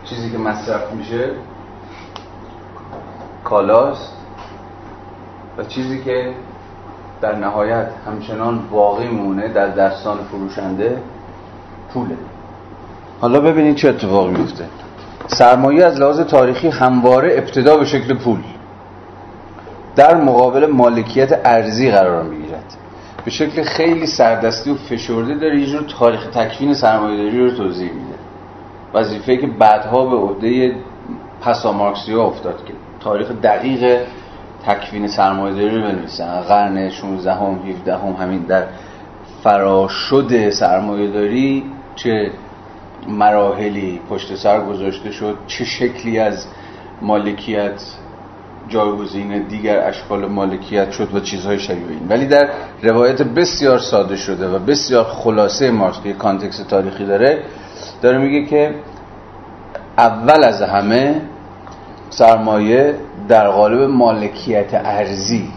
چیزی که مصرف میشه کالاست و چیزی که در نهایت همچنان باقی مونه در دستان فروشنده پوله. حالا ببینید چه اتفاقی میفته. سرمایه از لحاظ تاریخی همواره ابتدا به شکل پول. در مقابل مالکیت ارزی قرار می‌گیرد. به شکل خیلی سردستی و فشرده داره یه جور تاریخ تکوین سرمایه‌داری رو توضیح میده. وظیفه که بعدها به عهده پسا مارکسیا افتاد که تاریخ دقیق تکوین سرمایه‌داری رو بنویسن. قرن 16 هم 17 هم همین در فراشد سرمایه‌داری چه مراحلی پشت سر گذاشته شد چه شکلی از مالکیت جایگزین دیگر اشکال مالکیت شد و چیزهای شبیه این. ولی در روایت بسیار ساده شده و بسیار خلاصه مارکس که context تاریخی داره. داره میگه که اول از همه سرمایه در قالب مالکیت ارزی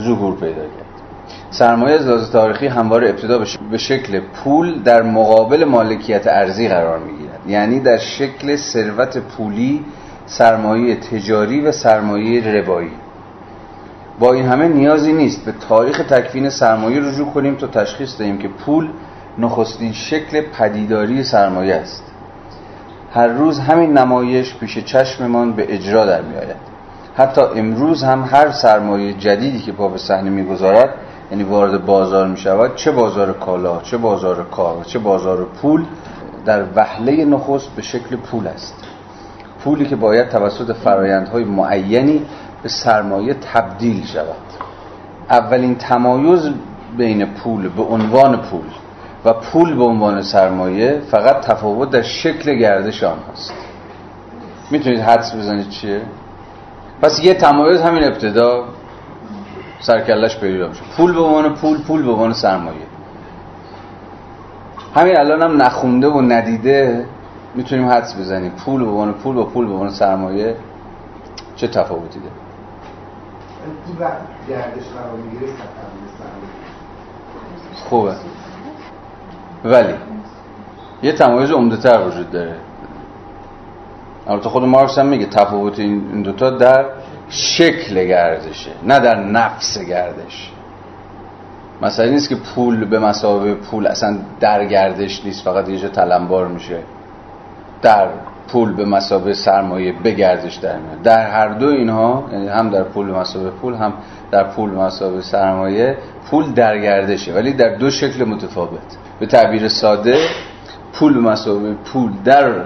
ظهور پیدا کرد. سرمایه از لحاظ تاریخی همواره ابتدا به شکل پول در مقابل مالکیت ارزی قرار می‌گیرد. یعنی در شکل ثروت پولی سرمایه تجاری و سرمایه روایی با این همه نیازی نیست به تاریخ تکوین سرمایه رجوع کنیم تا تشخیص دهیم که پول نخستین شکل پدیداری سرمایه است. هر روز همین نمایش پیش چشممان به اجرا در می آید حتی امروز هم هر سرمایه جدیدی که پا به صحنه می‌گذارد یعنی وارد بازار می شود چه بازار کالا چه بازار کار چه بازار پول در وهله نخست به شکل پول است. پولی که باید توسط فرایندهای معینی به سرمایه تبدیل شود. اولین تمایز بین پول به عنوان پول و پول به عنوان سرمایه فقط تفاوت در شکل گردش آن هست. می‌تونید حدس بزنید چیه؟ پس یه تمایز همین ابتدا سرکلش پیدا میشه. پول به عنوان پول پول به عنوان سرمایه. همین الان هم نخونده و ندیده می‌تونیم حدس بزنیم. پول به عنوان پول و پول به عنوان سرمایه چه تفاوتی داره؟ خوبه. ولی یه تمایز عمده تر وجود داره. البته خود مارکس هم میگه تفاوت این دوتا در شکل گردشه نه در نفس گردش. مثلا نیست که پول به مسابقه پول اصلا در گردش نیست فقط یه جا تلمبار میشه. در پول به مسابقه سرمایه به گردش در میاد. در هر دو اینها یعنی هم در پول به مسابقه پول هم در پول به مسابقه سرمایه پول در گردشه ولی در دو شکل متفاوت. به تعبیر ساده پول به مسابقه پول در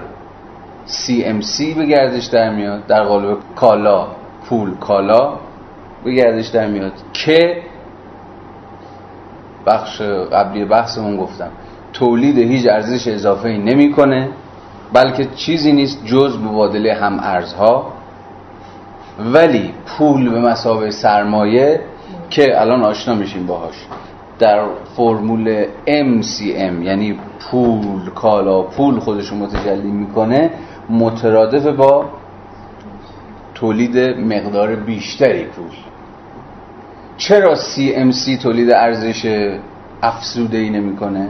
CMC به گردش در میاد در قالب کالا پول کالا به گردش در میاد که بخش قبلی بحثمون گفتم تولید هیچ ارزش اضافه ای نمی‌کنه بلکه چیزی نیست جز مبادله هم ارزها. ولی پول به مسابقه سرمایه که الان آشنا میشیم باهاش. در فرمول MCM یعنی پول کالا پول خودشو متجلی می‌کنه مترادف با تولید مقدار بیشتری پول. چرا CMC تولید ارزش افزوده ای نمی‌کنه؟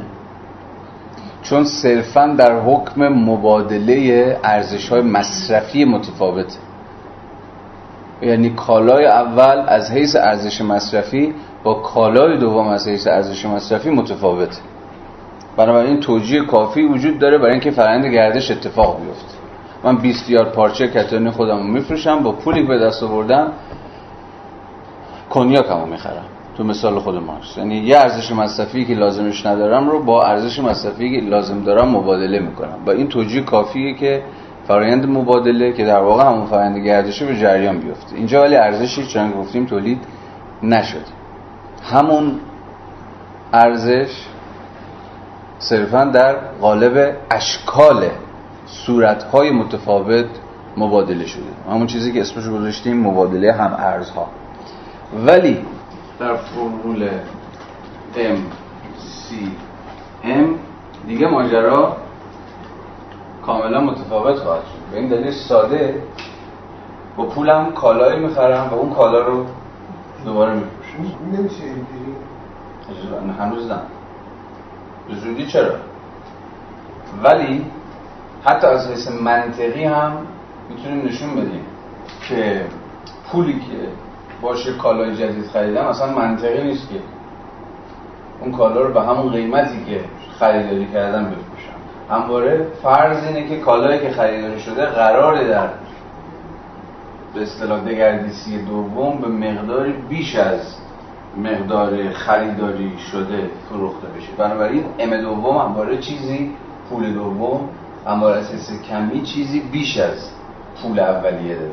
چون صرفا در حکم مبادله ارزش های مصرفی متفاوته. یعنی کالای اول از حیث ارزش مصرفی با کالای دوم از حیث ارزش مصرفی متفاوته. بنابراین توجیه کافی وجود داره برای اینکه فرآیند گردش اتفاق بیفته. من 20 یارد پارچه کتانی خودم رو میفروشم با پولی به دست آوردم کنیاک همو می‌خرم. تو مثال خود ماست. یعنی یه ارزش مصرفی که لازمش ندارم رو با ارزش مصرفی که لازم دارم مبادله می‌کنم. با این توجیه کافیه که فرایند مبادله که در واقع همون فرایند گردشه به جریان بیفته. اینجا ولی ارزشی چون گفتیم تولید نشد همون ارزش صرفا در قالب اشکال صورتهای متفاوت مبادله شده. همون چیزی که اسمش گذاشتیم مبادله هم ارزها. ولی در فرمول M C M دیگه ماجرا کاملا متفاوت خواهد شد. به این دلیل ساده با پولم کالایی می‌خرم و اون کالا رو دوباره میفروشم نمیشه اینجوری. هنوز نه. به زودی چرا؟ ولی حتی از حیث منطقی هم می‌تونیم نشون بدیم که پولی که باشه کالای جدید خریدم اصلا منطقی نیست که اون کالا رو به همون قیمتی که خریداری کردم بفروشم. همواره فرض اینه که کالایی که خریداری شده قراره در به اصطلاح دگردیسی دوم به مقداری بیش از مقدار خریداری شده فروخته بشه. بنابراین ام دوم همواره چیزی پول دوم همواره اساس کمی چیزی بیش از پول اولیه داره.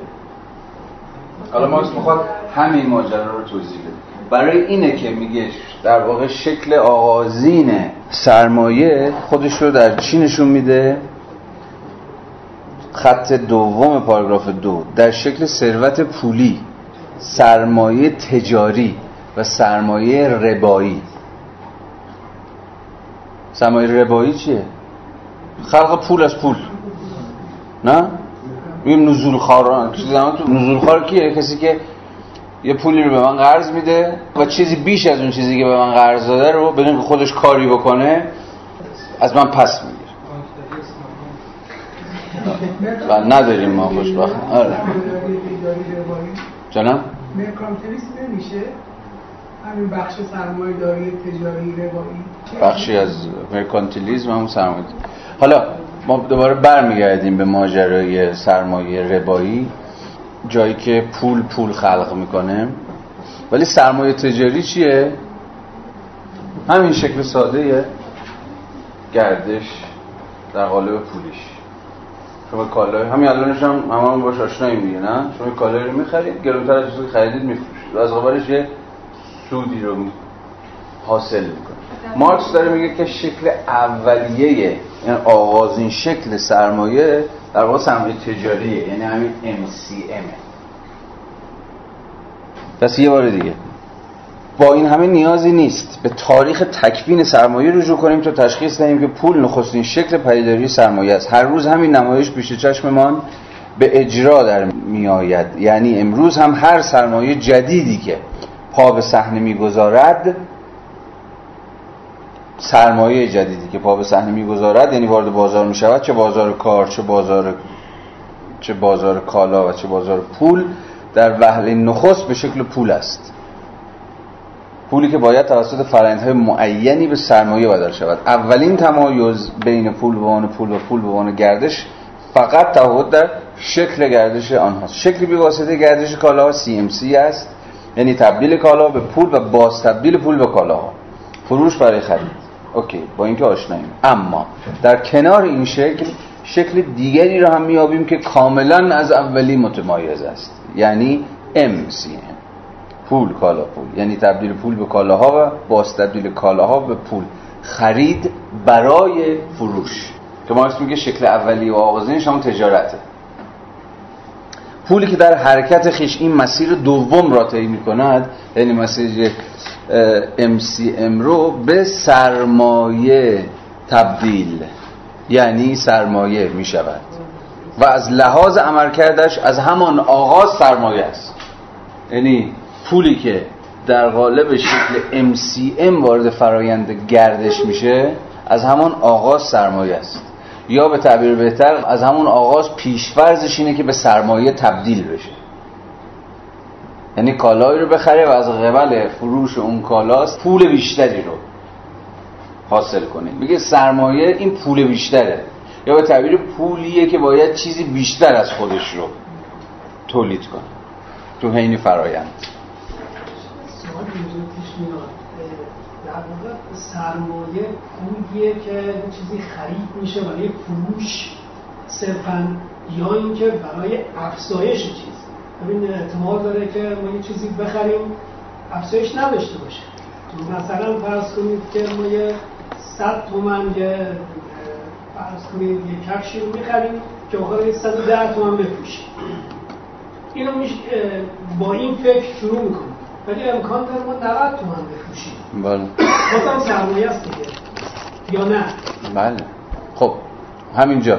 حالا مارکس می‌خواد همین ماجرا رو توضیح بده. برای اینه که میگه در واقع شکل آغازین سرمایه خودش رو در چی نشون میده؟ خط دوم پاراگراف دو. در شکل ثروت پولی سرمایه تجاری. و سرمایه ربایی. سرمایه ربایی چیه؟ خلق پول از پول. نه؟ میگیم نزول خاران نزول خار کیه؟ کسی که یه پولی رو به من قرض میده و چیزی بیش از اون چیزی که به من قرض داده رو بدون که خودش کاری بکنه از من پس می‌گیره. و نداریم ما خوشبخت. آره. مرکانتلیسم نمیشه؟ همین بخش سرمایه داری تجاری روایی. بخشی از مرکانتیلیزم هم سرمایه حالا ما دوباره برمیگردیم به ماجرای سرمایه ربایی. جایی که پول پول خلق می‌کنه. ولی سرمایه تجاری چیه؟ همین شکل ساده گردش در قالب پولیش. شما کالای همین الانش هم همون باش آشنایی دیگه نه؟ شما کالای رو می‌خرید گرونتر از چیزی خریدید میفروشید. از قبالش یه سودی رو حاصل می‌کنه. مارکس داره میگه که شکل اولیه یعنی آغازین شکل سرمایه در واقع سرمایه تجاریه یعنی همین MCM پس یه بار دیگه. با این همه نیازی نیست. به تاریخ تکوین سرمایه رجوع کنیم تا تشخیص دهیم که پول نخستین شکل پدیداری سرمایه است. هر روز همین نمایش پیش چشممان به اجرا در میآید. یعنی امروز هم هر سرمایه جدیدی که پا به صحنه می‌گذارد سرمایه جدیدی که پا به صحنه می‌گذارد یعنی وارد بازار می شود چه بازار کار چه بازار چه بازار کالا و چه بازار پول در وهله نخست به شکل پول است. پولی که باید توسط فرآیندهای معینی به سرمایه بدل شود. اولین تمایز بین پول به عنوان پول و پول به عنوان گردش فقط تفاوت در شکل گردش آنهاست. شکل بی واسطه گردش کالا CMC است. یعنی تبدیل کالا به پول و باز تبدیل پول به کالاها. فروش برای خرید. اوکی با اینکه آشناییم. اما در کنار این شکل شکل دیگری را هم میابیم که کاملا از اولی متمایز است. یعنی MCM پول کالا پول. یعنی تبدیل پول به کالاها و باز تبدیل کالاها به پول. خرید برای فروش. که ما میگه شکل اولی و آغازینش هم تجارته. پولی که در حرکت خیش این مسیر دوم را طی می‌کند یعنی مسیر MCM رو به سرمایه تبدیل یعنی سرمایه می شود و از لحاظ عملکردش از همان آغاز سرمایه است. یعنی پولی که در قالب شکل MCM وارد فرایند گردش میشه از همان آغاز سرمایه است. یا به تعبیر بهتر از همون آغاز پیشفرزش اینه که به سرمایه تبدیل بشه. یعنی کالایی رو بخره و از قبل فروش اون کالاست پول بیشتری رو حاصل کنه. میگه سرمایه این پول بیشتره. یا به تعبیر پولیه که باید چیزی بیشتر از خودش رو تولید کنه. تو حین فرایند. سرمایه پولیه که چیزی خرید میشه برای فروش صرفا یا اینکه برای افزایش چیز. ببین احتمال داره که ما یه چیزی بخریم افزایش نداشته باشه. مثلا فرض کنید که ما یه صد تومن یه فرض کنید یه کفشی رو می‌خریم که آخر 110 تومن بفروشیم. اینو میشه با این فکر شروع می‌کنیم. ولی امکان داره ما 90 تومن بفروشیم. بله. بازم سرمایه است دیگه. یا نه؟ بله. خب همینجا.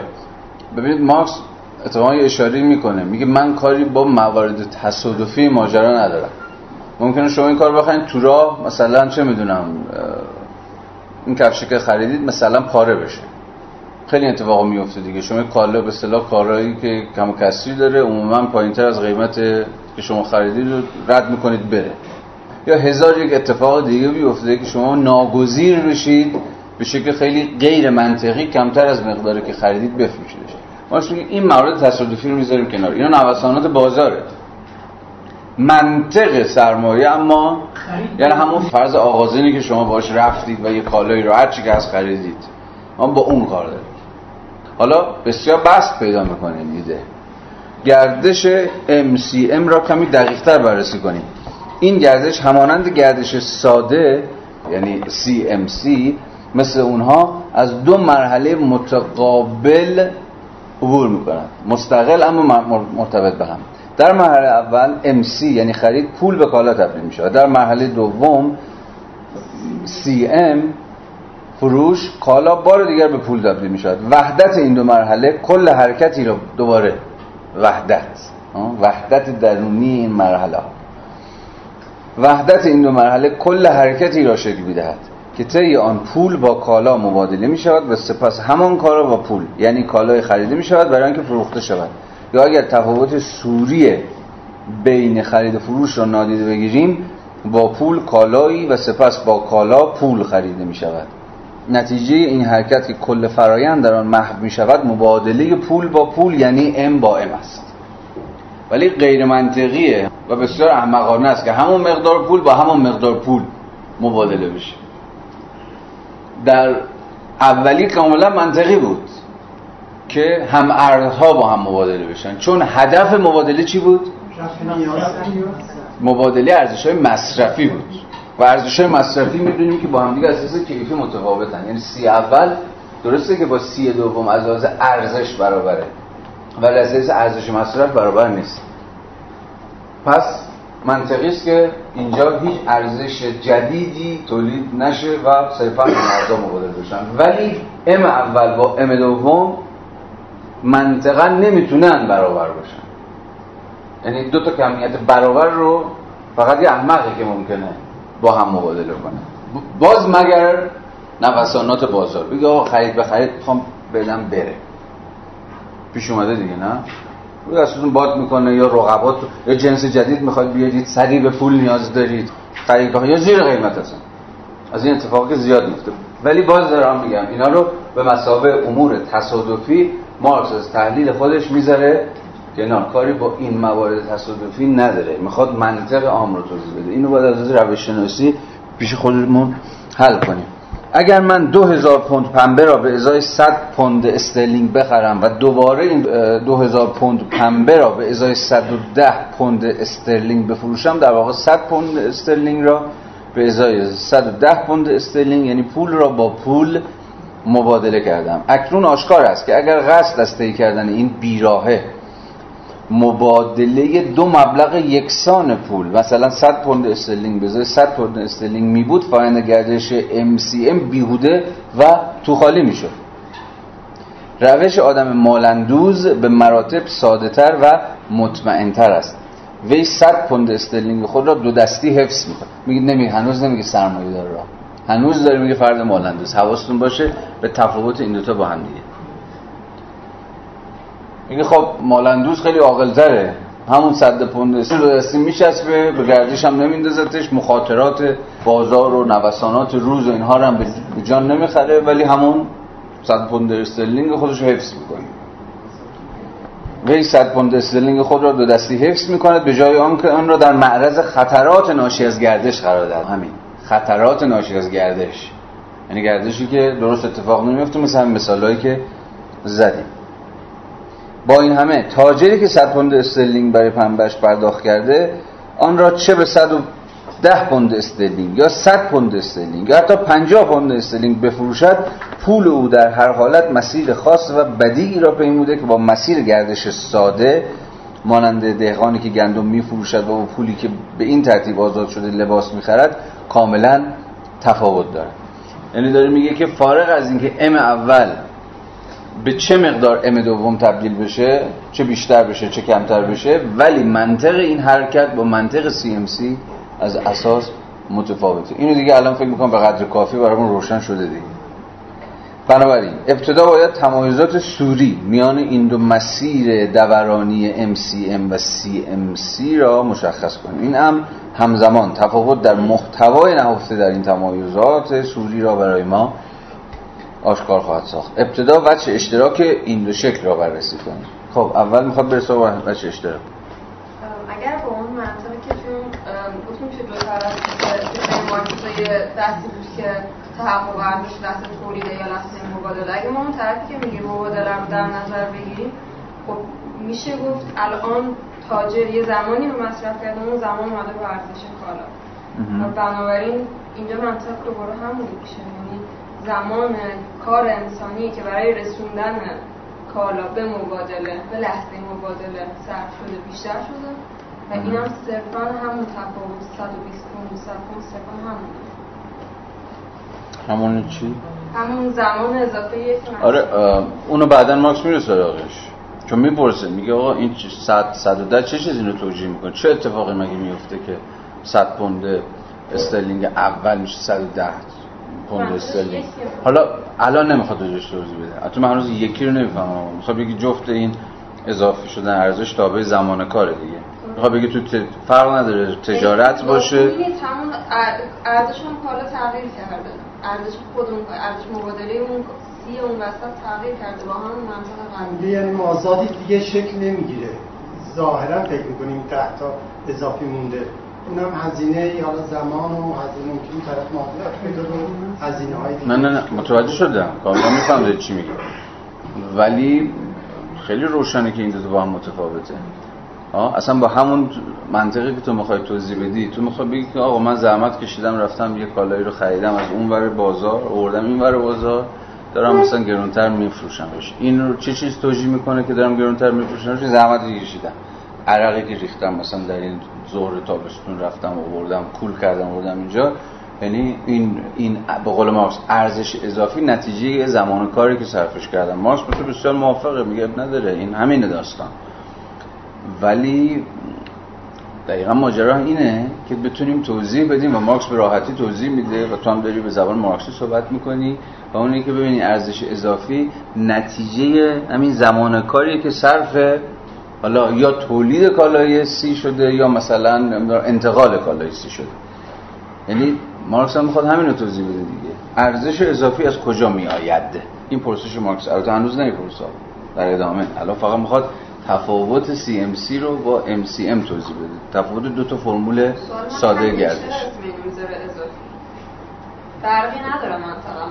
ببینید مارکس اتفاقا اشاره می‌کنه. میگه من کاری با موارد تصادفی ماجرا ندارم. ممکنه شما این کار بخواید تو راه مثلا چه می‌دونم این کفشی که خریدید مثلا پاره بشه. خیلی اتفاق میفته دیگه. شما کالا به اصطلاح کارهایی که کم کسری داره عموما پایینتر از قیمت که شما خریدید رو رد می‌کنید بره. یا هزار یک اتفاق دیگه بیفته که شما ناگزیر بشید به شکل خیلی غیر منطقی کمتر از مقداری که خریدید بفروشیدش. ما این موارد تصادفی رو می‌ذاریم کنار. اینا نوسانات بازاره. منطق سرمایه اما یعنی همون فرض آغازینی که شما باش رفتید و یه کالایی رو هرچی که از خریدید. ما با اون کار داریم. حالا بسیار بست پیدا می‌کنیم ایده. گردش MCM را کمی دقیقتر بررسی کنیم. این گردش همانند گردش ساده یعنی CMC مثل اونها از دو مرحله متقابل عبور می‌کنند. مستقل اما مرتبط به هم. در مرحله اول MC یعنی خرید پول به کالا تبدیل میشه در مرحله دوم CM فروش کالا بار دیگر به پول تبدیل میشه وحدت این دو مرحله کل حرکتی رو دوباره وحدت وحدت درونی این مرحله. وحدت این دو مرحله کل حرکتی را شکل می‌دهد که طی آن پول با کالا مبادله می شود و سپس همان کالا با پول یعنی کالای خریده می شود برای اینکه فروخته شود. یا اگر تفاوت سوری بین خرید و فروش را نادیده بگیریم با پول کالایی و سپس با کالا پول خریده می شود نتیجه این حرکت که کل فرایند در آن محو می شود مبادله پول با پول یعنی ام با ام است. ولی غیر منطقیه و بسیار احمقانه است که همون مقدار پول با همون مقدار پول مبادله بشه. در اولی کاملا منطقی بود که هم ارزها با هم مبادله بشن. چون هدف مبادله چی بود؟ مبادله ارزش های مصرفی بود. و ارزش مصرفی می‌دونیم که با هم دیگه اساس کیفی متفاوتن. یعنی سی اول درسته که با سی دوم از لحاظ ارزش برابره ولی از ارزش مصرف برابر نیست. پس منطقی است که اینجا هیچ ارزش جدیدی تولید نشه و صرفا مردم مبادله بشن. ولی ام اول با ام دوم منطقا نمی‌تونن برابر باشن یعنی دو تا کمیت برابر رو فقط یه احمقی که ممکنه با هم مبادله کنه. باز مگر نوسانات بازار. بگه آقا خرید به خرید می‌خوام بدم بره. پیش اومده دیگه نه؟ دستتون باد می‌کنه یا رقبات یا جنس جدید می‌خواد بیارید سریع به پول نیاز دارید خرید یا زیر قیمت هستن. از این اتفاقی زیاد میفته. ولی باز دارم میگم اینا رو به مسابه امور تصادفی مارکس از تحلیل خودش می‌ذاره. کنار کاری با این موارد تصادفی نداره. می‌خواد منطق عام رو توضیح بده. اینو باید از روش شناسی پیش خودمون حل کنیم. اگر من 2000 پوند پنبه را به ازای 100 پوند استرلینگ بخرم و دوباره این 2000 پوند پنبه را به ازای 110 پوند استرلینگ بفروشم در واقع 100 پوند استرلینگ را به ازای 110 پوند استرلینگ یعنی پول را با پول مبادله کردم. اکنون آشکار است که اگر قصد از طی کردن این بیراهه مبادله دو مبلغ یکسان پول. مثلا 100 پوند استرلینگ بذاره 100 پوند استرلینگ می بود فرایند گردش MCM بیهوده و تو خالی می‌شد روش آدم مالندوز به مراتب ساده تر و مطمئنتر است. وی 100 پوند استرلینگ خود را دو دستی حفظ می‌کنه. میگه نمی هنوز نمیگه سرمایه داره. را هنوز داره میگه فرد مالندوز. حواستون باشه به تفاوت این دوتا با هم دیگه. میگه خب مالندوز خیلی عاقل‌تره. همون صد پوند رو دستی میچسبه به گردش هم نمیندازتش مخاطرات بازار و نوسانات روز و اینها رو هم به جان نمی‌خره ولی همون صد پوند استرلینگ خودش حفظ می‌کنه. وی صد پوند استرلینگ خود را دو دستی حفظ می‌کند به جای آن که آن را در معرض خطرات ناشی از گردش قرار داد همین خطرات ناشی از گردش. یعنی گردشی که درست اتفاق نمیفته مثل همین مثالهایی که زدیم. با این همه تاجری که 100 پوند استرلینگ برای پنبهش پرداخت کرده آن را چه به 110 پوند استرلینگ یا 100 پوند استرلینگ یا حتی 50 پوند استرلینگ بفروشد پول او در هر حالت مسیر خاص و بدیعی را پیموده که با مسیر گردش ساده مانند دهقانی که گندم میفروشد و با پولی که به این ترتیب آزاد شده لباس می‌خرد کاملا تفاوت دارد. یعنی داره میگه که فارغ از اینکه M اول به چه مقدار M دوم تبدیل بشه چه بیشتر بشه چه کمتر بشه ولی منطق این حرکت با منطق سی از اساس متفاوته. اینو دیگه الان فکر می‌کنم به قدر کافی برامون روشن شده دیگه. بنابراین ابتدا باید تمایزات سوری میان این دو مسیر دورانی MCM و CMC را مشخص کنیم. این هم همزمان تفاوت در محتوای نهفته در این تمایزات سوری را برای ما آشکار خواهد ساخت. ابتدا وجه اشتراک این دو شکل را بررسی کنیم خب اول می‌خواد برسه با وجه اشتراک. اگر با اون منطقی که چون گفتیم که دو طرف مارکت دستی بود که تحقق ارزش دست تولیده یا لحظه مبادله. اگه ما اون طرفی که میگه مبادله رو در نظر بگیریم خب میشه گفت الان تاجر یه زمانی رو مصرف کرده اون زمان اومده با ارزش کالا. و بنابراین اینجا منطق دوباره همون میشه. یعنی زمان کار انسانی که برای رسوندن کالا به مبادله به لحظه مبادله صرف شده بیشتر شده. و این هم صرفا همون تفاوت 120 پوند 100 پوند صرفا همون همون چی؟ همون زمان اضافه یک آره اونو بعدا ماکس میره سراغش چون می‌پرسه میگه آقا این 100 110 چه چیزی رو توجیه می‌کنه؟ چه اتفاقی مگه میفته که 100 پوند استرلینگ اول میشه 110 پوند استرلینگ حالا الان نمی‌خواد توضیح بده. حتی من هنوز یکی رو نمی‌فهمم. می‌خواد بگی جفت این اضافه شدن ارزش تابع زمان کاره دیگه. می‌خواد بگی تو فرق نداره تجارت باشه؟ ارزش اون کالا تغییر کرده. ارزش خود اون ارزش مبادله اون سی اون وسط تغییر کرده. با همون منطقه یعنی مازادی دیگه شکل نمی‌گیره. ظاهرا فکر می‌کنیم ده تا اضافی مونده. اونم هزینه یا زمان و هزینه ممکن طرف معادلات پیدا هزینه های نه نه نه متوجه شدم. کاملا می‌فهمم چی میگی. ولی خیلی روشنه که این دو با هم متفاوته. آه اصلا با همون منطقی که تو می‌خوای توضیح بدی تو می‌خوای بگی که آقا من زحمت کشیدم رفتم یه کالایی رو خریدم از اون ور بازار آوردم این ور بازار دارم مثلا گرونتر میفروشمش. این رو چه چیز توجیه می‌کنه که دارم گرونتر میفروشمش؟ زحمت کشیدم. عرقی که ریختم مثلا در این ظهر تابستون رفتم و بردم کول کردم بردم اینجا. یعنی این این به قول مارکس ارزش اضافی نتیجه زمان کاری که صرفش کردم. مارکس تو بسیار موافقه میگه نداره این همین داستان. ولی دقیقا ماجرا اینه که بتونیم توضیح بدیم و مارکس به راحتی توضیح میده و تو هم داری به زبان مارکسی صحبت می‌کنی و اونی که ببینی ارزش اضافی نتیجه همین زمان کاریه که صرف حالا یا تولید کالای سی شده یا مثلا انتقال کالای سی شده. یعنی مارکس هم می‌خواد همین رو توضیح بده دیگه. ارزش اضافی از کجا می آید این پرسش مارکس. البته هنوز نمی‌پرسه. در ادامه. الان فقط می‌خواد تفاوت CMC رو با MCM توضیح بده. تفاوت دو تا فرمول ساده گردش. فرقی نداره منطقا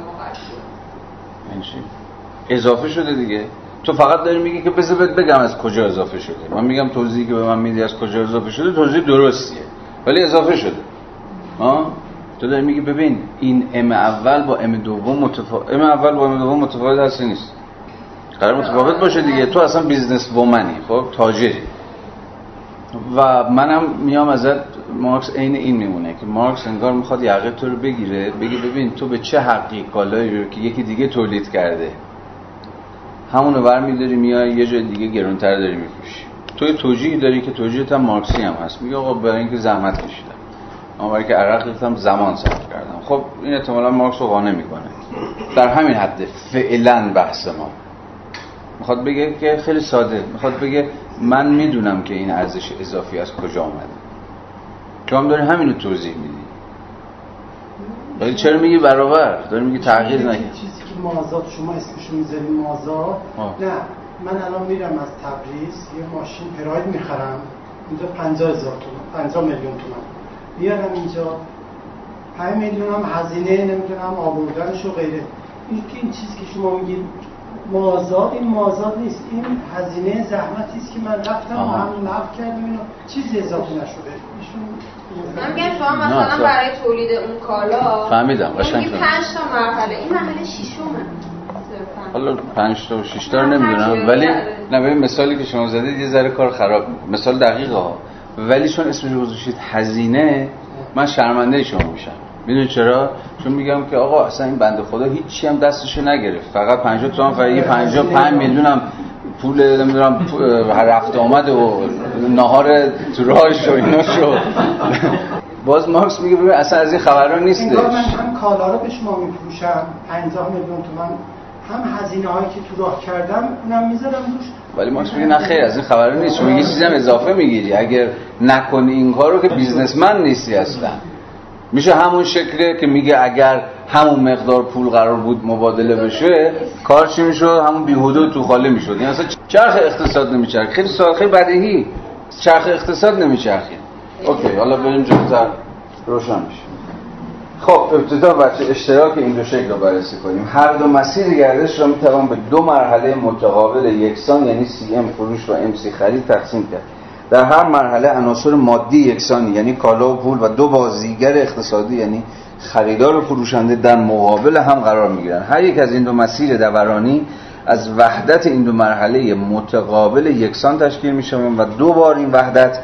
اضافه شده دیگه. تو فقط داری میگی که بذار بگم از کجا اضافه شده. من میگم توضیحی که به من میدی از کجا اضافه شده توضیح درستیه. ولی اضافه شده. ها تو داری میگی ببین این M اول با M دوم متفاوت M اول با M دوم متفاوت هست یا نیست. قرار متفاوت باشه دیگه. تو اصلا business woman ی خب؟ تاجری. و منم میام ازت مارکس عین این میمونه که مارکس انگار می‌خواد یقه تو رو بگیره بگی ببین تو به چه حقی کالایی رو که یکی دیگه تولید کرده. همونو برمیداری میای یه جای دیگه گرونتر داری میفروشی تو توجیه داری که توجیهت هم مارکسی هم هست. میگه آقا برای اینکه زحمت کشیدم. اما برای که عرق ریختم زمان صرف کردم. خب این احتمالا مارکس رو قانع می‌کنه. در همین حد فعلا بحث ما. می‌خواد بگه که خیلی ساده. می‌خواد بگه من می‌دونم که این ارزش اضافی از کجا آمده تو هم داری همینو توضیح میدی. ولی چرا میگی برابر؟ داری میگی تغییر نگه که مازاد شما اسمشو می‌ذاری مازاد نه من الان میرم از تبریز یه ماشین پراید می‌خرم اینجا 50 هزار تومن 50 میلیون تومن. بیارم اینجا 5 میلیون هم هزینه نمی‌دونم آوردنش و غیره. این این چیزی که شما میگید مازاد این مازاد نیست. این هزینه زحمتی است که من رفتم و هم نقد کردم اینو چیزی اضافه نشده. من میگم شما مثلا برای تولید اون کالا فهمیدم قشنگ 5 تا مرحله. این مرحله ششمه. حالا 5 تا و 6 تا نمی‌دونم ولی نه ببین مثالی که شما زدید یه ذره کار خراب مثال دقیقه ها. ولی چون اسمش رو گذاشتید هزینه من شرمنده شما میشم. می‌دونی چرا؟ چون میگم که آقا اصلا این بنده خدا هیچی هم دستشو نگرفت. فقط 50 تومن فقط یه 55 میلیون هم پول نمی‌دونم رفت آمد و نهار تو راهش و اینا شو باز مارکس میگه ببین اصلا از این خبرها نیستش. من هم کالا رو به شما میفروشم 50 میلیون تومن هم هزینه هایی که تو راه کردم اونم می‌ذارم روش ولی مارکس میگه نه خیر از این خبرها نیست. شما یه چیزی هم اضافه می‌گیری. اگر نکنی این کارو که بیزنسمن نیستی اصلا. میشه همون شکله که میگه اگر همون مقدار پول قرار بود مبادله بشه کار چی می‌شد؟ همون بیهوده تو خاله می‌شد. یعنی اصلا چرخ اقتصاد نمیچرخ خیلی سوال خیلی بدیهی. چرخ اقتصاد نمیچرخه. اوکی حالا بریم جلوتر. روشن میشه. خب ابتدا بچه اشتراک این دو شکل رو بررسی کنیم. هر دو مسیر گردش را می‌توان به دو مرحله متقابل یکسان یعنی سی ام فروش و ام سی خرید تقسیم کرد. در هر مرحله عناصر مادی یکسانی یعنی کالا و پول و دو بازیگر اقتصادی یعنی خریدار و فروشنده در مقابل هم قرار می‌گیرن. هر یک از این دو مسیر دورانی از وحدت این دو مرحله متقابل یکسان تشکیل می و دو بار این وحدت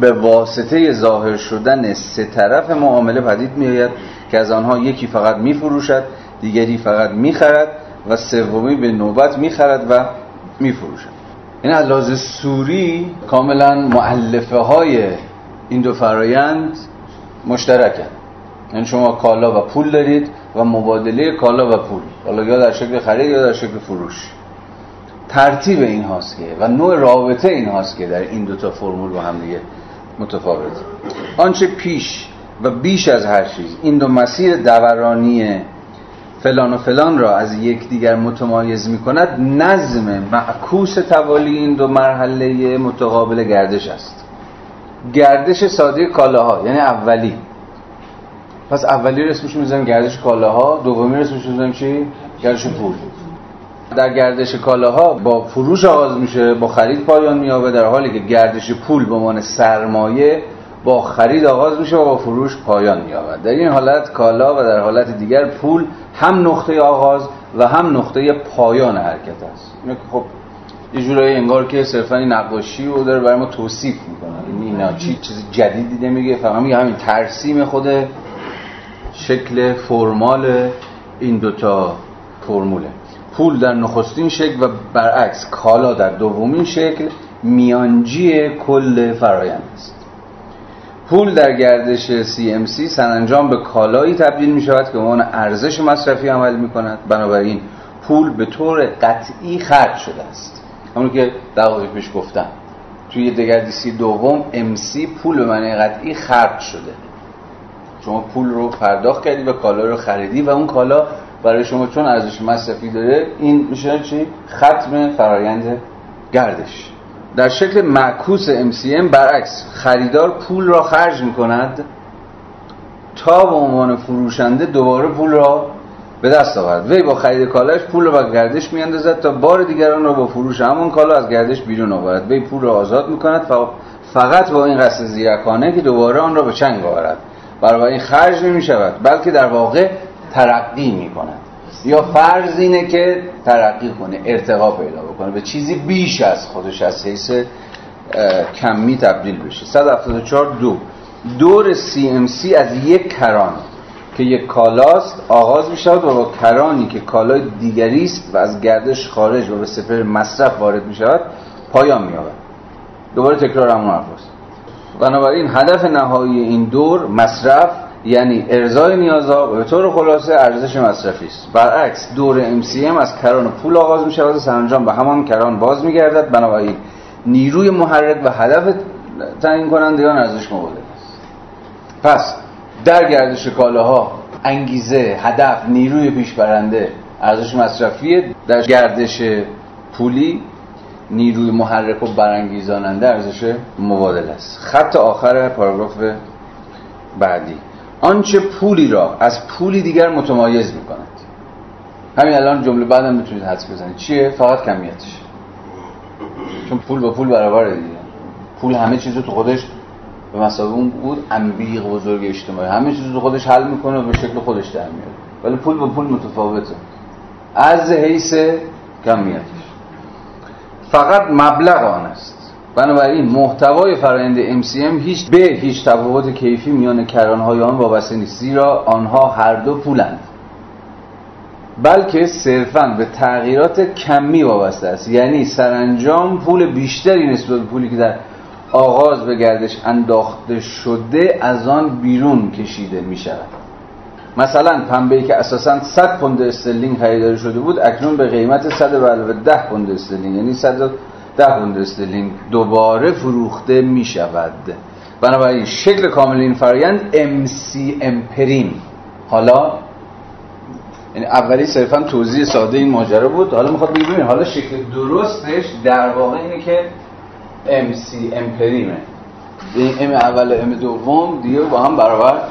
به واسطه ظاهر شدن سه طرف معامله پدید میآید که از آنها یکی فقط میفروشد دیگری فقط می‌خرد و سومی به نوبت می‌خرد و میفروشد. این از سوری کاملا معلفه های این دو فرایند مشترکن یعنی شما کالا و پول دارید و مبادله کالا و پول. حالا یا در شکل خرید یا در شکل فروش. ترتیب این هاست که و نوع رابطه این هاست که در این دوتا فرمول با هم دیگه متفاوت آنچه پیش و بیش از هر چیز این دو مسیر دورانی فلان و فلان را از یکدیگر متمایز می کند نظم معکوس توالی این دو مرحله متقابل گردش است. گردش ساده کالاها یعنی اولی. پس اولی رو اسمش می‌ذاریم گردش کالاها دومی رو اسمش می‌ذاریم چی؟ گردش پول. در گردش کالاها با فروش آغاز میشه با خرید پایان میابه در حالی که گردش پول به عنوان سرمایه با خرید آغاز میشه و با فروش پایان مییابد. در این حالت کالا و در حالت دیگر پول هم نقطه آغاز و هم نقطه پایان حرکت است. خب یه جورایی انگار که صرفا این نقاشی رو داره برای ما توصیف می‌کنه. یعنی اینا چی چیز جدیدی نمیگه فقط میگه همین ترسیم خود شکل فرمال این دوتا فرموله. پول در نخستین شکل و برعکس کالا در دومین شکل میانجی کل فرایند است. پول در گردش CMC سرانجام به کالایی تبدیل می شود که عنوان ارزش مصرفی عمل می کند بنابراین پول به طور قطعی خرج شده است. همون که دقیقه پیش گفتم. توی دگردیسی دوم MC پول به معنی قطعی خرج شده. شما پول رو پرداخت کردی و کالا رو خریدی و اون کالا برای شما چون ارزش مصرفی داره این میشه چی؟ ختم فرایند گردش. در شکل معکوس MCM برعکس خریدار پول را خرج می کند تا به عنوان فروشنده دوباره پول را به دست آورد. وی با خرید کالاش پول را به گردش میاندازد تا بار دیگران را با فروش همون کالا از گردش بیرون آورد. وی پول را آزاد می‌کند فقط با این قصد زیرکانه که دوباره آن را به چنگ آورد. برای این خرج نمی شود بلکه در واقع ترقی می کند یا فرض اینه که ترقی کنه ارتقا پیدا بکنه. به چیزی بیش از خودش از حیث کمی تبدیل بشه. 174 دو. دور CMC از یک کران که یک کالاست آغاز می شود و با کرانی که کالای دیگری است و از گردش خارج و به سپر مصرف وارد می شود پایان می آورد دوباره تکرار همون حرف بنابراین هدف نهایی این دور مصرف یعنی ارزای نیازها به طور خلاصه ارزش مصرفی است. برعکس دور MCM از کران پول آغاز می شود و سرانجام به همان کران باز می گردد بنابراین نیروی محرک و هدف تعیین کنندگان ارزش مبادله است. پس در گردش کالاها انگیزه هدف نیروی پیشبرنده ارزش مصرفی در گردش پولی نیروی محرک و برانگیزاننده ارزش مبادله است. خط آخر پاراگراف بعدی. آنچه پولی را از پولی دیگر متمایز می کند همین الان جمله بعدم می‌تونید حدس بزنید. چیه؟ فقط کمیتش. چون پول با پول برابر دیگه. پول همه چیز رو تو خودش به مسابقه اون بود انبیق بزرگ اجتماعی. همه چیز رو تو خودش حل می‌کنه و به شکل خودش در میاره. ولی پول با پول متفاوته. از حیث کمیتش. فقط مبلغ آن است. بنابراین محتوای فرآیند MCM هیچ به هیچ تفاوت کیفی میان کرانهای آن وابسته نیست زیرا آنها هر دو پولند. بلکه صرفا به تغییرات کمی وابسته است. یعنی سرانجام پول بیشتری نسبت به پولی که در آغاز به گردش انداخته شده از آن بیرون کشیده می شود مثلا پنبه که اساسا 100 پوند استرلینگ خریداری شده بود اکنون به قیمت 100 علاوه 10 پوند استرلینگ یعنی 100 ده پوند استرلینگ دوباره فروخته می شود بنابراین شکل کامل این فرایند M پریم حالا یعنی اولی صرفا توضیح ساده این ماجرا بود. حالا می‌خواد بگیم حالا شکل درستش در واقع اینه که C M پریمه این M اول M دوم دیگه با هم برابر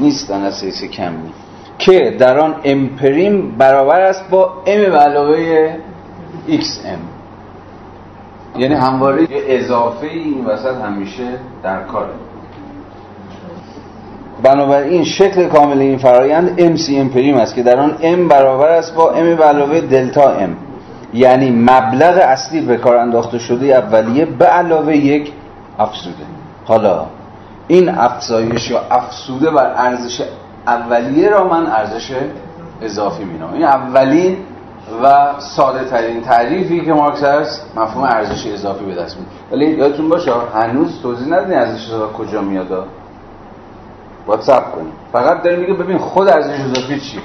نیستن از حیث کمی. که در آن M پریم برابر است با M علاوه X M یعنی همواره اضافه این وسط همیشه در کاره. بنابراین شکل کامل این فرایند ام سی ام پریم است که در آن ام برابر است با ام به علاوه دلتا ام یعنی مبلغ اصلی به کار انداخته شده اولیه به علاوه یک افزوده. حالا این افزایش یا افزوده بر ارزش اولیه را من ارزش اضافی مینامم. این اولین و ساده ترین تعریفی که مارکس هست مفهوم ارزش اضافی به دست میده ولی یادتون باشه هنوز توضیح ندین ارزش اضافی کجا میاد. باید صبر کنیم فقط داره میگه ببین خود ارزش اضافی چی؟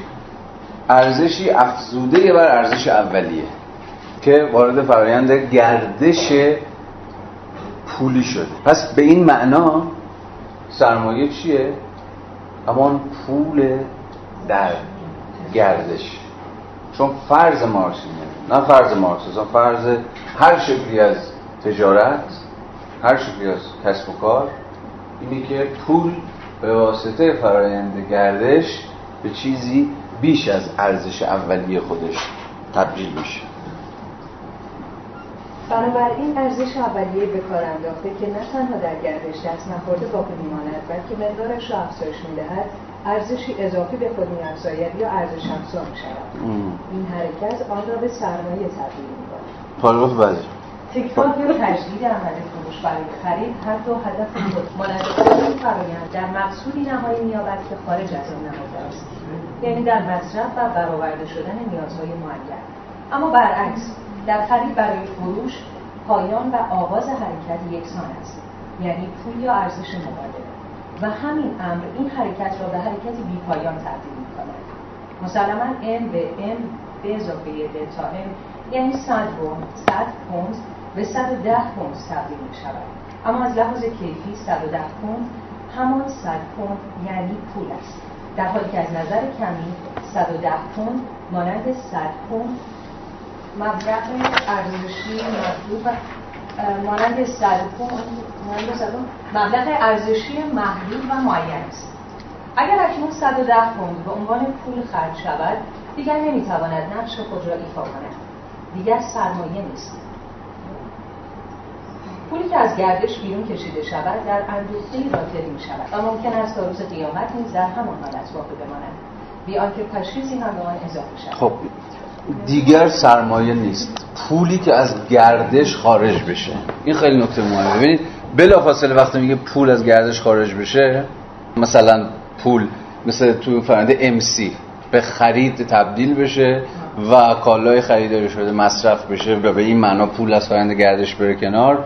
ارزشی افزوده بر ارزش اولیه که وارد فرایند گردش پولی شده. پس به این معنا سرمایه چیه؟ همان پول در گردش. چون فرض مارکس نه فرض مارکس فرض هر شکلی از تجارت هر شکلی از کسب و کار اینه که پول به واسطه فرایند گردش به چیزی بیش از ارزش اولیه خودش تبدیل میشه. بنابراین ارزش اولیه به کار انداخته که نه تنها در گردش دست نخورده باقی میماند بلکه مقدارش را افزایش می‌دهد. ارزشی اضافی به خود میافزاید یا ارزش افزا می شود این حرکت آن را به سرمایه تبدیل می پاراگراف بعدی تکرار یا تجدید عمل فروش برای خرید هر دو هدف خود مانند خود فرایند در مقصودی نهایی مییابد که خارج از آن نهفته است. یعنی در مصرف و برآورده شدن نیازهای معین اما برعکس در خرید برای فروش پایان و آغاز حرکت یکسان است. یعنی پول یا ارزش مبادله. و همین امر این حرکت را به حرکتی بی پایان تبدیل می کند مسلما M به M به اضافه دلتا M یعنی 100 پوند 100 پوند به 110 پوند تبدیل می شود اما از لحاظ کیفی 110 پوند همان 100 پوند یعنی پول است. در حالی که از نظر کمی 110 پوند مانند 100 پوند مبلغ ارزشی محدود و مانند 100 پوند مبلغ ارزشی محدود و معین است. اگر اکنون 110 پوند به عنوان پول خرج شود دیگر نمی‌تواند نقش خود را ایفا کند. دیگر سرمایه نیست. پولی که از گردش بیرون کشیده شود در اندوخته راکدی می شود و ممکن است تا روز قیامت نیز در همان حالت باقی بماند. بی آنکه تشخیصی هم به آن اضافه شود. خب دیگر سرمایه نیست. پولی که از گردش خارج بشه. این خیلی نکته مهمه. ببینید بلافاصله وقتی میگه پول از گردش خارج بشه مثلا پول مثل تو فرنده امسی به خرید تبدیل بشه و کالای خریداری شده مصرف بشه و به این معنا پول از فرنده گردش بره کنار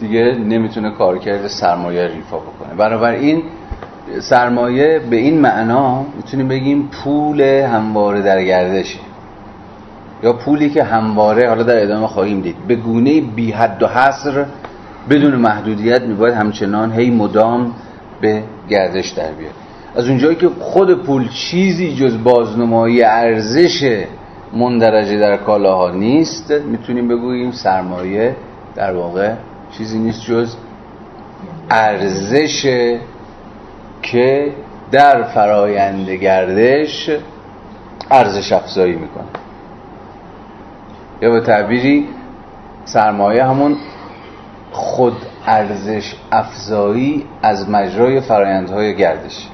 دیگه نمی‌تونه کارکرد سرمایه ریفا بکنه. این سرمایه به این معنا می‌تونیم بگیم پول همواره در گردشه. یا پولی که همواره حالا در ادامه خواهیم دید. به گونه بی حد و حصر بدون محدودیت میباید همچنان هی مدام به گردش در بیاد. از اونجایی که خود پول چیزی جز بازنمایی ارزش مندرجه در کالاها نیست می‌تونیم بگوییم سرمایه در واقع چیزی نیست جز ارزش که در فرایند گردش ارزش افزایی می‌کنه. یا به تعبیری سرمایه همون خود ارزش افزایی از مجرای فرایندهای گردش.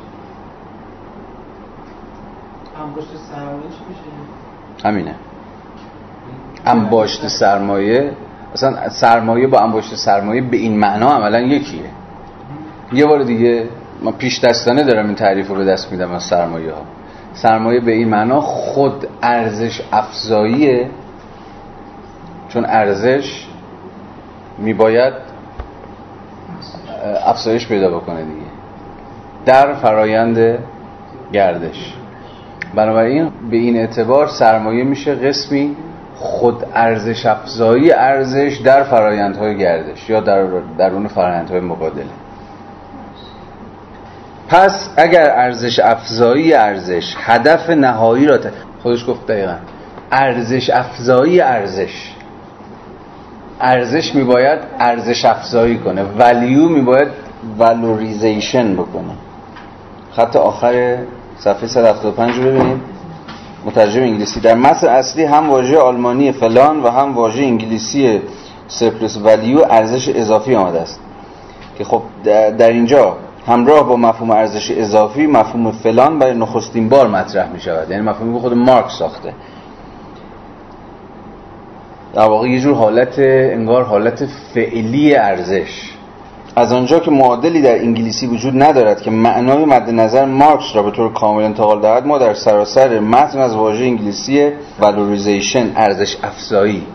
همینه. انباشت سرمایه اصلا سرمایه با انباشت سرمایه به این معنا عملا یکیه. یه بار دیگه من پیش دستانه دارم این تعریف رو به دست میدم از سرمایه ها سرمایه به این معنا خود ارزش افزاییه چون ارزش میباید افزایش پیدا بکنه دیگه. در فرایند گردش. بنابراین به این اعتبار سرمایه میشه قسمی خود ارزش افزایی ارزش در فرایندهای گردش یا در درون فرایندهای مبادله. پس اگر ارزش افزایی ارزش هدف نهایی را خودش گفت دقیقا. ارزش افزایی ارزش. ارزش میباید ارزش افزایی کنه. ولیو میباید والوریزیشن بکنه. خط آخر صفحه 175 رو ببینید مترجم انگلیسی. در متن اصلی هم واژه آلمانی فلان و هم واژه انگلیسی سرپلس ولیو ارزش اضافی آمده است. که خب در اینجا همراه با مفهوم ارزش اضافی مفهوم فلان برای نخستین بار مطرح می شود یعنی مفهومی خود مارکس ساخته. در واقع یه جور حالت انگار حالت فعلی ارزش. از آنجا که معادلی در انگلیسی وجود ندارد که معنای مد نظر مارکس را به طور کامل انتقال دهد ما در سراسر متن از واژه انگلیسی والوریزیشن ارزش افزایی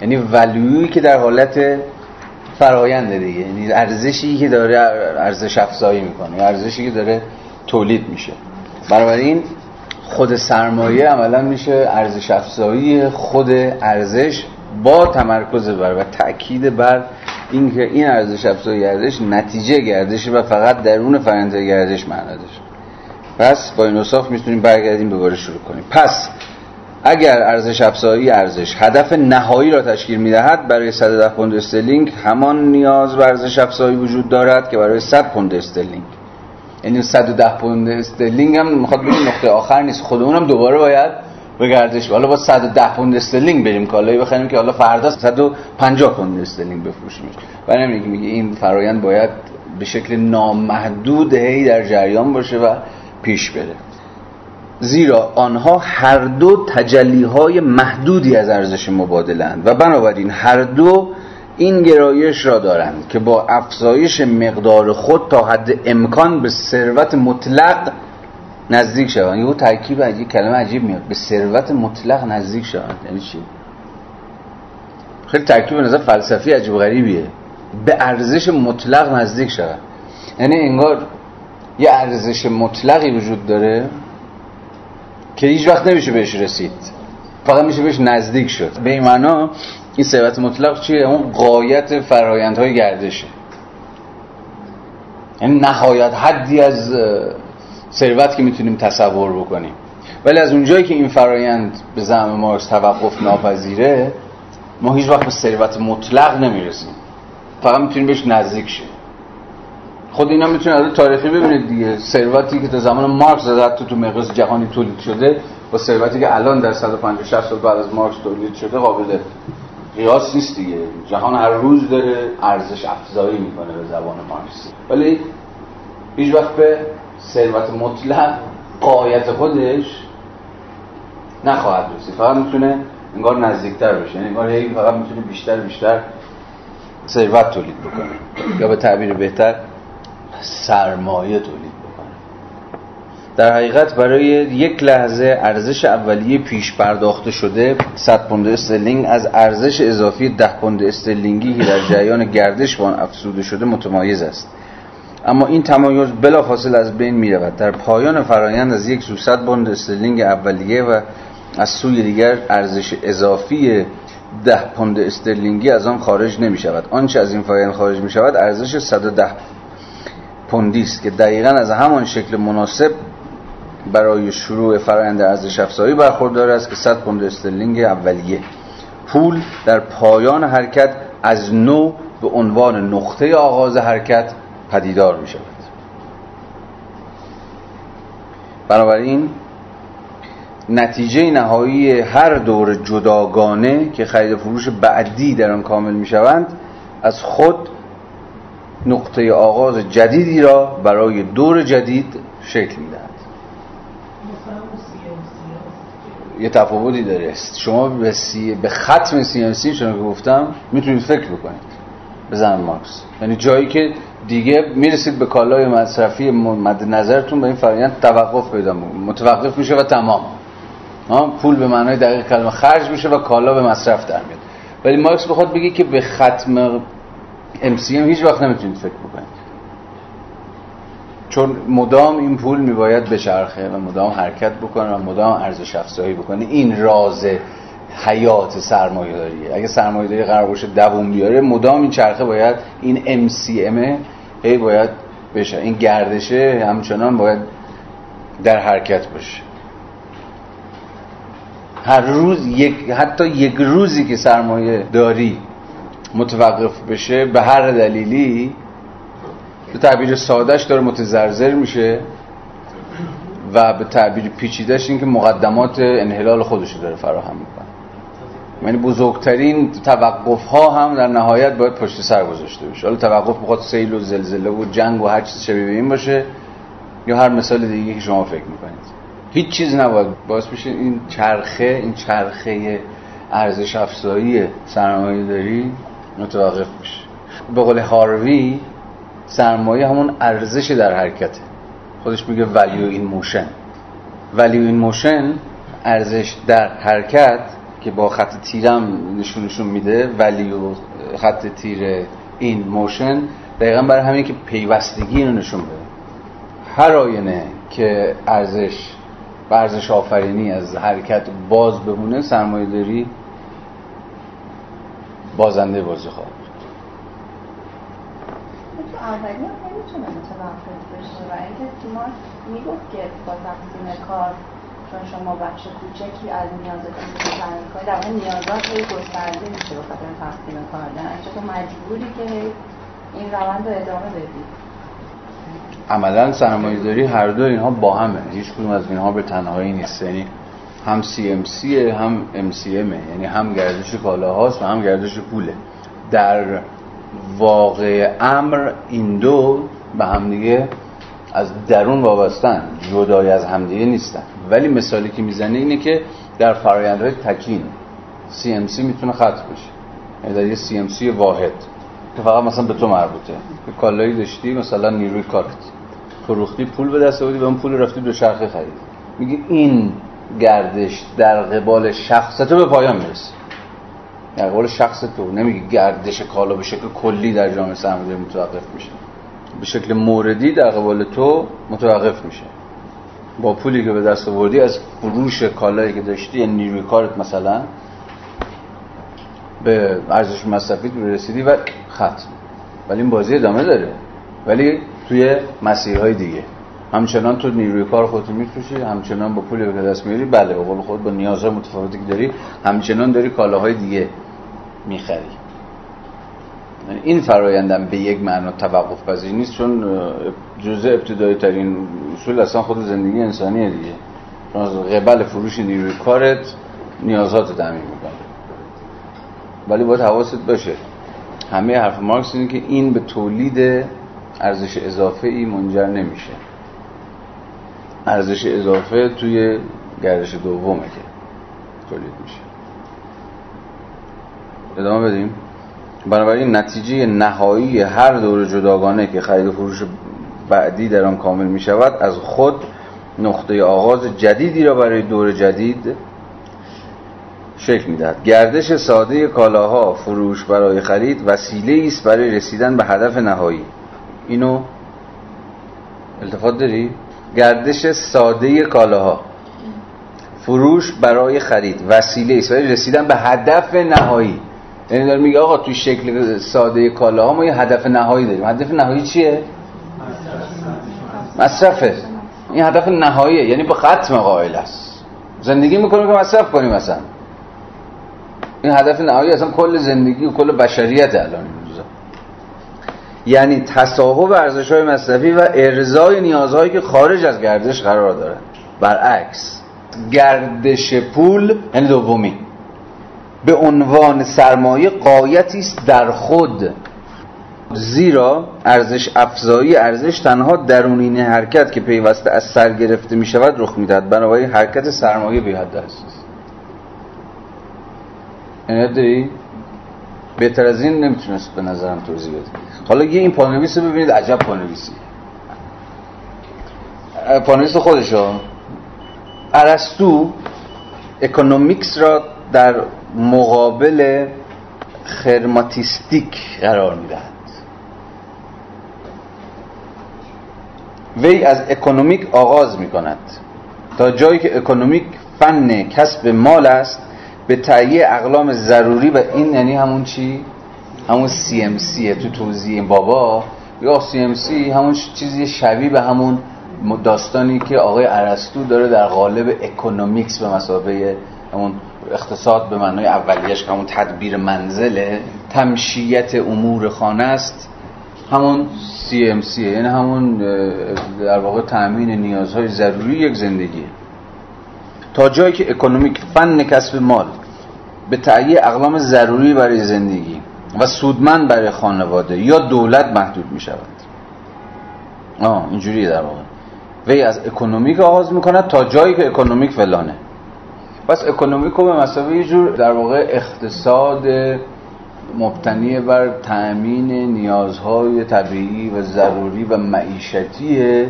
یعنی ولیویی که در حالت فرایند دیگه یعنی ارزشی که داره ارزش افزایی می‌کنه ارزشی که داره تولید میشه. بنابراین خود سرمایه عملا میشه ارزش افزایی خود ارزش با تمرکز بر و تاکید بر اینکه این ارزش افزایی گردش نتیجه گردش و فقط درون فرنده گردش معنا داره پس با این اصاف می‌تونیم برگردیم دوباره شروع کنیم. پس اگر ارزش افزایی ارزش هدف نهایی را تشکیل می‌دهد برای 110 پوند استرلینگ همان نیاز به ارزش افزایی وجود دارد که برای 100 پوند استرلینگ. یعنی 110 پوند استرلینگ هم می‌خواد بگیم نقطه آخر نیست. خودمون هم دوباره باید به گردش حالا با 110 پوند استرلینگ بریم کالایی بخریم که حالا فردا 150 پوند استرلینگ بفروشیمش. برای همین میگه این فرایند باید به شکل نامحدود هی در جریان باشه و پیش بره. زیرا آنها هر دو تجلی های محدودی از ارزش مبادلند و بنابراین هر دو این گرایش را دارند که با افزایش مقدار خود تا حد امکان به ثروت مطلق نزدیک شوند یه ترکیب یک کلمه عجیب میاد. به ثروت مطلق نزدیک شوند یعنی چی؟ خیلی ترکیب نظر فلسفی عجیب غریبیه. به ارزش مطلق نزدیک شوند یعنی انگار یه ارزش مطلقی وجود داره که هیچ وقت نمیشه بهش رسید. فقط میشه بهش نزدیک شد. به این معنا این ثروت مطلق چیه؟ اون قایت فرایندهای گردشه. یعنی نهایت حدی از ثروت که می‌تونیم تصور بکنیم. ولی از اونجایی که این فرایند به زعم مارکس توقف ناپذیره ما هیچ وقت به ثروت مطلق نمی‌رسیم. فقط می‌تونیم بهش نزدیک شیم. خود اینا می‌تونید از تاریخی ببینید دیگه. ثروتی که تا زمان مارکس زد تو تو مقیاس جهانی تولید شده با ثروتی که الان در 150 60 سال بعد از مارکس تولید شده قابل قیاس نیست دیگه. جهان هر روز داره ارزش افزایی می‌کنه به زبان مارکسی. ولی هیچ وقت به ثروت مطلق قایت خودش نخواهد رسید. فقط می‌تونه انگار نزدیکتر بشه. یعنی انگار هی فقط می‌تونه بیشتر بیشتر ثروت تولید بکنه. یا به تعبیر بهتر سرمایه تولید بکنه. در حقیقت برای یک لحظه ارزش اولیه پیش پرداخته شده 100 پوند استرلینگ از ارزش اضافی 10 پوند استرلینگی که در جریان گردش به آن افزوده شده متمایز است. اما این تمایز بلافاصله از بین می رود در پایان فرایند از یک سو 100 پوند استرلینگ اولیه و از سوی دیگر ارزش اضافی ده پوند استرلینگی از آن خارج نمی شود آنچه از این فرایند خارج می شود ارزش 110 پوندی است که دقیقا از همان شکل مناسب برای شروع فرآیند ارزش افزایی برخوردار است که 100 پوند استرلینگ اولیه پول در پایان حرکت از نو به عنوان نقطه آغاز حرکت پدیدار می شود. بنابراین نتیجه نهایی هر دور جداگانه که خرید فروش بعدی در آن کامل می شوند از خود نقطه آغاز جدیدی را برای دور جدید شکل می‌دهد یه تفاوتی داره. شما به, سی... به ختم سیاسی چون که گفتم می‌تونید فکر بکنید. به زن مارکس یعنی جایی که دیگه می‌رسید به کالای مصرفی مد نظرتون به این فرآیند توقف پیدا متوقف میشه و تمام. پول به معنای دقیق کلمه خرج میشه و کالا به مصرف در میاد. ولی مارکس بخواد بگه که به ختم MCM هیچ وقت نمی‌تونید فکر بکنید. چون مدام این پول میباید بچرخه و مدام حرکت بکنه و مدام ارزش افزایی بکنه. این راز حیات سرمایه داریه اگه سرمایه داری قرار باشه دووم بیاره مدام این چرخه باید این MCM هی باید بشه. این گردشه همچنان باید در حرکت باشه. هر روز یک حتی یک روزی که سرمایه داری متوقف بشه به هر دلیلی به تعبیر سادهش داره متزرزر میشه و به تعبیر پیچیدهش این که مقدمات انحلال خودش داره فراهم می‌کنه. یعنی بزرگترین توقف ها هم در نهایت باید پشت سر گذاشته بشه. حالا توقف بخواد سیل و زلزله و جنگ و هر چیز شبیه این باشه یا هر مثال دیگه که شما فکر می‌کنید. هیچ چیز نباید. باعث بشه این چرخه این چرخه ارزش افزایی سرمایه داری متوقف بشه. به قول هاروی سرمایه همون ارزش در حرکته خودش میگه value in motion. value in motion ارزش در حرکت که با خط تیرم نشونشون میده value خط تیر این موشن دقیقا برای همین که پیوستگی اینو نشون بده. هر آینه که ارزش و ارزش آفرینی از حرکت باز بمونه سرمایه داری بازنده بازی خواهد اولی هم نمی‌تونه متوقف بشه و اینکه تیمار می‌گفت که با تقسیم کار چون شما بخش کوچکی از نیازتون رو تامین کنید در واقع نیازات هی گسترده میشه به خاطر تقسیم کار در تو مجبوری که این روند رو ادامه بدید عملا سرمایه داری هر دو اینها با همه. هیچ کدوم از اینها به تنهایی نیست. یعنی هم CMC هم MCM یعنی هم گردش کالاهاست و هم گردش پوله. در واقع امر این دو به هم دیگه از درون وابستن جدای از همدیگه نیستن. ولی مثالی که می‌زنه اینه که در فرایندهای تکین CMC می‌تونه خط بشه. یعنی در یه CMC واحد. که فقط مثلا به تو مربوطه. که کالایی داشتی مثلا نیروی کارت. فروختی پول به دست آوردی و اون پول رفتی دو شرخه خرید میگه این گردش در قبال شخص تو به پایان می‌رسه. در قبال شخص تو. نمیگه گردش کالا به شکل کلی در جامعه سرمایه‌داری متوقف میشه. به شکل موردی در قبال تو متوقف میشه. با پولی که به دست آوردی از فروش کالایی که داشتی یعنی نیروی کارت مثلا به ارزش مصرفی رسیدی و ختم. ولی این بازی ادامه داره. ولی توی مسیرهای دیگه. همچنان تو نیروی کار خودت میفروشی همچنان با پولی که دست میاری بله به قول خود با نیازهای متفاوتی که داری همچنان داری کالاهای دیگه می‌خری. این فرایندم به یک معنا توقف پذیر نیست چون جزء ابتدایی ترین اصول اصلا خود زندگی انسانیه دیگه. چون از قبل فروش نیروی کارت نیازات تامین می‌کنه. ولی باید حواست باشه. همه حرف مارکس اینه که این به تولید ارزش اضافه ای منجر نمیشه. ارزش اضافه توی گردش دومه که تولید میشه. ادامه بدیم؟ بنابراین نتیجه نهایی هر دور جداگانه که خرید و فروش بعدی در آن کامل می شود از خود نقطه آغاز جدیدی را برای دور جدید شکل می‌دهد گردش ساده کالاها فروش برای خرید وسیله است برای رسیدن به هدف نهایی. اینو التفات داری؟ گردش ساده کالاها فروش برای خرید وسیله است برای رسیدن به هدف نهایی. یعنی داره میگه آقا توی شکل ساده کالاها ما یه هدف نهایی داریم. هدف نهایی چیه؟ مصرفه. این هدف نهاییه. یعنی به ختم قائل است. زندگی می‌کنیم که مصرف کنیم مثلا. این هدف نهایی اصلا کل زندگی و کل بشریت الان یعنی تصاحب ارزش های مصرفی و ارزای نیازهایی که خارج از گردش قرار دارن برعکس. گردش پول یعنی دومی. به عنوان سرمایه قایتی است در خود. زیرا ارزش افزایی ارزش تنها درونین حرکت که پیوسته از سر گرفته می شود رخ می‌دهد بنابراین حرکت سرمایه به حد است. داری؟ بهتر از این نمی‌تونست به نظرم توضیح بده. حالا یه این پانویس رو ببینید عجب پانویسی. پانویس خودشو. ارسطو economics را در مقابل chrematistic قرار می‌دهد. وی از economic آغاز می کند تا جایی که economic فن کسب مال است به تهیه اقلام ضروری و این یعنی همون چی؟ همون C M C ه تو توضیح بابا. یا CMC همون چیزی شبیه به همون داستانی که آقای ارسطو داره در قالب economics به مثابه همون اقتصاد به معنای اولیش همون تدبیر منزله تمشیت امور خانه است. همون CMC یعنی همون در واقع تأمین نیازهای ضروری یک زندگی تا جایی که economic فن کسب مال به تهیه اقلام ضروری برای زندگی و سودمند برای خانواده یا دولت محدود می شود آه اینجوری در واقع. وی از اکونومیک آغاز می‌کنه تا جایی که اکونومیک فلانه پس اکونومیک رو به مسابقه یه جور در واقع اقتصاد مبتنی بر تأمین نیازهای طبیعی و ضروری و معیشتی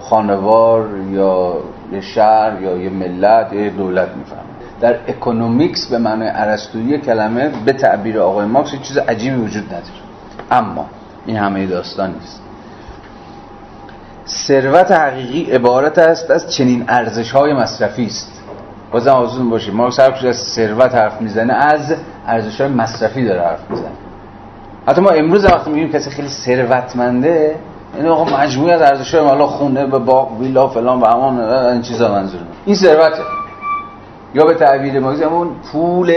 خانوار یا یه شهر یا یه ملت یه دولت میفهم در economics به معنای ارسطویی کلمه به تعبیر آقای مارکس چیز عجیبی وجود نداره. اما این همه داستان نیست. ثروت حقیقی عبارت است از چنین ارزش های مصرفی است. بازم حواستون باشه مارکس هر از ثروت حرف می‌زنه از ارزش های مصرفی داره حرف می‌زنه. حتی ما امروز وقتی میگیم کسی خیلی ثروتمنده این آقا مجموعه از ارزش های مثلا خونه به باغ ویلا فلان و همان این چیزا منظور این ثروته. یا به تعبیر ما اون پول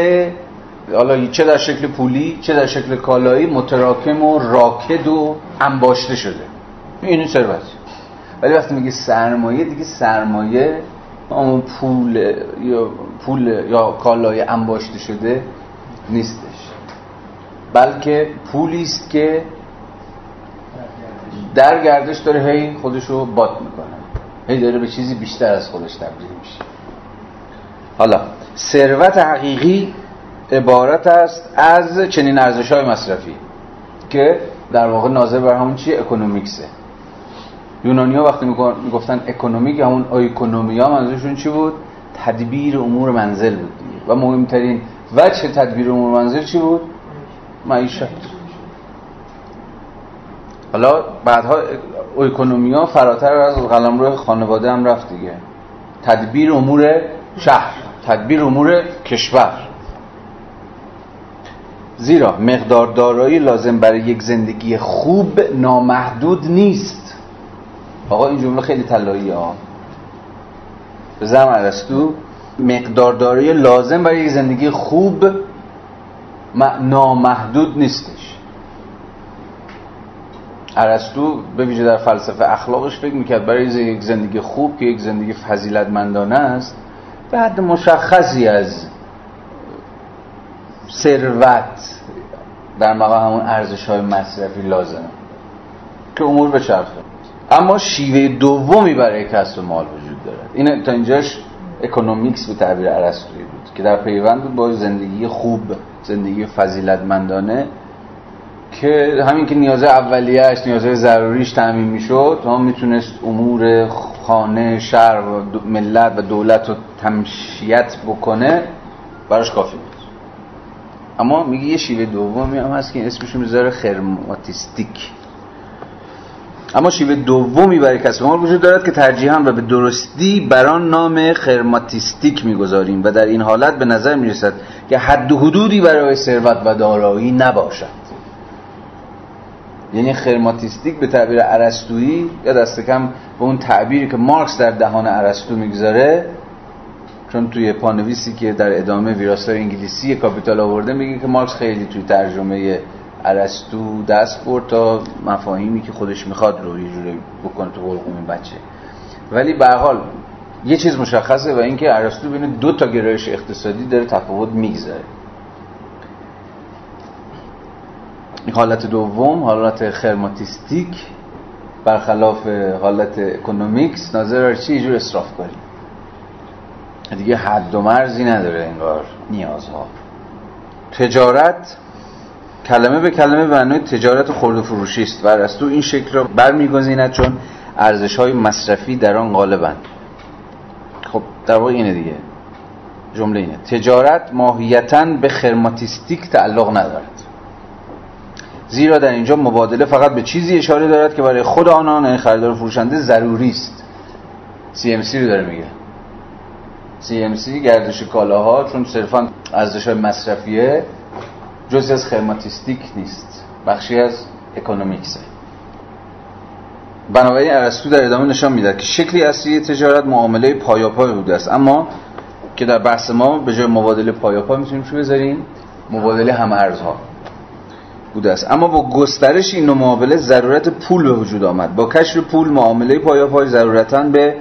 حالا چه در شکل پولی چه در شکل کالایی متراکم و راکد و انباشته شده. این ثروت ولی وقتی میگه سرمایه دیگه سرمایه اون پول یا پول یا کالای انباشته شده نیستش. بلکه پولی است که در گردش داره هی خودشو بات می‌کنه. هی داره به چیزی بیشتر از خودش تبدیل میشه. حالا ثروت حقیقی عبارت است از چنین ارزش های مصرفی که در واقع ناظر بر همون چیه اکونومیکسه. یونانی ها وقتی می‌گفتن اکونومیک همون ها منظورشون چی بود؟ تدبیر امور منزل بود دیگه. و مهمترین وجه تدبیر امور منزل چی بود؟ معیشت. حالا بعدها ها فراتر از قلمرو خانواده هم رفت دیگه. تدبیر امور شهر تدبیر امور کشور. زیرا مقدار دارایی لازم برای یک زندگی خوب نامحدود نیست. آقا این جمله خیلی طلایی ها. بزرم عرستو مقدار دارایی لازم برای یک زندگی خوب نامحدود نیستش. عرستو به ویژه در فلسفه اخلاقش فکر می‌کرد برای یک زندگی خوب که یک زندگی فضیلتمندانه است بعد مشخصی از ثروت در مقام همون ارزش های مصرفی لازمه. که امور بچرخه اما شیوه دومی برای کسب مال وجود دارد این تا اینجاش economics به تعبیر ارسطویی بود که در پیوند با زندگی خوب زندگی فضیلتمندانه که همین که نیاز اولیهش نیاز ضروریش تأمین می‌شد تا می‌تونست امور خانه شهر و ملت و دولت رو تمشیت بکنه براش کافی بود. اما میگه یه شیوه دومی هم هست که اسمشون می‌ذاره chrematistic. اما شیوه دومی برای کسب مال وجود دارد که ترجیحاً و به درستی بر آن نام chrematistic می‌گذاریم و در این حالت به نظر می‌رسد که حد و حدودی برای ثروت و دارایی نباشد. یعنی خرماتیستیک به تعبیر ارسطویی یا دست کم به اون تعبیری که مارکس در دهان ارسطو می‌گذاره چون توی پانویسی که در ادامه ویراستار انگلیسی کاپیتال آورده میگه که مارکس خیلی توی ترجمه ارسطو دست برد تا مفاهیمی که خودش می‌خواد رو یه جوری بکنه تو قلقوم این بچه. ولی به حال یه چیز مشخصه و اینکه ارسطو بین دو تا گرایش اقتصادی داره تفاوت می‌گذاره. حالت دوم حالت خرماتیستیک برخلاف حالت اکونومیکس ناظر چی؟ جور اصراف کنیم دیگه حد و مرزی نداره انگار نیازها. تجارت کلمه به کلمه به معنای تجارت خرد و فروشی است. و تو این شکل را برمیگزیند چون ارزش های مصرفی در آن غالبند. خب در واقع اینه دیگه. جمله اینه. تجارت ماهیتا به خرماتیستیک تعلق ندارد. زیرا در اینجا مبادله فقط به چیزی اشاره دارد که برای خود آنان یعنی خریدار و فروشنده ضروری است. CMC رو داره میگه. CMC گردش کالاها چون صرفا ارزش مصرفیه. جزی از خرماتیستیک نیست بخشی از اکونومیکسه. بنابراین ارسطو در ادامه نشان می‌دهد که شکلی اصلی تجارت معامله پایاپای بوده است. اما که در بحث ما به جای مبادله پایاپای می‌تونیم چی بذاریم؟ مبادله هم ارزها بوده است. اما با گسترش این معامله ضرورت پول به وجود آمد. با کشف پول معامله پایاپای ضرورتا به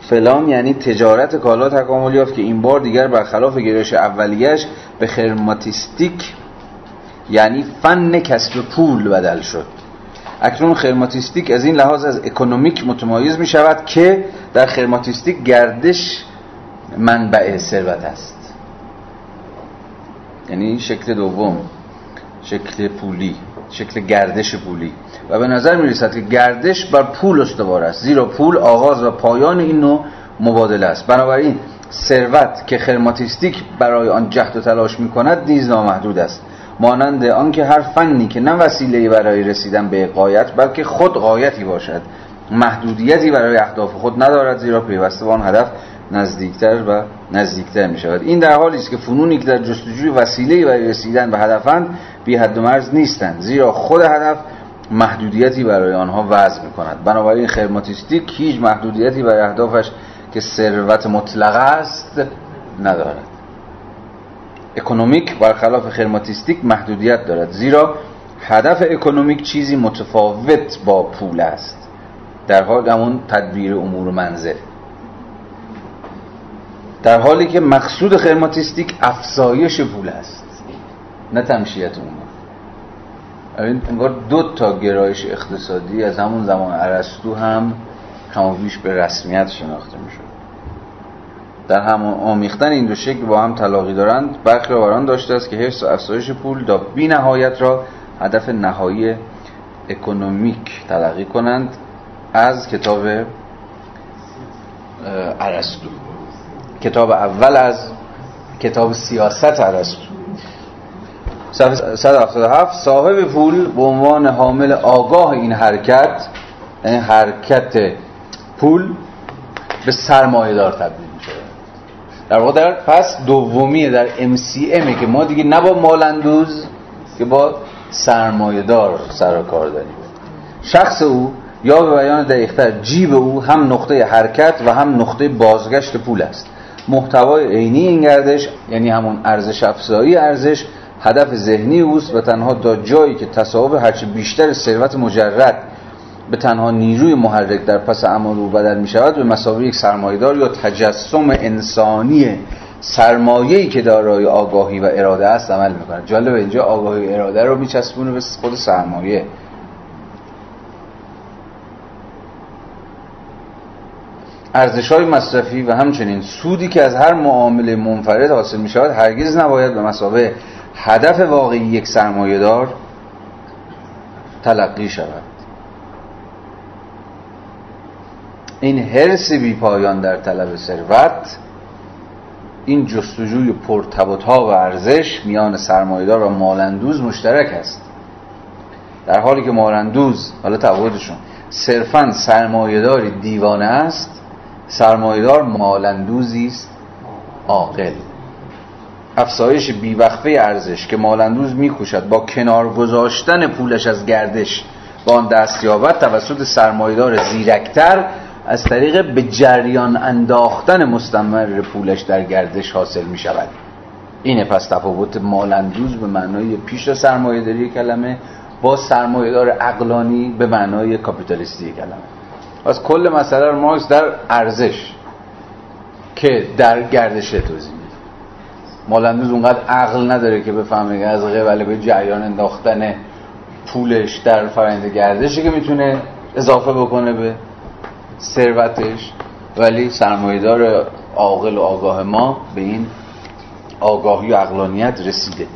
فلان یعنی تجارت کالا تکامل یافت که این بار دیگر برخلاف گرایش اولیش به خرماتیستیک یعنی فن کسب پول بدل شد. اکنون خرماتیستیک از این لحاظ از اکونومیک متمایز می شود که در خرماتیستیک گردش منبع ثروت است. یعنی شکل دوم شکل پولی شکل گردش پولی. و به نظر می رسد که گردش بر پول استوار است زیرا پول آغاز و پایان این نوع مبادله است. بنابراین ثروت که خرماتیستیک برای آن جهد و تلاش می کند نیز نامحدود است. مانند آنکه هر فنی که نه وسیله برای رسیدن به قایت بلکه خود قایتی باشد. محدودیتی برای اهداف خود ندارد زیرا پیوسته به آن هدف نزدیکتر و نزدیکتر می شود این در حالی است که فنونی که در جستجوی وسیله برای رسیدن به هدفند بی حد و مرز نیستند. زیرا خود هدف محدودیتی برای آنها وضع می کند بنابراین خرماتیستیک هیچ محدودیتی برای اهدافش که ثروت مطلقه است ندارد. اکونومیک برخلاف خرماتیستیک محدودیت دارد. زیرا هدف اکونومیک چیزی متفاوت با پول است. در حال همون تدبیر امور منزل. در حالی که مقصود خرماتیستیک افزایش پول است. نه تمشیت اون. انگار دو تا گرایش اقتصادی از همون زمان عرستو هم کمابیش به رسمیت شناخته می‌شد. در همون آمیختن این دو شکل با هم تلاقی دارند. برخی را داشته است که حفظ و افزایش پول تا بی نهایت را هدف نهایی اکنومیک تلقی کنند. از کتاب ارسطو. کتاب اول از کتاب سیاست ارسطو. صفحه 177 صاحب پول به عنوان حامل آگاه این حرکت این حرکت پول به سرمایه دار تبدیل در واقع در پس دومیه در MCM که ما دیگه نه با مالندوز که با سرمایه دار سر کار داریم. شخص او یا به بیان دقیقتر جیب او هم نقطه حرکت و هم نقطه بازگشت پول است. محتوای عینی این گردش یعنی همون ارزش افزایی ارزش هدف ذهنی اوست و تنها تا جایی که تصاحب هرچه بیشتر ثروت مجرد به تنها نیروی محرک در پس اعمال او بدل می شود به مسابقه یک سرمایدار یا تجسم انسانی سرمایه‌ای که دارای آگاهی و اراده است عمل می‌کنه جالب اینجا آگاهی و اراده رو میچسبونه به خود سرمایه. ارزش های مصرفی و همچنین سودی که از هر معامله منفرد حاصل می شود هرگز نباید به مسابقه هدف واقعی یک سرمایه دار تلقی شود. این حرس بی پایان در طلب ثروت این جستجوی پرتبوتا و ارزش میان سرمایه‌دار و مالندوز مشترک است. در حالی که مالندوز حالا تفاوتشون صرفا سرمایه‌داری دیوانه است سرمایه‌دار مالندوزی است عاقل. افزایش بیوقفه ارزش که مالندوز میکوشد با کنار گذاشتن پولش از گردش با آن دست یابد توسط سرمایه‌دار زیرکتر از طریق به جریان انداختن مستمر پولش در گردش حاصل می شود. اینه پس تفاوت مالندوز به معنای پیش سرمایه داری کلمه با سرمایه دار اقلانی به معنای کاپیتالیستی کلمه. پس کل مسئله رو مارکس در ارزش که در گردش توضیح میده. مالندوز اونقدر عقل نداره که بفهمه از قبل به جریان انداختن پولش در فرآیند گردشی که می‌تونه اضافه بکنه به ثروتش ولی سرمایهدار عاقل و آگاه ما به این آگاهی و اقلانیت رسیده.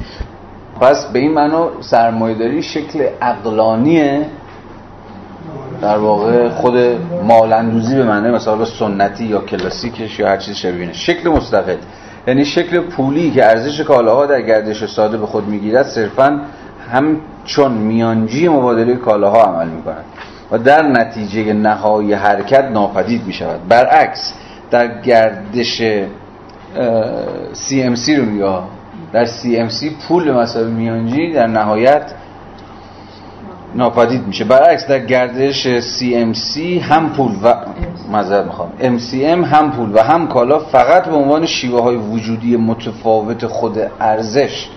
پس به این معنا سرمایهداری شکل اقلانیه در واقع خود مالندوزی به معنی مثلا سنتی یا کلاسیکش یا هر چیز شبیه شکل مستقل. یعنی شکل پولی که ارزش کالاها در گردش ساده به خود می‌گیرد صرفا چون میانجی مبادله کالاها عمل می‌کنند و در نتیجه نهایی حرکت ناپدید می شود. برعکس در گردش CMC رو میگه در CMC پول مسابقه میانجی در نهایت ناپدید میشه. برعکس در گردش CMC هم پول و مذهب می‌خوام. MCM هم پول و هم کالا فقط به عنوان شیوه های وجودی متفاوت خود ارزش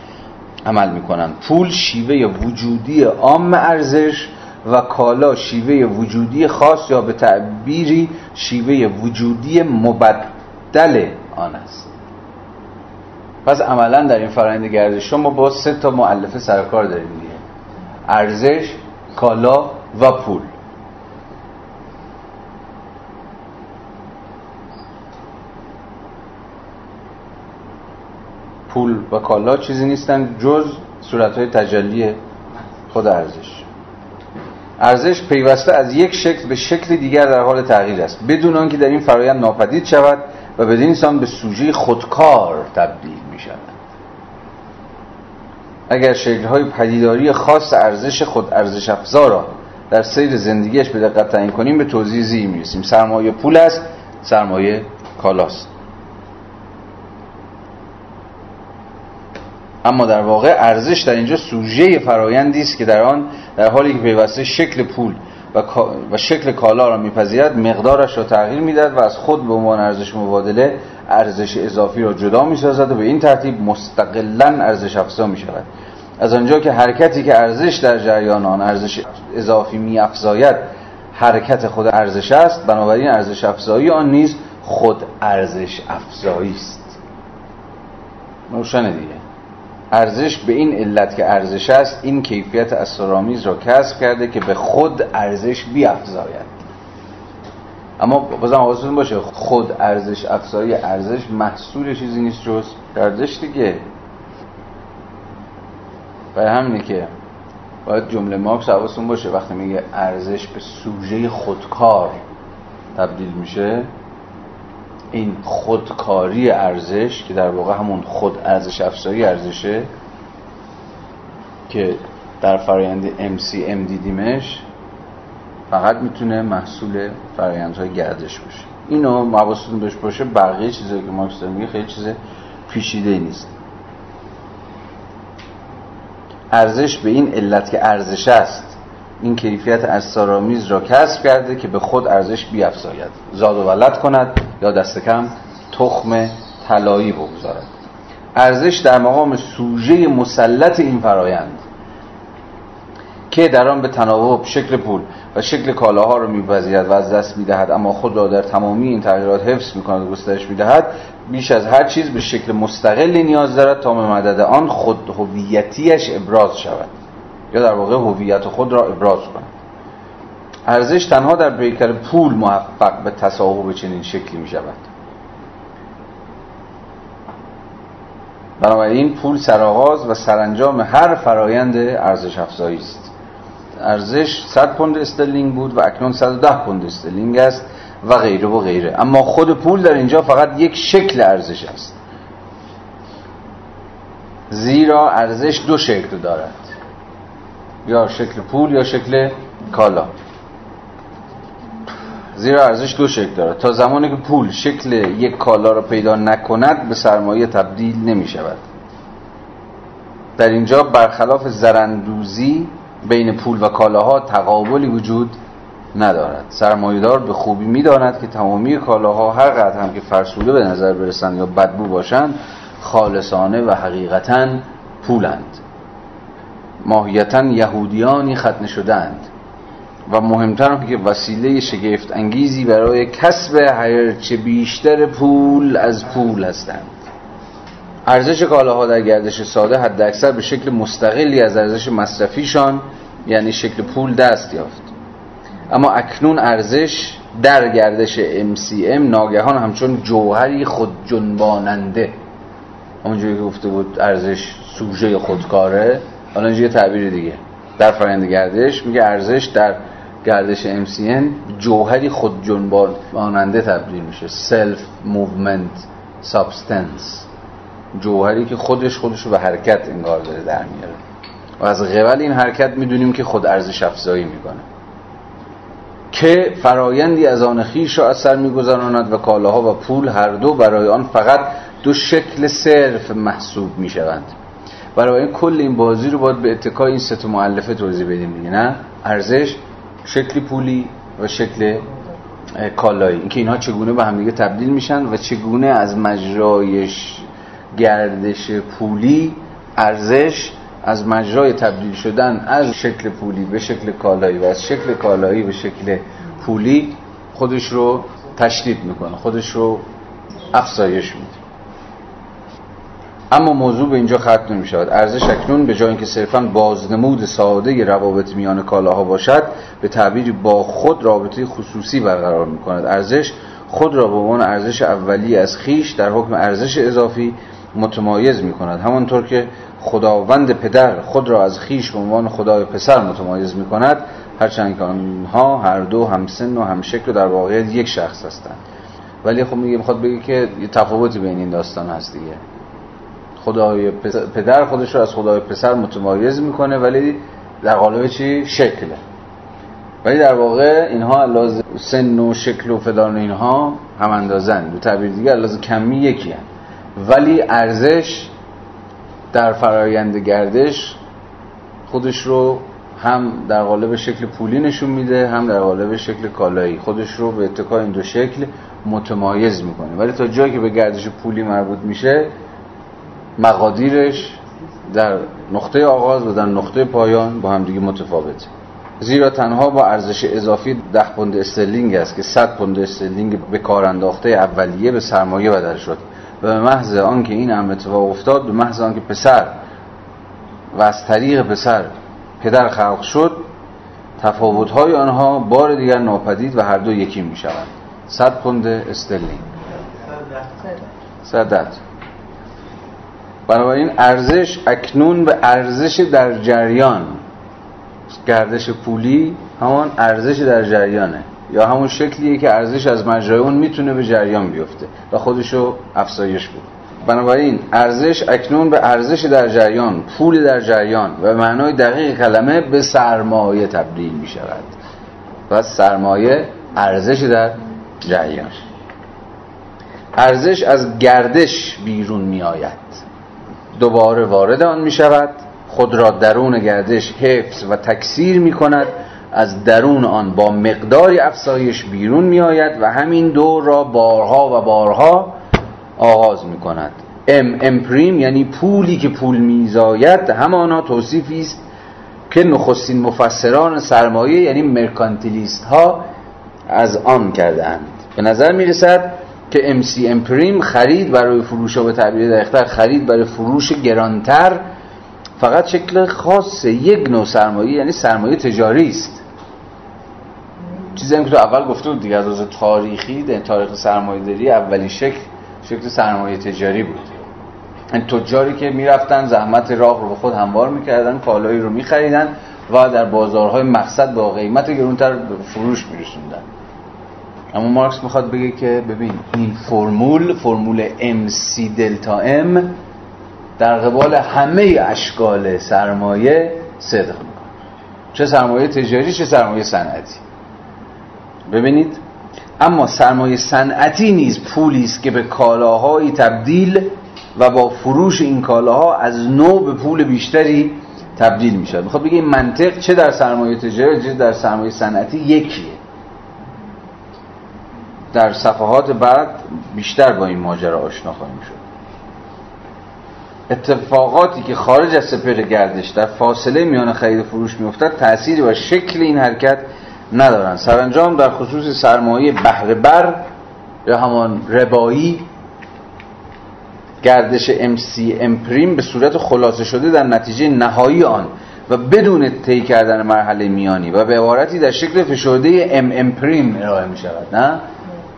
عمل می‌کنن پول شیوه وجودی عام ارزش و کالا شیوه وجودی خاص یا به تعبیری شیوه وجودی مبدل آن است. پس عملا در این فرآیند گردش شما با سه تا معلفه سرکار داریم دیگه. ارزش کالا و پول. پول و کالا چیزی نیستن جز صورتهای تجلی خود ارزش. ارزش پیوسته از یک شکل به شکل دیگر در حال تغییر است. بدون آنکه در این فرایند ناپدید شود و بدین سان به سوژه خودکار تبدیل می شود. اگر شکل‌های پدیداری خاص ارزش خود ارزش افزا را در سیر زندگیش به دقت تعیین کنیم به توضیح زیر می‌رسیم سرمایه پول است سرمایه کالاست. اما در واقع ارزش در اینجا سوژه فرایندی است که در آن در حالی که پیوسته شکل پول و, شکل کالا را میپذیرد مقدارش را تغییر می‌دهد و از خود به عنوان ارزش مبادله ارزش اضافی را جدا می‌سازد و به این ترتیب مستقلا ارزش افزا می شود از آنجا که حرکتی که ارزش در جریان آن ارزش اضافی می افزاید حرکت خود ارزش است بنابراین ارزش افزایی آن نیز خود ارزش افزایی است. روشن دیگه. ارزش به این علت که ارزش است این کیفیت اسرارآمیز را کسب کرده که به خود ارزش بیافزاید. اما بازم حواستون باشه خود ارزش افزایی ارزش محصول چیزی نیست جز ارزش دیگه برای همینه که باید جمله مارکس حواستون باشه وقتی میگه ارزش به سوژه خودکار تبدیل میشه این خودکاری ارزش که در واقع همون خود ارزش افزایی ارزشه که در فرایند MCM دیدیمش فقط می‌تونه محصول فرایندهای گردش باشه. اینو حواستون بهش باشه بقیه چیزایی که مارکس داره میگه خیلی چیز پیچیده نیست. ارزش به این علت که ارزش است این کیفیت اسرارآمیز را کسب کرده که به خود ارزش بیافزاید. زاد و ولد کند یا دست کم تخم طلایی بگذارد. ارزش در مقام سوژه مسلط این فرایند که در آن به تناوب شکل پول و شکل کالاها را میپذیرد و از دست می‌دهد اما خود را در تمامی این تغییرات حفظ می‌کند و گسترش می‌دهد بیش از هر چیز به شکل مستقلی نیاز دارد تا به مدد آن خود هویتیش ابراز شود. یا در واقع هویت خود را ابراز کند ارزش تنها در پیکر پول موفق به تصاحب چنین شکلی می شود. بنابراین پول سرآغاز و سرانجام هر فرایند ارزش افزایی است. ارزش 100 پوند استرلینگ بود و اکنون 110 پوند استرلینگ است و غیره و غیره. اما خود پول در اینجا فقط یک شکل ارزش است. زیرا ارزش دو شکل دارد. یا شکل پول یا شکل کالا. زیرا ارزش دو شکل دارد تا زمانی که پول شکل یک کالا را پیدا نکند به سرمایه تبدیل نمی شود. در اینجا برخلاف زرندوزی بین پول و کالاها تقابلی وجود ندارد. سرمایهدار به خوبی می‌داند که تمامی کالاها هر قدر هم که فرسوده به نظر برسند یا بدبو باشند خالصانه و حقیقتا پولند. ماهیتا یهودیانی ختنه شدند. و مهمتر که وسیله شگفت انگیزی برای کسب هرچه بیشتر پول از پول هستند. ارزش کالاها در گردش ساده حد اکثر به شکل مستقلی از ارزش مصرفیشان یعنی شکل پول دست یافت. اما اکنون ارزش در گردش MCM ناگهان همچون جوهری خود جنباننده. اونجوری گفته بود ارزش سوژه خودکاره. حالا اینجا یه تعبیر دیگه. در فرآیند گردش میگه ارزش در گردش MCM جوهری خود جنباننده تبدیل میشه. self-movement substance جوهری که خودش خودش رو به حرکت انگار داره در میاره. و از قبل این حرکت می‌دونیم که خود ارزش افزایی می‌کنه. که فرایندی از آن خیش را اثر و کالاها و پول هر دو برای آن فقط دو شکل صرف محسوب می‌شوند. برای این کل این بازی رو باید به اتکای این سه معلفه توضیح بدیم دیگه نه؟ ارزش شکل پولی و شکل کالایی. اینکه اینها چگونه به همدیگه تبدیل میشن و چگونه از مجرایش گردش پولی ارزش از مجرای تبدیل شدن از شکل پولی به شکل کالایی و از شکل کالایی به شکل پولی خودش رو تشدید می‌کنه خودش رو افزایش میده. اما موضوع به اینجا ختم نمی شود ارزش اکنون به جای اینکه صرفا بازنمود ساده روابط میان کالاها باشد به تعبیری با خود رابطه خصوصی برقرار می کند ارزش خود را به عنوان ارزش اولی از خیش در حکم ارزش اضافی متمایز می کند همانطور که خداوند پدر خود را از خیش به عنوان خدای پسر متمایز می کند هرچند که آنها هر دو همسن و همشکل و در واقعیت یک شخص هستند. ولی خب میگه می‌خواد بگه که یه تفاوتی بین این داستان هست دیگه. خدای پدر خودش رو از خدای پسر متمایز می‌کنه ولی در قالب چی؟ شکله. ولی در واقع اینها لازم سن و شکل و فلان اینها هم اندازن. به تعبیر دیگه لازم کمی یکی هن. ولی ارزش در فرایند گردش خودش رو هم در قالب شکل پولی نشون میده هم در قالب شکل کالایی. خودش رو به اتکای این دو شکل متمایز می‌کنه. ولی تا جایی که به گردش پولی مربوط میشه مقادیرش در نقطه آغاز و در نقطه پایان با هم دیگه متفاوته زیرا تنها با ارزش اضافی ده پوند استرلینگ است که 100 پوند استرلینگ به کار انداخته اولیه به سرمایه بدل شد و به محض آنکه این هم اتفاق افتاد به محض آنکه پسر و از طریق پسر پدر خلق شد تفاوت‌های آنها بار دیگر ناپدید و هر دو یکی می‌شوند. صد پوند استرلینگ. صدت بنابراین ارزش اکنون به ارزش در جریان. گردش پولی همان ارزش در جریانه. یا همون شکلیه که ارزش از مجرای اون می‌تونه به جریان بیفته و خودشو افزایش بده. بنابراین ارزش اکنون به ارزش در جریان پول در جریان و معنای دقیق کلمه به سرمایه تبدیل می شود و سرمایه ارزش در جریان. ارزش از گردش بیرون می آید دوباره وارد آن می شود خود را درون گردش حفظ و تکثیر می کند از درون آن با مقداری افزایش بیرون می آید و همین دور را بارها و بارها آغاز می کند ام امپریم یعنی پولی که پول میزاید. همانا توصیفی است که نخستین مفسران سرمایه یعنی مرکانتیلیست ها از آن کردند به نظر می رسد که ام سی امپریم خرید برای فروش و به تعبیر دقیقتر خرید برای فروش گرانتر فقط شکل خاص یک نوع سرمایه یعنی سرمایه تجاری است. چیزی که تو اول گفته بود دیگه از تاریخی در تاریخ سرمایه داری اولین شکل شکل سرمایه تجاری بود. این تجاری که می‌رفتن زحمت راه رو به خود هموار می‌کردن کالایی رو میخریدن و در بازارهای مقصد با قیمت گرونتر فروش میرسوندن. اما مارکس می‌خواد بگه که ببین این فرمول فرمول MC دلتا M در قبال همه اشکال سرمایه صدق می‌کنه. چه سرمایه تجاری چه سرمایه صنعتی. ببینید؟ اما سرمایه صنعتی نیز پولی است که به کالاهایی تبدیل و با فروش این کالاها از نو به پول بیشتری تبدیل می شود می‌خواد بگه این منطق چه در سرمایه تجاری چه در سرمایه صنعتی یکیه. در صفحات بعد بیشتر با این ماجرا آشنا خواهیم شد. اتفاقاتی که خارج از سپر گردش در فاصله میان خرید و فروش میافتد تأثیری و شکل این حرکت ندارن سرانجام در خصوص سرمایه بهره بر یا همان ربایی گردش MC امپریم به صورت خلاصه شده در نتیجه نهایی آن و بدون طی کردن مرحله میانی و به عبارتی در شکل فشرده ام امپریم ارائه می شود نه؟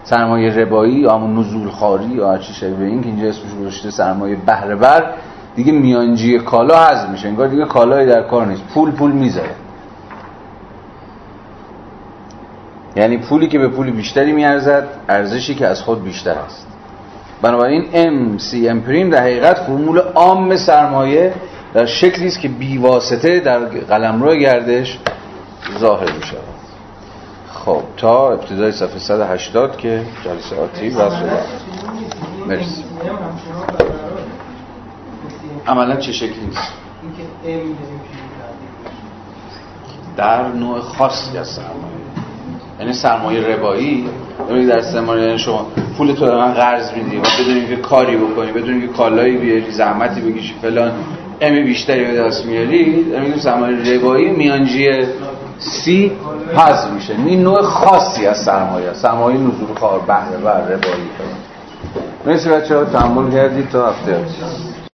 سرمایه ربایی یا نزول خاری یا هرچی شبیه این که اینجا اسمش گذاشته سرمایه بهره بر دیگه میانجی کالا حذف میشه. انگار دیگه کالایی در کار نیست. پول پول می‌ذاره. یعنی پولی که به پول بیشتری میارزد ارزشی که از خود بیشتر است. بنابراین ام سی ام پریم در حقیقت فرمول عام سرمایه در شکلی است که بیواسطه در قلمرو گردش ظاهر می شود خب تا ابتدای صفحه 180 که جلسه آتی و مرسی. عملا چه شکلی نیست؟ در نوع خاصی از سرمایه. یعنی سرمایه ربایی یعنی در سرمایه یعنی شما پول تو من قرض میدی و بدون که کاری بکنی بدون که کالایی بیاری زحمتی بکشی فلان امی بیشتری به دست میاری یعنی سرمایه ربایی میانجی سی حذف میشه. این نوع خاصی از سرمایه سرمایه نزول خار بهره و ربایی. مرسی بچه ها تحمل کردید تا هفته